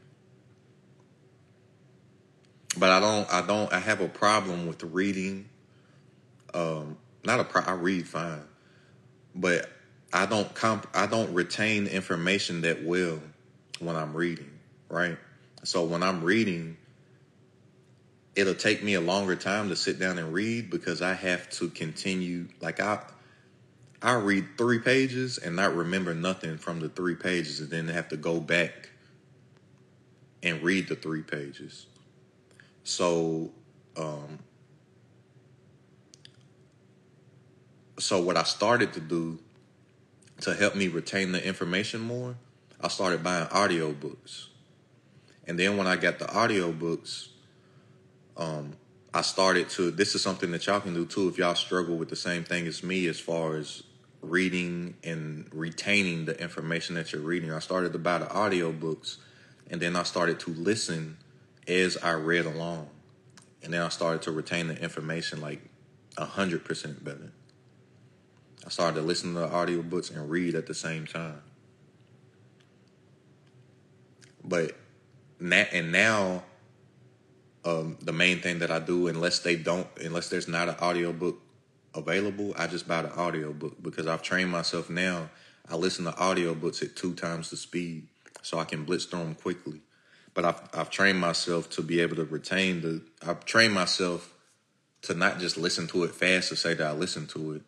But I don't, I don't, I have a problem with reading. Um, not a pro- I read fine, but I don't comp I don't retain information that well when I'm reading, right? So when I'm reading, it'll take me a longer time to sit down and read because I have to continue like I I read three pages and not remember nothing from the three pages and then have to go back and read the three pages. So um so what I started to do to help me retain the information more, I started buying audiobooks. And then when I got the audiobooks, um, I started to this is something that y'all can do too if y'all struggle with the same thing as me as far as reading and retaining the information that you're reading. I started to buy the audiobooks and then I started to listen as I read along. And then I started to retain the information like a hundred percent better. I started to listen to the audiobooks and read at the same time. But now, and now um, the main thing that I do, unless they don't, unless there's not an audiobook available, I just buy the audiobook because I've trained myself now. I listen to audiobooks at two times the speed so I can blitz through them quickly. But I've, I've trained myself to be able to retain the, I've trained myself to not just listen to it fast to say that I listen to it,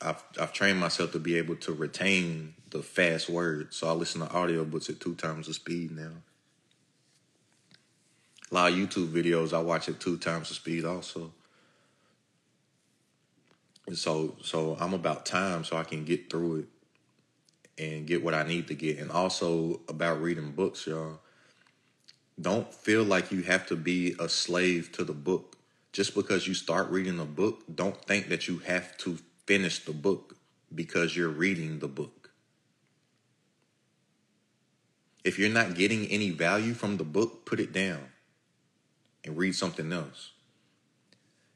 I've I've trained myself to be able to retain the fast words. So I listen to audiobooks at two times the speed now. A lot of YouTube videos I watch at two times the speed also. So so I'm about time so I can get through it and get what I need to get. And also about reading books, y'all. Don't feel like you have to be a slave to the book. Just because you start reading a book, don't think that you have to finish the book because you're reading the book. If you're not getting any value from the book, put it down and read something else.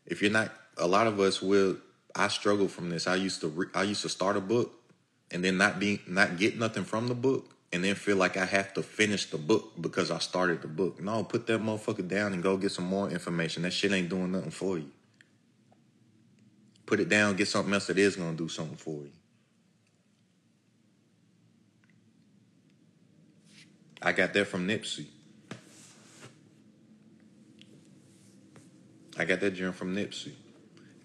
If you're not, a lot of us will. I struggle from this. I used to, re, I used to start a book and then not be, not get nothing from the book, and then feel like I have to finish the book because I started the book. No, put that motherfucker down and go get some more information. That shit ain't doing nothing for you. Put it down, get something else that is going to do something for you. I got that from Nipsey. I got that gem from Nipsey.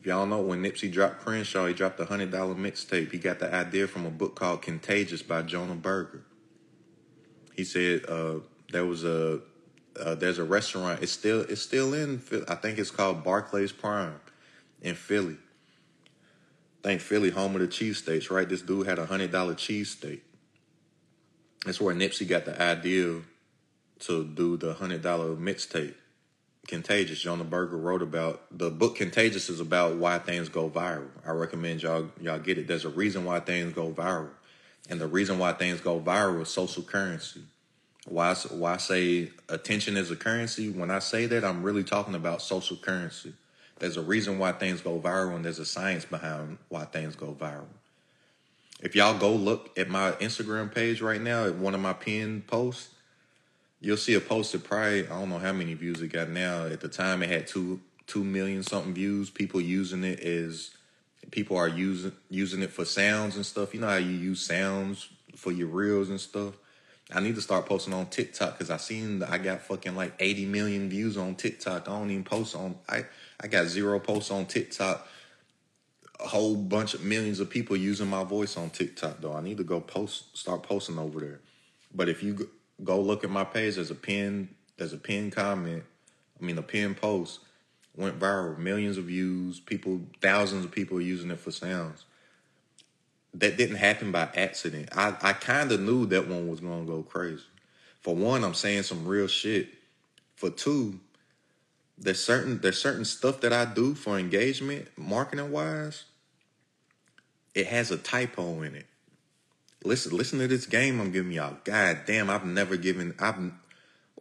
If y'all know, when Nipsey dropped Crenshaw, he dropped a $100 mixtape. He got the idea from a book called Contagious by Jonah Berger. He said uh, there was a uh, there's a restaurant. It's still it's still in. I think it's called Barclays Prime in Philly think Philly home of the cheesesteaks, right? This dude had a hundred dollar cheesesteak. That's where Nipsey got the idea to do the hundred dollar mixtape. Contagious. Jonah Berger wrote about the book. Contagious is about why things go viral. I recommend y'all y'all get it. There's a reason why things go viral, and the reason why things go viral is social currency. Why why say attention is a currency? When I say that, I'm really talking about social currency. There's a reason why things go viral, and there's a science behind why things go viral. If y'all go look at my Instagram page right now, at one of my pinned posts, you'll see a post that probably I don't know how many views it got now. At the time, it had two two million something views. People using it as people are using using it for sounds and stuff. You know how you use sounds for your reels and stuff. I need to start posting on TikTok because I seen I got fucking like 80 million views on TikTok. I don't even post on I I got zero posts on TikTok. A whole bunch of millions of people using my voice on TikTok though. I need to go post start posting over there. But if you go look at my page, there's a pin there's a pin comment. I mean a pin post went viral, millions of views, people thousands of people using it for sounds that didn't happen by accident. I, I kind of knew that one was to go crazy. For one, I'm saying some real shit. For two, there's certain there's certain stuff that I do for engagement, marketing wise. It has a typo in it. Listen, listen to this game I'm giving y'all. God damn, I've never given. I've.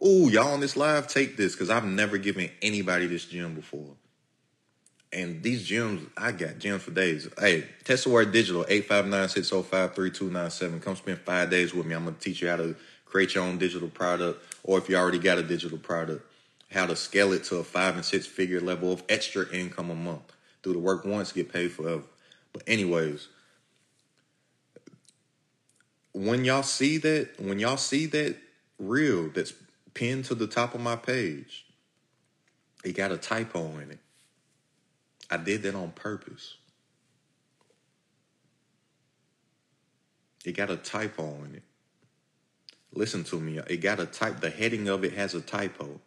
Ooh, y'all on this live, take this because I've never given anybody this gem before. And these gems, I got gems for days. Hey, word digital, 859-605-3297. Come spend five days with me. I'm to teach you how to create your own digital product. Or if you already got a digital product, how to scale it to a five and six figure level of extra income a month. Do the work once, get paid forever. But anyways, when y'all see that, when y'all see that reel that's pinned to the top of my page, it got a typo in it. I did that on purpose. It got a typo in it. Listen to me. It got a type. The heading of it has a typo.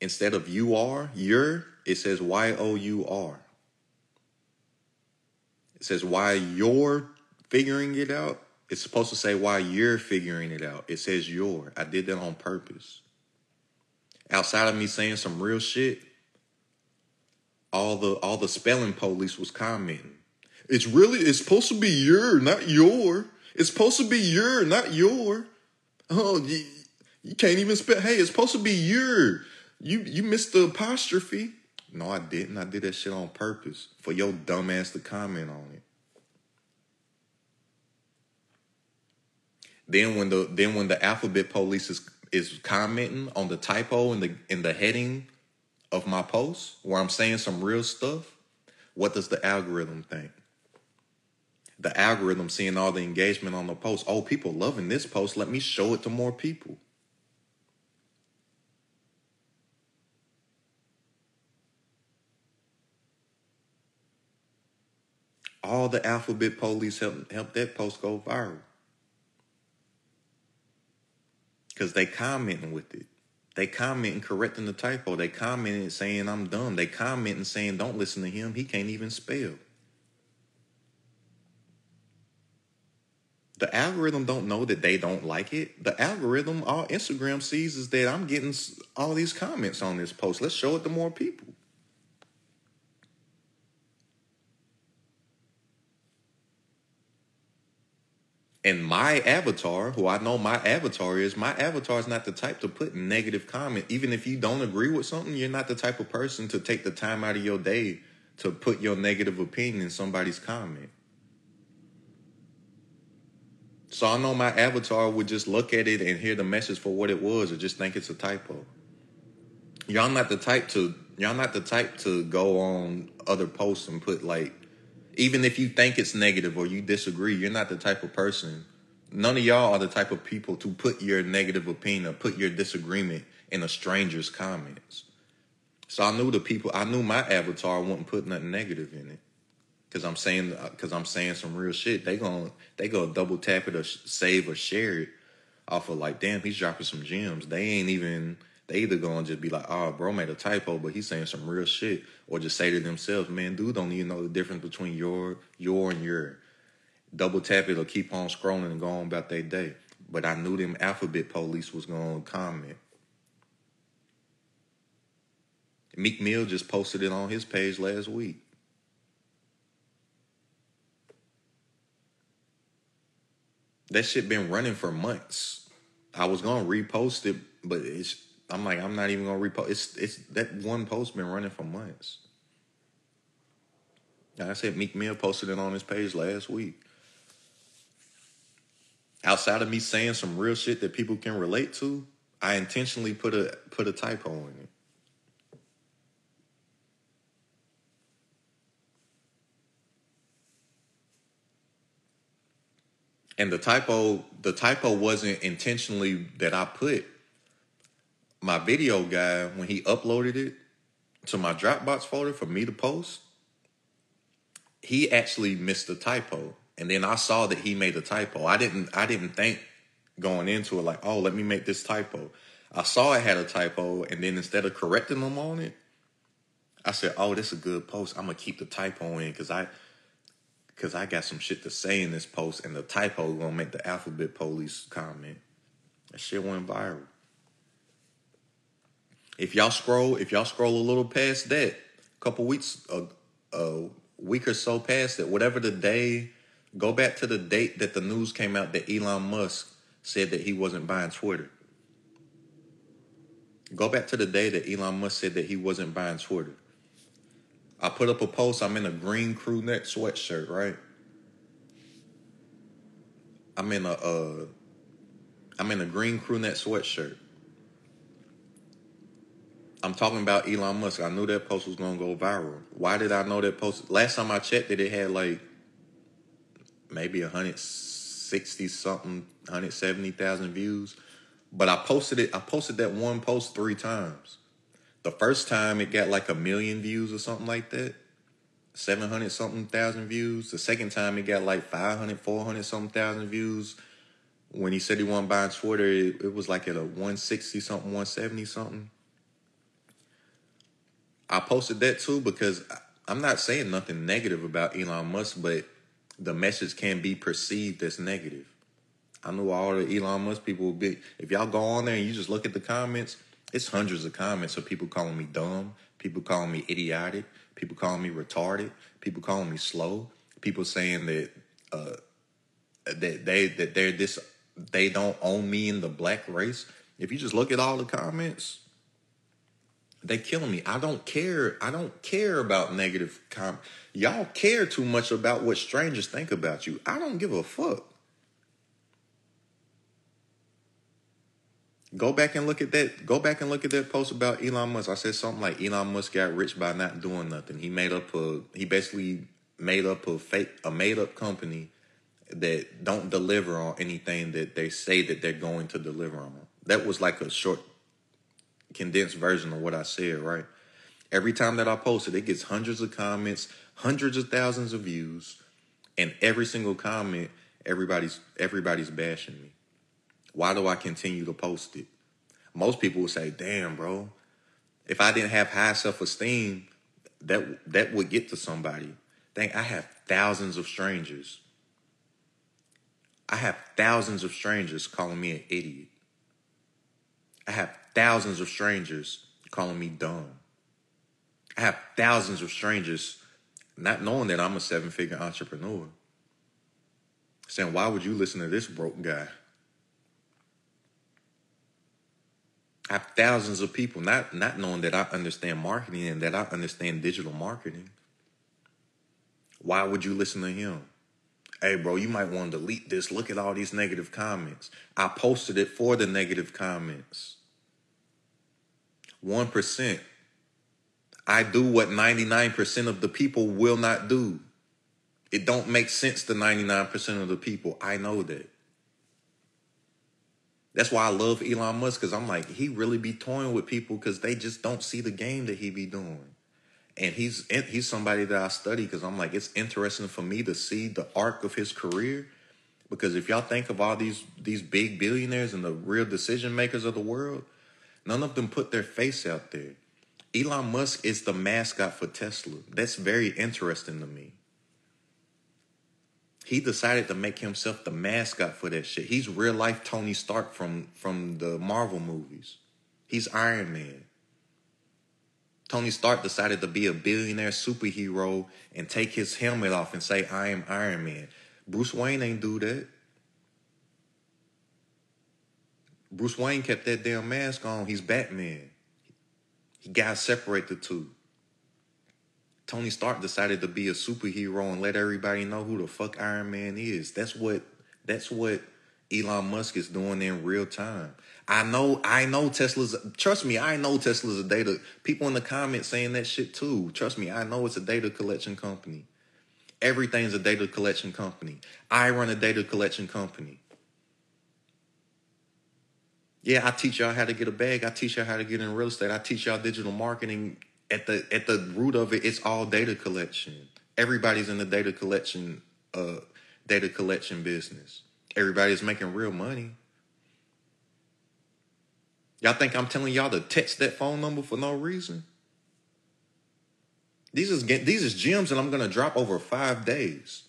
Instead of you are, you're, it says Y O U R. It says why you're figuring it out. It's supposed to say why you're figuring it out. It says your. I did that on purpose. Outside of me saying some real shit, all the all the spelling police was commenting. It's really it's supposed to be your, not your. It's supposed to be your, not your. Oh, you, you can't even spell. Hey, it's supposed to be your. You you missed the apostrophe. No, I didn't. I did that shit on purpose for your dumbass to comment on it. Then when the then when the alphabet police is is commenting on the typo in the in the heading of my post where I'm saying some real stuff, what does the algorithm think? The algorithm seeing all the engagement on the post. Oh, people loving this post. Let me show it to more people. All the alphabet police help help that post go viral. Because they commenting with it. They commenting correcting the typo. They commenting saying I'm dumb. They commenting saying don't listen to him. He can't even spell. The algorithm don't know that they don't like it. The algorithm, all Instagram sees is that I'm getting all these comments on this post. Let's show it to more people. And my avatar, who I know my avatar is, my avatar is not the type to put negative comment. Even if you don't agree with something, you're not the type of person to take the time out of your day to put your negative opinion in somebody's comment. So I know my avatar would just look at it and hear the message for what it was or just think it's a typo. Y'all not the type to y'all not the type to go on other posts and put like even if you think it's negative or you disagree, you're not the type of person. None of y'all are the type of people to put your negative opinion or put your disagreement in a stranger's comments. So I knew the people, I knew my avatar wouldn't put nothing negative in it. Cause I'm saying, cause I'm saying some real shit. They gonna, they gonna double tap it or save or share it off of like, damn, he's dropping some gems. They ain't even, they either gonna just be like, oh, bro made a typo, but he's saying some real shit, or just say to themselves, man, dude don't even know the difference between your, your, and your. double tap it or keep on scrolling and go on about their day. But I knew them alphabet police was gonna comment. Meek Mill just posted it on his page last week. That shit been running for months. I was gonna repost it, but it's I'm like I'm not even gonna repost. It's it's that one post been running for months. Like I said Meek Mill posted it on his page last week. Outside of me saying some real shit that people can relate to, I intentionally put a put a typo in it. And the typo, the typo wasn't intentionally that I put. My video guy, when he uploaded it to my Dropbox folder for me to post, he actually missed a typo. And then I saw that he made a typo. I didn't I didn't think going into it like, oh, let me make this typo. I saw it had a typo, and then instead of correcting them on it, I said, oh, this is a good post. I'm gonna keep the typo in because I because I got some shit to say in this post, and the typo gonna make the alphabet police comment. That shit went viral. If y'all scroll, if y'all scroll a little past that, a couple weeks, a, a week or so past that, whatever the day, go back to the date that the news came out that Elon Musk said that he wasn't buying Twitter. Go back to the day that Elon Musk said that he wasn't buying Twitter. I put up a post. I'm in a green crew neck sweatshirt, right? I'm in a uh, I'm in a green crew neck sweatshirt. I'm talking about Elon Musk. I knew that post was gonna go viral. Why did I know that post? Last time I checked it, it had like maybe 160 something, 170,000 views. But I posted it. I posted that one post three times. The first time it got like a million views or something like that. 700 something thousand views. The second time it got like 500, 400 something thousand views. When he said he wasn't buying Twitter, it, it was like at a 160 something, 170 something. I posted that too because I'm not saying nothing negative about Elon Musk, but the message can be perceived as negative. I know all the Elon Musk people will be. If y'all go on there and you just look at the comments, it's hundreds of comments of people calling me dumb, people calling me idiotic, people calling me retarded, people calling me slow, people saying that uh, that they that they're this they don't own me in the black race. If you just look at all the comments, they killing me. I don't care. I don't care about negative com. Y'all care too much about what strangers think about you. I don't give a fuck. Go back and look at that. Go back and look at that post about Elon Musk. I said something like Elon Musk got rich by not doing nothing. He made up a. He basically made up a fake, a made up company that don't deliver on anything that they say that they're going to deliver on. That was like a short, condensed version of what I said. Right. Every time that I post it, it gets hundreds of comments, hundreds of thousands of views, and every single comment, everybody's everybody's bashing me. Why do I continue to post it? Most people would say, "Damn, bro, if I didn't have high self-esteem, that that would get to somebody." Think I have thousands of strangers. I have thousands of strangers calling me an idiot. I have thousands of strangers calling me dumb. I have thousands of strangers not knowing that I'm a seven figure entrepreneur saying, Why would you listen to this broke guy? I have thousands of people not not knowing that I understand marketing and that I understand digital marketing. Why would you listen to him? Hey, bro, you might want to delete this. Look at all these negative comments. I posted it for the negative comments. 1%. I do what 99% of the people will not do. It don't make sense to 99% of the people. I know that. That's why I love Elon Musk because I'm like, he really be toying with people because they just don't see the game that he be doing. And he's he's somebody that I study because I'm like, it's interesting for me to see the arc of his career. Because if y'all think of all these these big billionaires and the real decision makers of the world, none of them put their face out there. Elon Musk is the mascot for Tesla. That's very interesting to me. He decided to make himself the mascot for that shit. He's real life Tony Stark from from the Marvel movies. He's Iron Man. Tony Stark decided to be a billionaire superhero and take his helmet off and say, I am Iron Man. Bruce Wayne ain't do that. Bruce Wayne kept that damn mask on. He's Batman. He got to separate the two. Tony Stark decided to be a superhero and let everybody know who the fuck Iron Man is. That's what that's what Elon Musk is doing in real time. I know, I know Tesla's. Trust me, I know Tesla's a data. People in the comments saying that shit too. Trust me, I know it's a data collection company. Everything's a data collection company. I run a data collection company. Yeah, I teach y'all how to get a bag. I teach y'all how to get in real estate. I teach y'all digital marketing. At the at the root of it, it's all data collection. Everybody's in the data collection uh data collection business. Everybody's making real money. Y'all think I'm telling y'all to text that phone number for no reason? These is these is gems that I'm gonna drop over five days.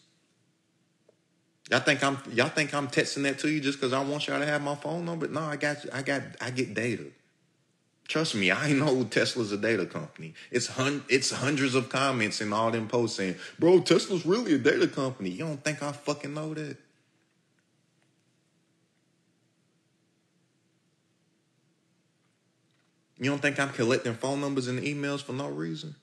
Y'all think I'm y'all think I'm texting that to you just because I want y'all to have my phone number? No, I got I got I get data. Trust me, I know Tesla's a data company. It's hun- it's hundreds of comments in all them posts saying, "Bro, Tesla's really a data company." You don't think I fucking know that? You don't think I'm collecting phone numbers and emails for no reason?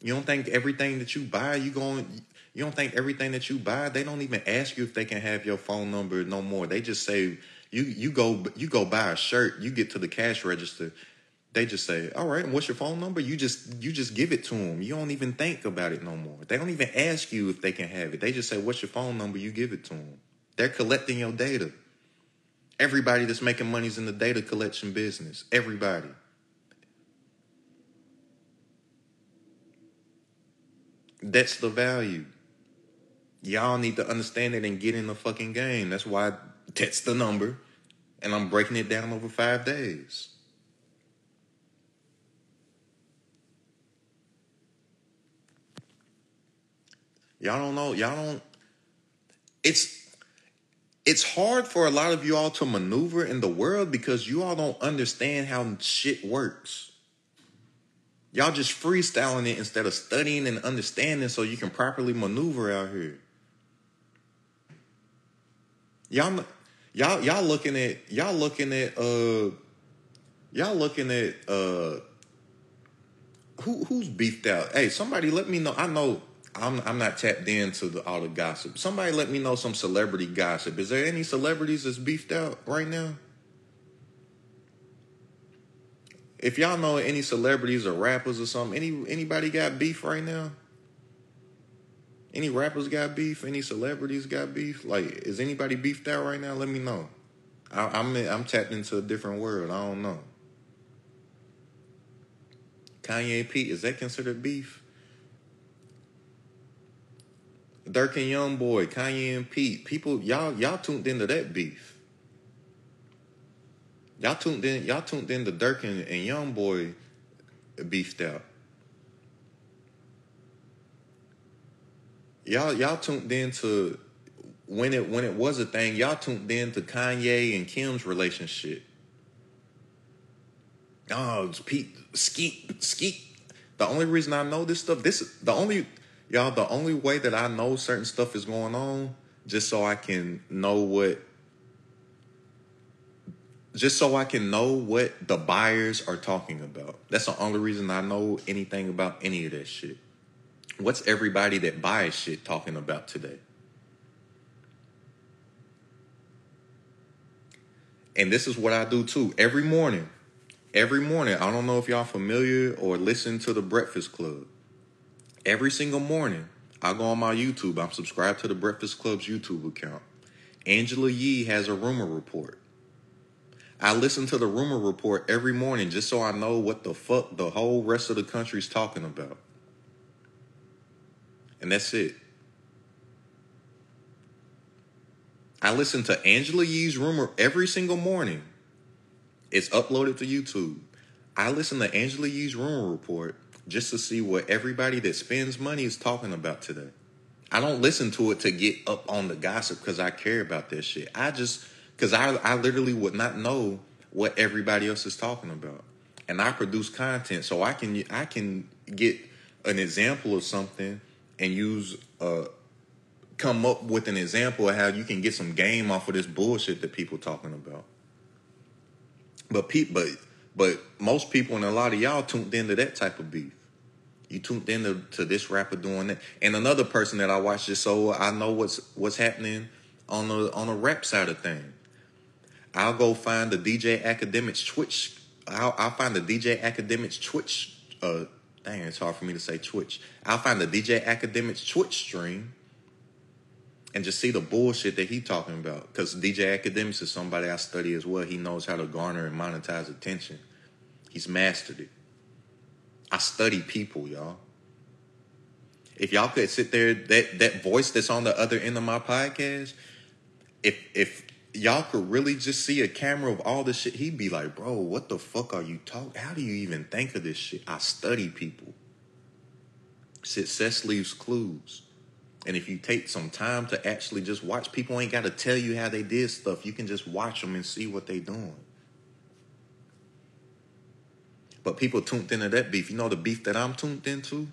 You don't think everything that you buy, you going you don't think everything that you buy, they don't even ask you if they can have your phone number no more. They just say you you go you go buy a shirt, you get to the cash register, they just say, "All right, and what's your phone number?" You just you just give it to them. You don't even think about it no more. They don't even ask you if they can have it. They just say, "What's your phone number?" You give it to them. They're collecting your data. Everybody that's making money is in the data collection business. Everybody. That's the value. Y'all need to understand it and get in the fucking game. That's why that's the number. And I'm breaking it down over five days. Y'all don't know. Y'all don't. It's it's hard for a lot of you all to maneuver in the world because you all don't understand how shit works. Y'all just freestyling it instead of studying and understanding so you can properly maneuver out here. Y'all y'all y'all looking at y'all looking at uh y'all looking at uh who who's beefed out? Hey, somebody let me know. I know I'm I'm not tapped into the, all the gossip. Somebody let me know some celebrity gossip. Is there any celebrities that's beefed out right now? If y'all know any celebrities or rappers or something, any anybody got beef right now? Any rappers got beef? Any celebrities got beef? Like, is anybody beefed out right now? Let me know. I, I'm I'm tapped into a different world. I don't know. Kanye Pete, is that considered beef? Durk and Young Boy, Kanye and Pete, people, y'all, y'all tuned into that beef. Y'all tuned in, y'all tuned into Durk and, and Young Boy beefed out. Y'all, y'all tuned into when it when it was a thing. Y'all tuned in to Kanye and Kim's relationship. Oh, it's Pete Skeet Skeet. The only reason I know this stuff, this the only y'all, the only way that I know certain stuff is going on, just so I can know what just so I can know what the buyers are talking about. That's the only reason I know anything about any of that shit. What's everybody that buys shit talking about today? And this is what I do too. Every morning, every morning, I don't know if y'all familiar or listen to the Breakfast Club. Every single morning, I go on my YouTube. I'm subscribed to the Breakfast Club's YouTube account. Angela Yee has a rumor report. I listen to the rumor report every morning just so I know what the fuck the whole rest of the country's talking about. And that's it. I listen to Angela Yee's rumor every single morning. It's uploaded to YouTube. I listen to Angela Yee's rumor report just to see what everybody that spends money is talking about today. I don't listen to it to get up on the gossip because I care about that shit. I just because I I literally would not know what everybody else is talking about, and I produce content so I can I can get an example of something and use uh come up with an example of how you can get some game off of this bullshit that people talking about. But people, but but most people and a lot of y'all tuned into that type of beef. You tuned into to this rapper doing that, and another person that I watch this, so I know what's what's happening on the on the rap side of things. I'll go find the DJ Akademiks Twitch. I'll, I'll find the DJ Akademiks Twitch. Uh, dang, it's hard for me to say Twitch. I'll find the DJ Akademiks Twitch stream and just see the bullshit that he talking about. Because DJ Akademiks is somebody I study as well. He knows how to garner and monetize attention. He's mastered it. I study people, y'all. If y'all could sit there, that that voice that's on the other end of my podcast, if if y'all could really just see a camera of all this shit, he'd be like, bro, what the fuck are you talking? How do you even think of this shit? I study people. Success leaves clues. And if you take some time to actually just watch, people ain't got to tell you how they did stuff. You can just watch them and see what they doing. But people tuned into that beef. You know the beef that I'm tuned into?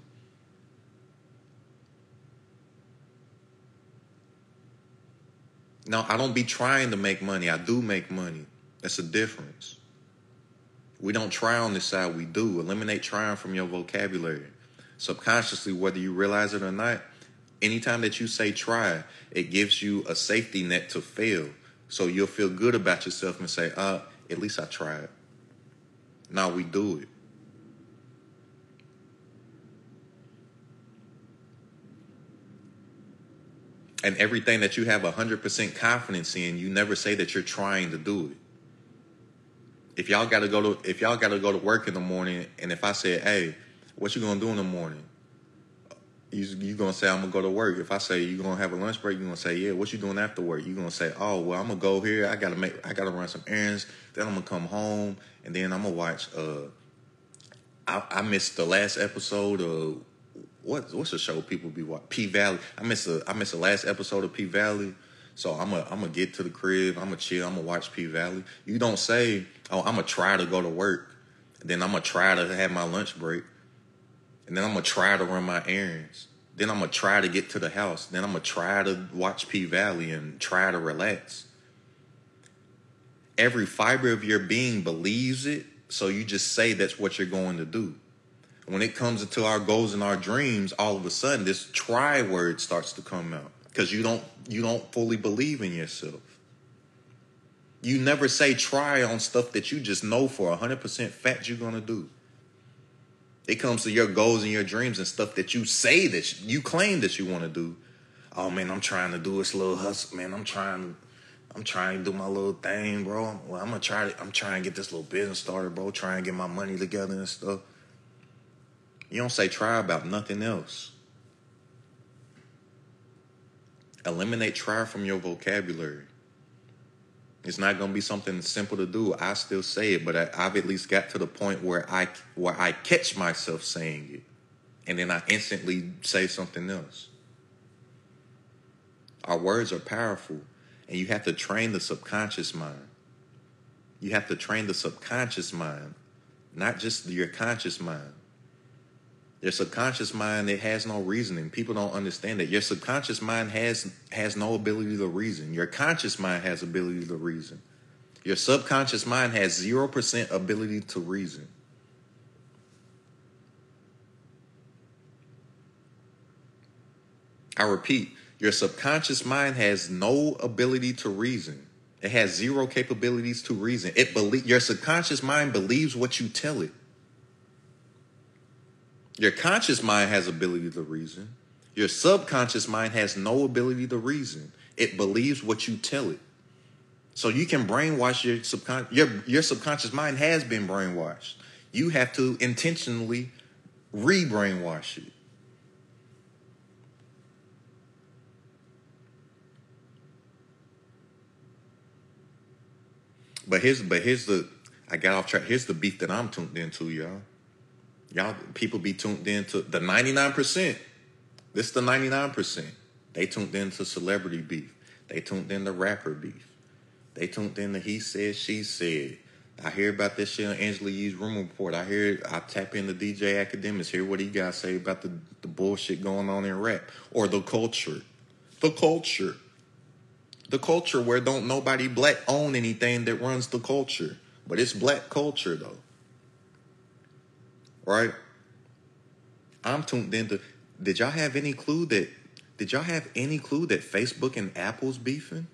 No, I don't be trying to make money. I do make money. That's a difference. We don't try on this side, we do. Eliminate trying from your vocabulary. Subconsciously, whether you realize it or not, anytime that you say try, it gives you a safety net to fail. So you'll feel good about yourself and say, uh, at least I tried. Now we do it. And everything that you have 100% confidence in, you never say that you're trying to do it. If y'all got to go to if y'all got to go to work in the morning and if I say, "Hey, what you to do in the morning?" you you gonna say I'm gonna go to work. If I say you gonna have a lunch break, you gonna say yeah. What you doing after work? You gonna say oh well I'm gonna go here. I gotta make I gotta run some errands. Then I'm gonna come home and then I'm gonna watch. Uh, I, I missed the last episode of what what's the show people be watching? P Valley. I missed the I missed the last episode of P Valley. So I'm gonna I'm gonna get to the crib. I'm gonna chill. I'm gonna watch P Valley. You don't say oh I'm gonna try to go to work. Then I'm gonna try to have my lunch break and then I'm gonna try to run my errands. Then I'm gonna try to get to the house. Then I'm gonna try to watch P Valley and try to relax. Every fiber of your being believes it, so you just say that's what you're going to do. When it comes into our goals and our dreams, all of a sudden this try word starts to come out because you don't you don't fully believe in yourself. You never say try on stuff that you just know for 100% fact you're going to do. It comes to your goals and your dreams and stuff that you say that you claim that you want to do. Oh man, I'm trying to do this little hustle, man. I'm trying, I'm trying to do my little thing, bro. Well, I'm gonna try to, I'm trying to get this little business started, bro. Try and get my money together and stuff. You don't say try about nothing else. Eliminate try from your vocabulary. It's not going to be something simple to do. I still say it, but I, have at least got to the point where I where I catch myself saying it, and then I instantly say something else. Our words are powerful, and you have to train the subconscious mind. You have to train the subconscious mind, not just your conscious mind. Your subconscious mind it has no reasoning. People don't understand that. Your subconscious mind has has no ability to reason. Your conscious mind has ability to reason. Your subconscious mind has 0% ability to reason. I repeat, your subconscious mind has no ability to reason. It has zero capabilities to reason. It believe your subconscious mind believes what you tell it. Your conscious mind has ability to reason. Your subconscious mind has no ability to reason. It believes what you tell it. So you can brainwash your subconscious. Your, your subconscious mind has been brainwashed. You have to intentionally re-brainwash it. But here's but here's the I got off track. Here's the beef that I'm tuned into, y'all. Y'all people be tuned into the 99%. This is the 99%. They tuned into celebrity beef. They tuned into rapper beef. They tuned into he said, she said. I hear about this shit on Angela Yee's Rumor Report. I hear, I tap into DJ Akademiks, hear what he got to say about the, the bullshit going on in rap or the culture. The culture. The culture where don't nobody black own anything that runs the culture. But it's black culture though. Right? I'm tuned into. Did y'all have any clue that? Did y'all have any clue that Facebook and Apple's beefing?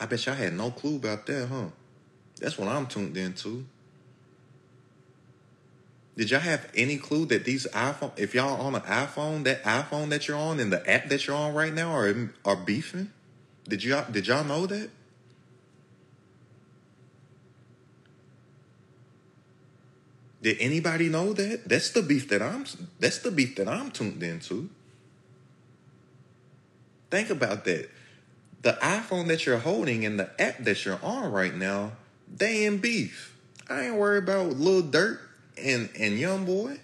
I bet y'all had no clue about that, huh? That's what I'm tuned into. Did y'all have any clue that these iPhone, if y'all on an iPhone, that iPhone that you're on and the app that you're on right now are are beefing? Did y'all did y'all know that? Did anybody know that? That's the beef that I'm that's the beef that I'm tuned into. Think about that. The iPhone that you're holding and the app that you're on right now, they in beef. I ain't worried about Lil Durk and, and Young Boy.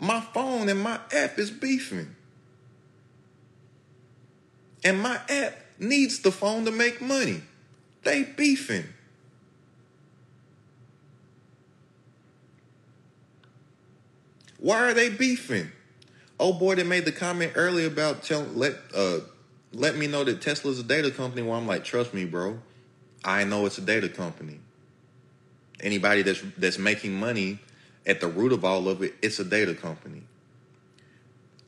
My phone and my app is beefing. And my app needs the phone to make money. They beefing. Why are they beefing? Oh boy, that made the comment earlier about tell let uh let me know that Tesla's a data company. Well, I'm like, trust me, bro. I know it's a data company. Anybody that's that's making money at the root of all of it, it's a data company.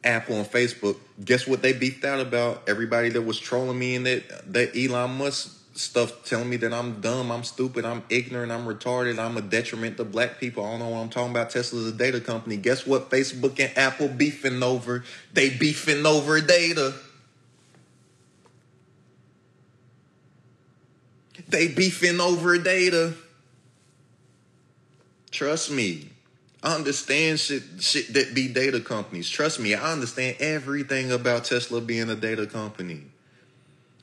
Apple and Facebook, guess what they beefed out about? Everybody that was trolling me and that that Elon Musk stuff telling me that I'm dumb, I'm stupid, I'm ignorant, I'm retarded, I'm a detriment to black people. I don't know what I'm talking about. Tesla's a data company. Guess what? Facebook and Apple beefing over. They beefing over data. They beefing over data. Trust me. I understand shit, shit that be data companies. Trust me, I understand everything about Tesla being a data company.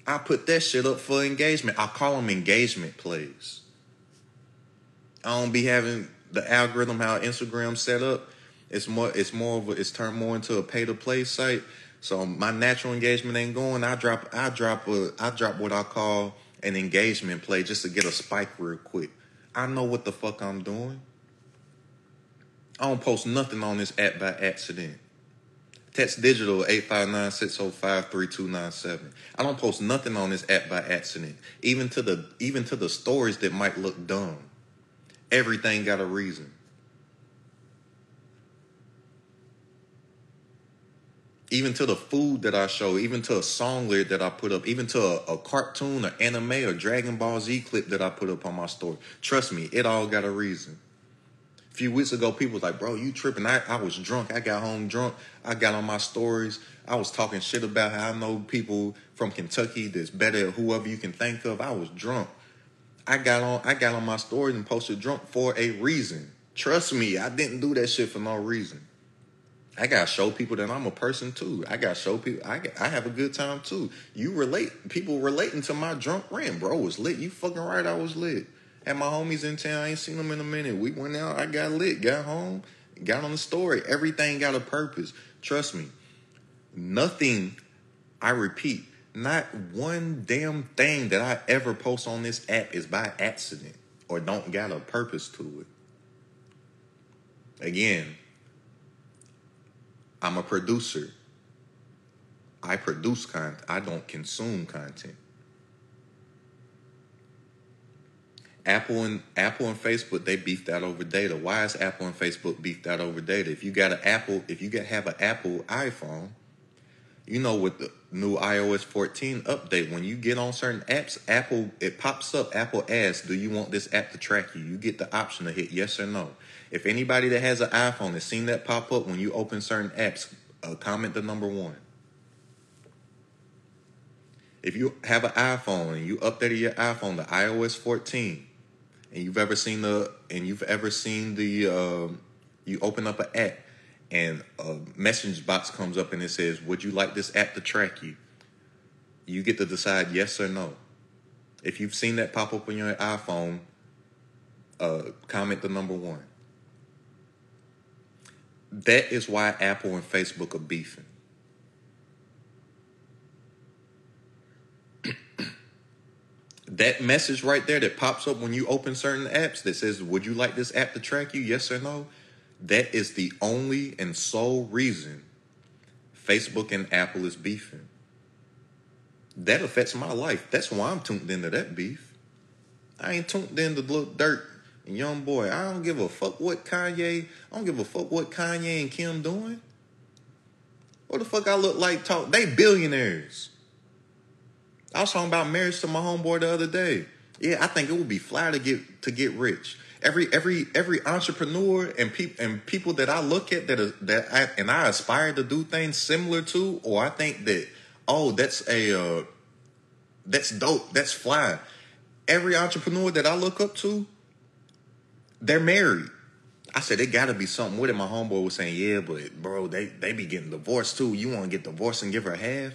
I put that shit up for engagement. I call them engagement plays. I don't be having the algorithm how Instagram set up. It's more it's more of a, it's turned more into a pay to play site. So my natural engagement ain't going. I drop I drop a I drop what I call an engagement play just to get a spike real quick. I know what the fuck I'm doing. I don't post nothing on this app by accident. Text digital 859-605-3297. I don't post nothing on this app by accident. Even to the even to the stories that might look dumb. Everything got a reason. Even to the food that I show, even to a song lyric that I put up, even to a, a cartoon or anime or Dragon Ball Z clip that I put up on my story. Trust me, it all got a reason few weeks ago, people was like, bro, you tripping. I, I was drunk. I got home drunk. I got on my stories. I was talking shit about how I know people from Kentucky that's better at whoever you can think of. I was drunk. I got on I got on my stories and posted drunk for a reason. Trust me, I didn't do that shit for no reason. I gotta show people that I'm a person too. I gotta show people I I have a good time too. You relate people relating to my drunk rant, bro. Was lit. You fucking right. I was lit. Had my homies in town. I ain't seen them in a minute. We went out. I got lit. Got home. Got on the story. Everything got a purpose. Trust me. Nothing. I repeat. Not one damn thing that I ever post on this app is by accident or don't got a purpose to it. Again, I'm a producer. I produce content. I don't consume content. Apple and Apple and Facebook they beefed out over data. Why is Apple and Facebook beefed out over data? If you got an Apple, if you have an Apple iPhone, you know with the new iOS 14 update, when you get on certain apps, Apple it pops up. Apple asks, "Do you want this app to track you?" You get the option to hit yes or no. If anybody that has an iPhone has seen that pop up when you open certain apps, uh, comment the number one. If you have an iPhone and you updated your iPhone to iOS 14, and you've ever seen the and you've ever seen the um, you open up an app and a message box comes up and it says, "Would you like this app to track you?" You get to decide yes or no. If you've seen that pop up on your iPhone, uh, comment the number one. That is why Apple and Facebook are beefing. That message right there that pops up when you open certain apps that says, Would you like this app to track you? Yes or no? That is the only and sole reason Facebook and Apple is beefing. That affects my life. That's why I'm tuned into that beef. I ain't tuned into Lil Durk and young boy. I don't give a fuck what Kanye. I don't give a fuck what Kanye and Kim doing. What the fuck I look like? Talk. They billionaires. I was talking about marriage to my homeboy the other day. Yeah, I think it would be fly to get to get rich. Every every every entrepreneur and people and people that I look at that are, that I, and I aspire to do things similar to, or I think that oh that's a uh, that's dope, that's fly. Every entrepreneur that I look up to, they're married. I said, it gotta be something with it. My homeboy was saying, yeah, but bro, they, they be getting divorced too. You wanna get divorced and give her half?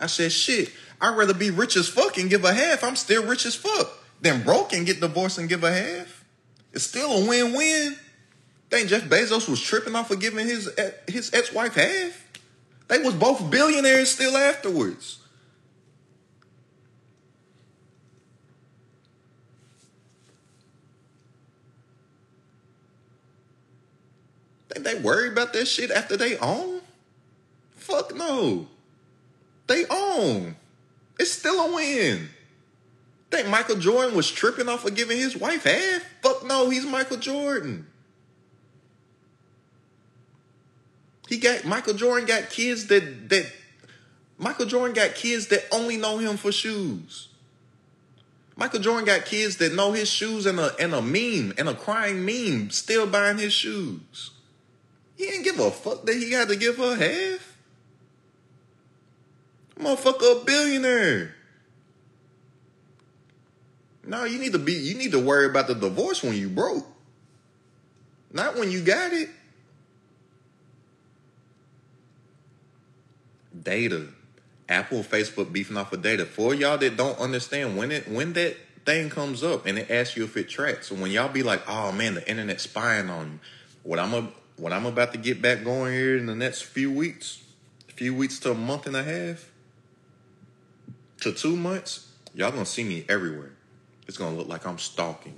I said, shit, I'd rather be rich as fuck and give a half. I'm still rich as fuck. Than broke and get divorced and give a half. It's still a win-win. Think Jeff Bezos was tripping off of giving his eh, his ex-wife half? They was both billionaires still afterwards. Think they worry about that shit after they own? Fuck no. They own. It's still a win. Think Michael Jordan was tripping off of giving his wife half? Fuck no, he's Michael Jordan. He got Michael Jordan got kids that that Michael Jordan got kids that only know him for shoes. Michael Jordan got kids that know his shoes and a and a meme and a crying meme still buying his shoes. He didn't give a fuck that he had to give her half. Motherfucker, a billionaire. No, you need to be. You need to worry about the divorce when you broke, not when you got it. Data, Apple, Facebook beefing off of data. For y'all that don't understand when it when that thing comes up and it asks you if it tracks. So when y'all be like, "Oh man, the internet spying on you," what I'm a what I'm about to get back going here in the next few weeks, few weeks to a month and a half to two months, y'all gonna see me everywhere. It's gonna look like I'm stalking.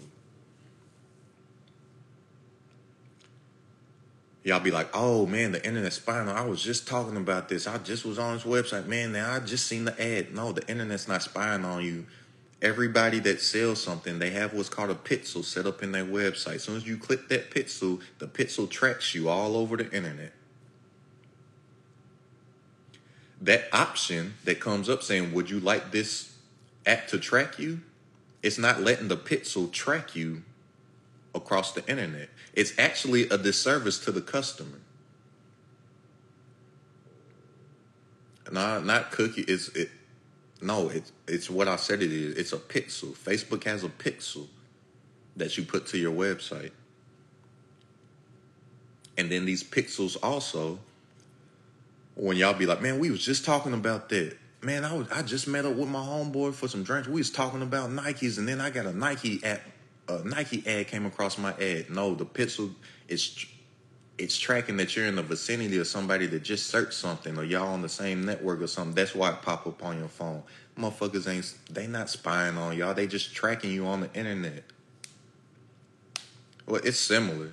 Y'all be like, oh man, the internet spying. On. I was just talking about this. I just was on this website. Man, now I just seen the ad. No, the internet's not spying on you. Everybody that sells something, they have what's called a pixel set up in their website. As soon as you click that pixel, the pixel tracks you all over the internet. That option that comes up saying, Would you like this app to track you? It's not letting the pixel track you across the internet. It's actually a disservice to the customer. Not not cookie. It's it no, it's it's what I said it is. It's a pixel. Facebook has a pixel that you put to your website. And then these pixels also, when y'all be like, man, we was just talking about that. Man, I was I just met up with my homeboy for some drinks. We was talking about Nikes, and then I got a Nike app, a Nike ad came across my ad. No, the pixel is it's tracking that you're in the vicinity of somebody that just searched something or y'all on the same network or something. That's why it pop up on your phone. Motherfuckers ain't they not spying on y'all. They just tracking you on the internet. Well, it's similar.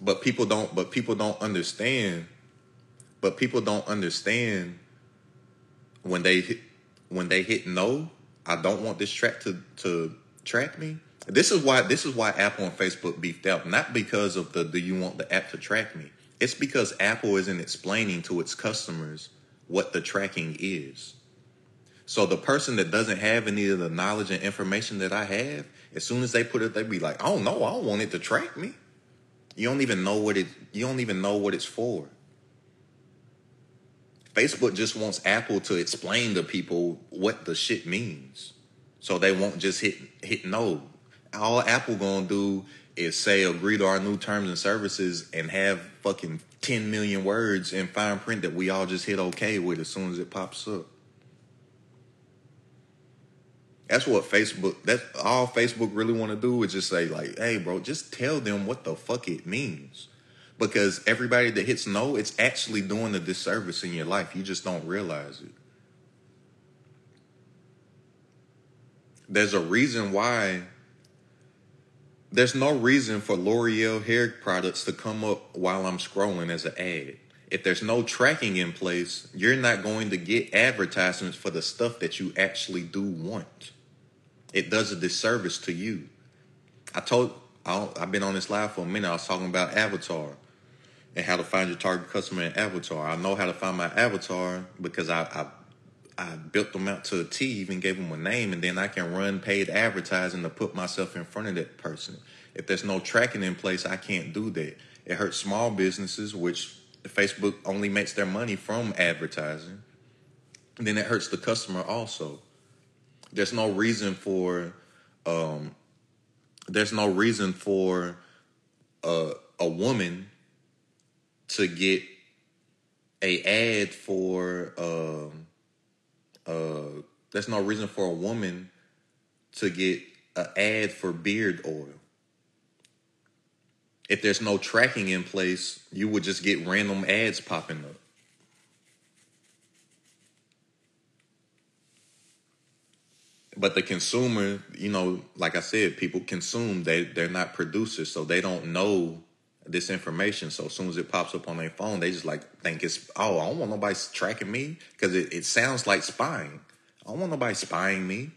But people don't but people don't understand. But people don't understand when they hit when they hit no, I don't want this track to to track me this is why this is why Apple and Facebook beefed out. Not because of the do you want the app to track me? It's because Apple isn't explaining to its customers what the tracking is. So the person that doesn't have any of the knowledge and information that I have, as soon as they put it, they be like, "Oh no, I don't want it to track me." You don't even know what it. You don't even know what it's for. Facebook just wants Apple to explain to people what the shit means, so they won't just hit hit no all Apple gonna do is say agree to our new terms and services and have fucking 10 million words in fine print that we all just hit okay with as soon as it pops up. That's what Facebook. That's all Facebook really want to do is just say like, "Hey, bro, just tell them what the fuck it means." Because everybody that hits no, it's actually doing a disservice in your life. You just don't realize it. There's a reason why. There's no reason for L'Oreal hair products to come up while I'm scrolling as an ad. If there's no tracking in place, you're not going to get advertisements for the stuff that you actually do want it does a disservice to you. I told I have been on this live for a minute. I was talking about avatar and how to find your target customer in avatar. I know how to find my avatar because I, I I built them out to a T, even gave them a name, and then I can run paid advertising to put myself in front of that person. If there's no tracking in place, I can't do that. It hurts small businesses, which Facebook only makes their money from advertising. And then it hurts the customer also there's no reason for um there's no reason for a a woman to get a ad for um uh there's no reason for a woman to get an ad for beard oil. If there's no tracking in place, you would just get random ads popping up. But the consumer, you know, like I said, people consume. They they're not producers, so they don't know this information. So as soon as it pops up on their phone, they just like think it's oh, I don't want nobody tracking me because it, it sounds like spying. I don't want nobody spying me.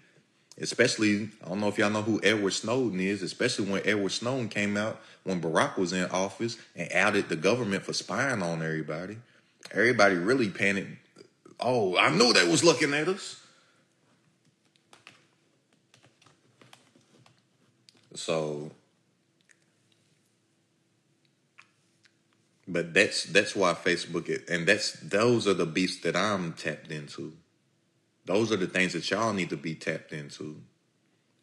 Especially, I don't know if y'all know who Edward Snowden is, especially when Edward Snowden came out when Barack was in office and outed the government for spying on everybody. Everybody really panicked. Oh, I knew they was looking at us. So, but that's that's why Facebook and that's those are the beasts that I'm tapped into. Those are the things that y'all need to be tapped into.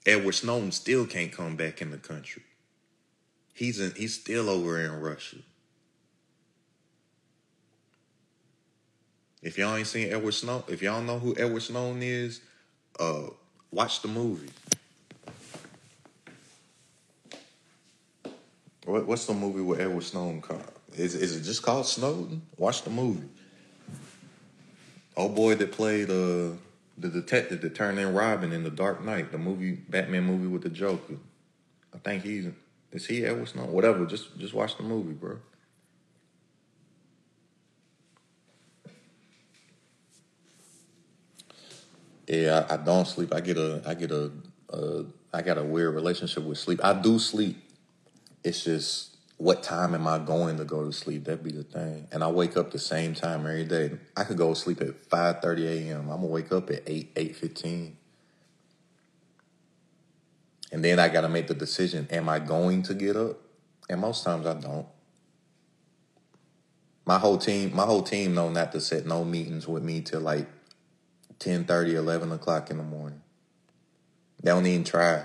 Edward Snowden still can't come back in the country. He's in, he's still over in Russia. If y'all ain't seen Edward Snowden, if y'all know who Edward Snowden is, uh, watch the movie. What, what's the movie with Edward Snowden called? Is is it just called Snowden? Watch the movie. Oh boy, that played uh the detective that turned in Robin in the Dark Knight, the movie Batman movie with the Joker. I think he's is he Edward Snowden? Whatever. Just just watch the movie, bro. Yeah, I, I don't sleep. I get a I get a, a I got a weird relationship with sleep. I do sleep it's just what time am I going to go to sleep? That'd be the thing. And I wake up the same time every day. I could go to sleep at five thirty a.m. I'm gonna wake up at eight eight fifteen. And then I gotta make the decision: Am I going to get up? And most times I don't. My whole team, my whole team know not to set no meetings with me till like 10 30, 11 o'clock in the morning. They don't even try.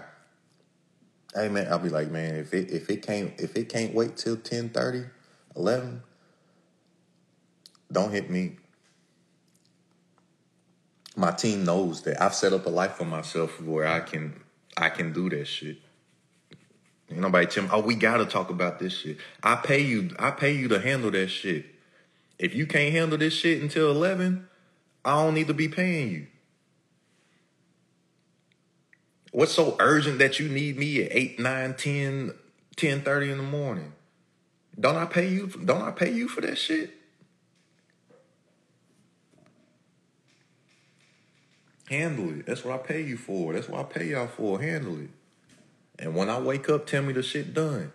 Hey man, I'll be like, man, if it if it can't if it can't wait till 10 30, 11, don't hit me. My team knows that I've set up a life for myself where I can I can do that shit. Ain't nobody tell me, oh, we gotta talk about this shit. I pay you, I pay you to handle that shit. If you can't handle this shit until 11, I don't need to be paying you. What's so urgent that you need me at 8, 9, 10, 10 30 in the morning? Don't I pay you don't I pay you for that shit? Handle it. That's what I pay you for. That's what I pay y'all for. Handle it. And when I wake up, tell me the shit done.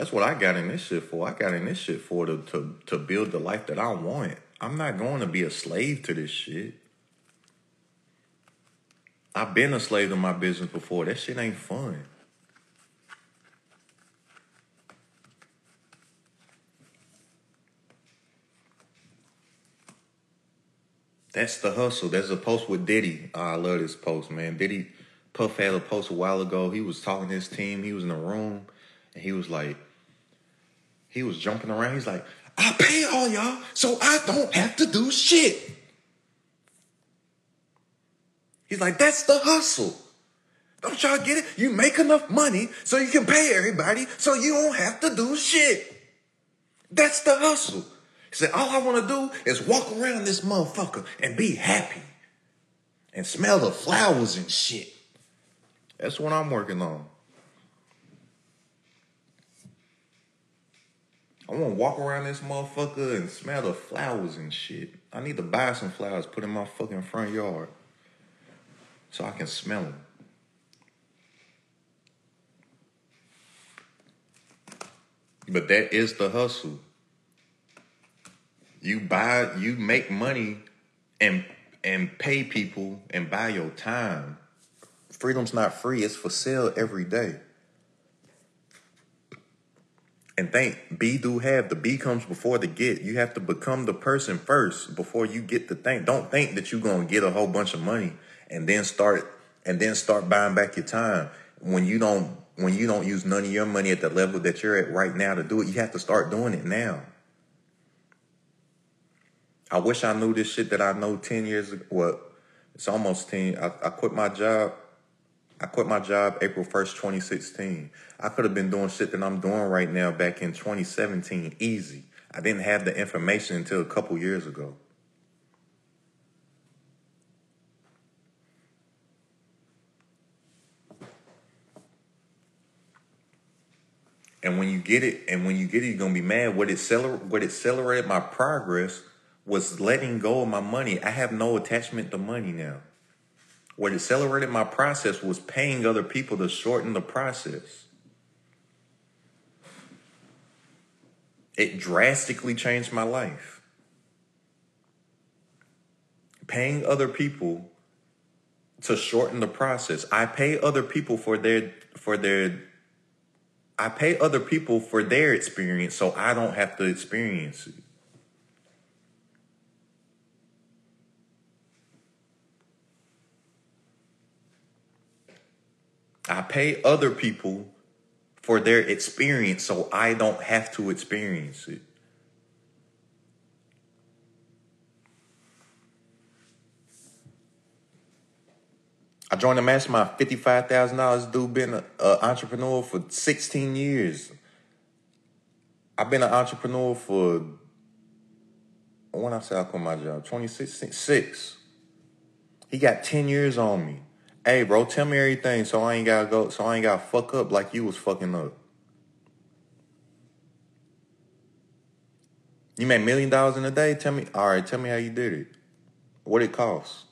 That's what I got in this shit for. I got in this shit for to to to build the life that I want. I'm not going to be a slave to this shit. I've been a slave to my business before. That shit ain't fun. That's the hustle. There's a post with Diddy. Oh, I love this post, man. Diddy Puff had a post a while ago. He was talking to his team. He was in a room and he was like, he was jumping around. He's like, I pay all y'all so I don't have to do shit. He's like, that's the hustle. Don't y'all get it? You make enough money so you can pay everybody so you don't have to do shit. That's the hustle. He said, all I want to do is walk around this motherfucker and be happy and smell the flowers and shit. That's what I'm working on. I want to walk around this motherfucker and smell the flowers and shit. I need to buy some flowers, put in my fucking front yard so I can smell them. But that is the hustle. You buy, you make money and and pay people and buy your time. Freedom's not free, it's for sale every day. And think, be do have. The be comes before the get. You have to become the person first before you get the thing. Don't think that you're gonna get a whole bunch of money and then start and then start buying back your time when you don't when you don't use none of your money at the level that you're at right now to do it. You have to start doing it now. I wish I knew this shit that I know 10 years ago. Well, it's almost 10. I, I quit my job. I quit my job April 1st, 2016. I could have been doing shit that I'm doing right now back in 2017. Easy. I didn't have the information until a couple years ago. And when you get it, and when you get it, you're gonna be mad. What acceler- what accelerated my progress was letting go of my money. I have no attachment to money now. What accelerated my process was paying other people to shorten the process. It drastically changed my life. Paying other people to shorten the process. I pay other people for their for their I pay other people for their experience so I don't have to experience it. I pay other people for their experience so I don't have to experience it. I joined the mastermind, fifty-five thousand dollars. Dude, been an entrepreneur for sixteen years. I've been an entrepreneur for when I say I quit my job, 2016, six. He got ten years on me. Hey, bro, tell me everything so I ain't gotta go, so I ain't gotta fuck up like you was fucking up. You made million dollars in a day? Tell me, all right, tell me how you did it. What it cost?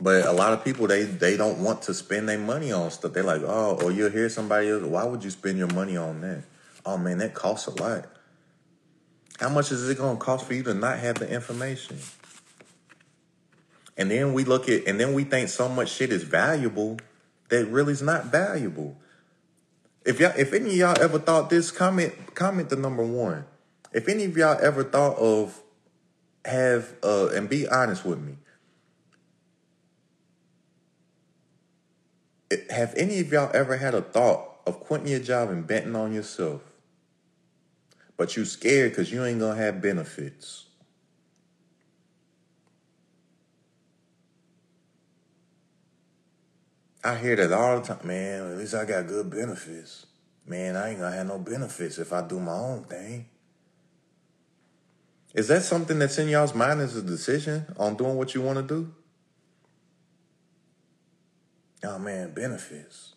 But a lot of people they they don't want to spend their money on stuff. They're like, oh, or you'll hear somebody else. Why would you spend your money on that? Oh man, that costs a lot. How much is it going to cost for you to not have the information? And then we look at, and then we think so much shit is valuable that really is not valuable. If y'all, if any of y'all ever thought this, comment, comment the number one. If any of y'all ever thought of have, uh, and be honest with me. Have any of y'all ever had a thought of quitting your job and betting on yourself? But you scared because you ain't gonna have benefits. I hear that all the time. Man, at least I got good benefits. Man, I ain't gonna have no benefits if I do my own thing. Is that something that's in y'all's mind as a decision on doing what you want to do? Oh man, benefits.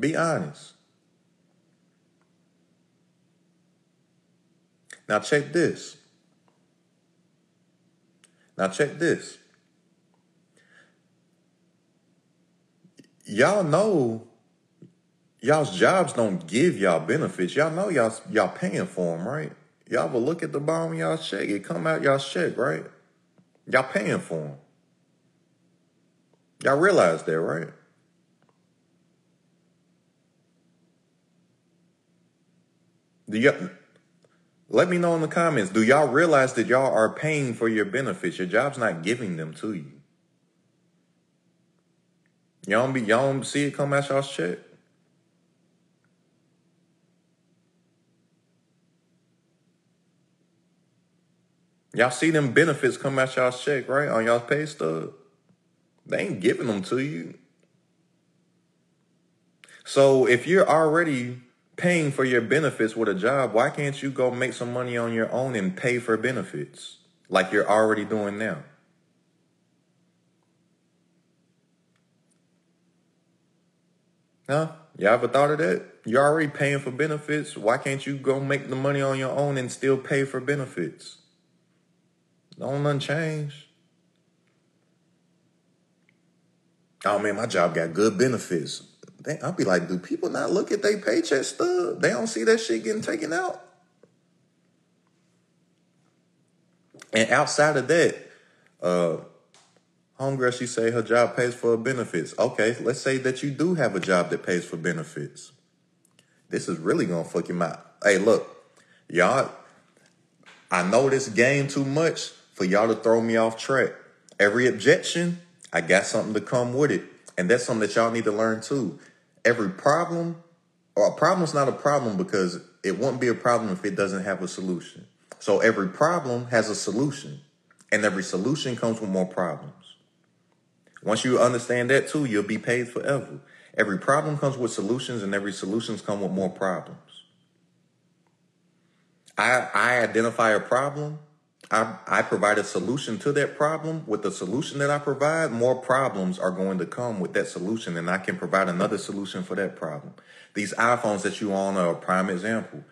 Be honest. Now check this. Now check this. Y'all know y'all's jobs don't give y'all benefits. Y'all know y'all y'all paying for them, right? Y'all will look at the bottom of y'all's check. It come out y'all's check, right? Y'all paying for them. Y'all realize that, right? Do y'all let me know in the comments. Do y'all realize that y'all are paying for your benefits? Your job's not giving them to you. Y'all be y'all see it come out y'all's check. Y'all see them benefits come out y'all's check, right? On y'all's pay stub. They ain't giving them to you. So if you're already paying for your benefits with a job, why can't you go make some money on your own and pay for benefits like you're already doing now? Huh? You all ever thought of that? You're already paying for benefits. Why can't you go make the money on your own and still pay for benefits? Don't nothing change. Oh man, my job got good benefits. I'll be like, do people not look at their paycheck stub? They don't see that shit getting taken out. And outside of that, uh, homegirl, she say her job pays for benefits. Okay, let's say that you do have a job that pays for benefits. This is really gonna fuck you out. Hey, look, y'all, I know this game too much for y'all to throw me off track. Every objection, I got something to come with it. And that's something that y'all need to learn too. Every problem, or a problem's not a problem because it won't be a problem if it doesn't have a solution. So every problem has a solution, and every solution comes with more problems. Once you understand that too, you'll be paid forever. Every problem comes with solutions, and every solutions come with more problems. I, I identify a problem. I, I provide a solution to that problem. With the solution that I provide, more problems are going to come with that solution, and I can provide another solution for that problem. These iPhones that you own are a prime example.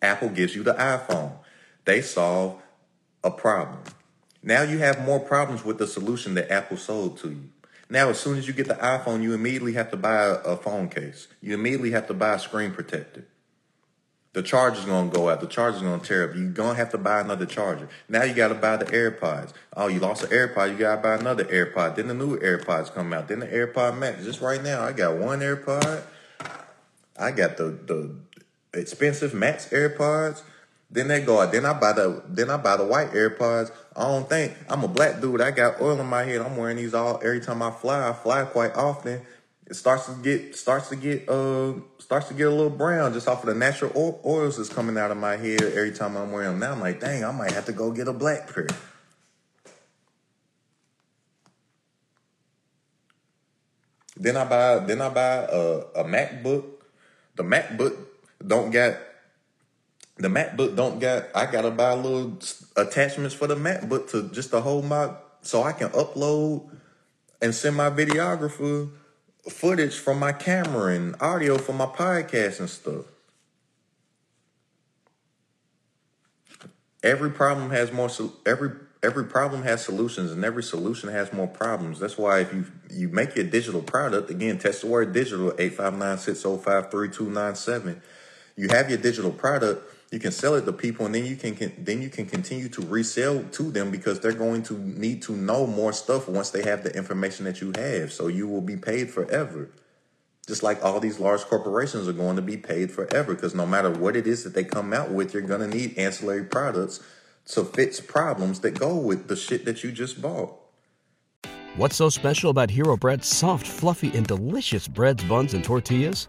Apple gives you the iPhone. They solve a problem. Now you have more problems with the solution that Apple sold to you. Now, as soon as you get the iPhone, you immediately have to buy a, phone case. You immediately have to buy a screen protector. The charger's gonna go out. The charger's gonna tear up. You're gonna have to buy another charger. Now you gotta buy the AirPods. Oh, you lost an AirPod, you gotta buy another AirPod. Then the new AirPods come out. Then the AirPod Max. Just right now, I got one AirPod. I got the the expensive Max AirPods. Then they go out. Then I buy the then I buy the white AirPods. I don't think I'm a black dude. I got oil in my head. I'm wearing these all every time I fly. I fly quite often. It starts to get starts to get uh starts to get a little brown just off of the natural oils that's coming out of my hair every time I'm wearing them. Now I'm like, dang, I might have to go get a black pair. Then I buy then I buy a, a MacBook. The MacBook don't get the MacBook don't got. I gotta buy little attachments for the MacBook to just to hold my so I can upload and send my videographer footage from my camera and audio for my podcast and stuff. Every problem has more. Every every problem has solutions, and every solution has more problems. That's why if you you make your digital product again, test the word digital eight five nine six zero five three two nine seven. You have your digital product you can sell it to people and then you can, can, then you can continue to resell to them because they're going to need to know more stuff once they have the information that you have. So you will be paid forever. Just like all these large corporations are going to be paid forever because no matter what it is that they come out with you're going to need ancillary products to fix problems that go with the shit that you just bought. What's so special about hero bread's soft fluffy and delicious breads buns and tortillas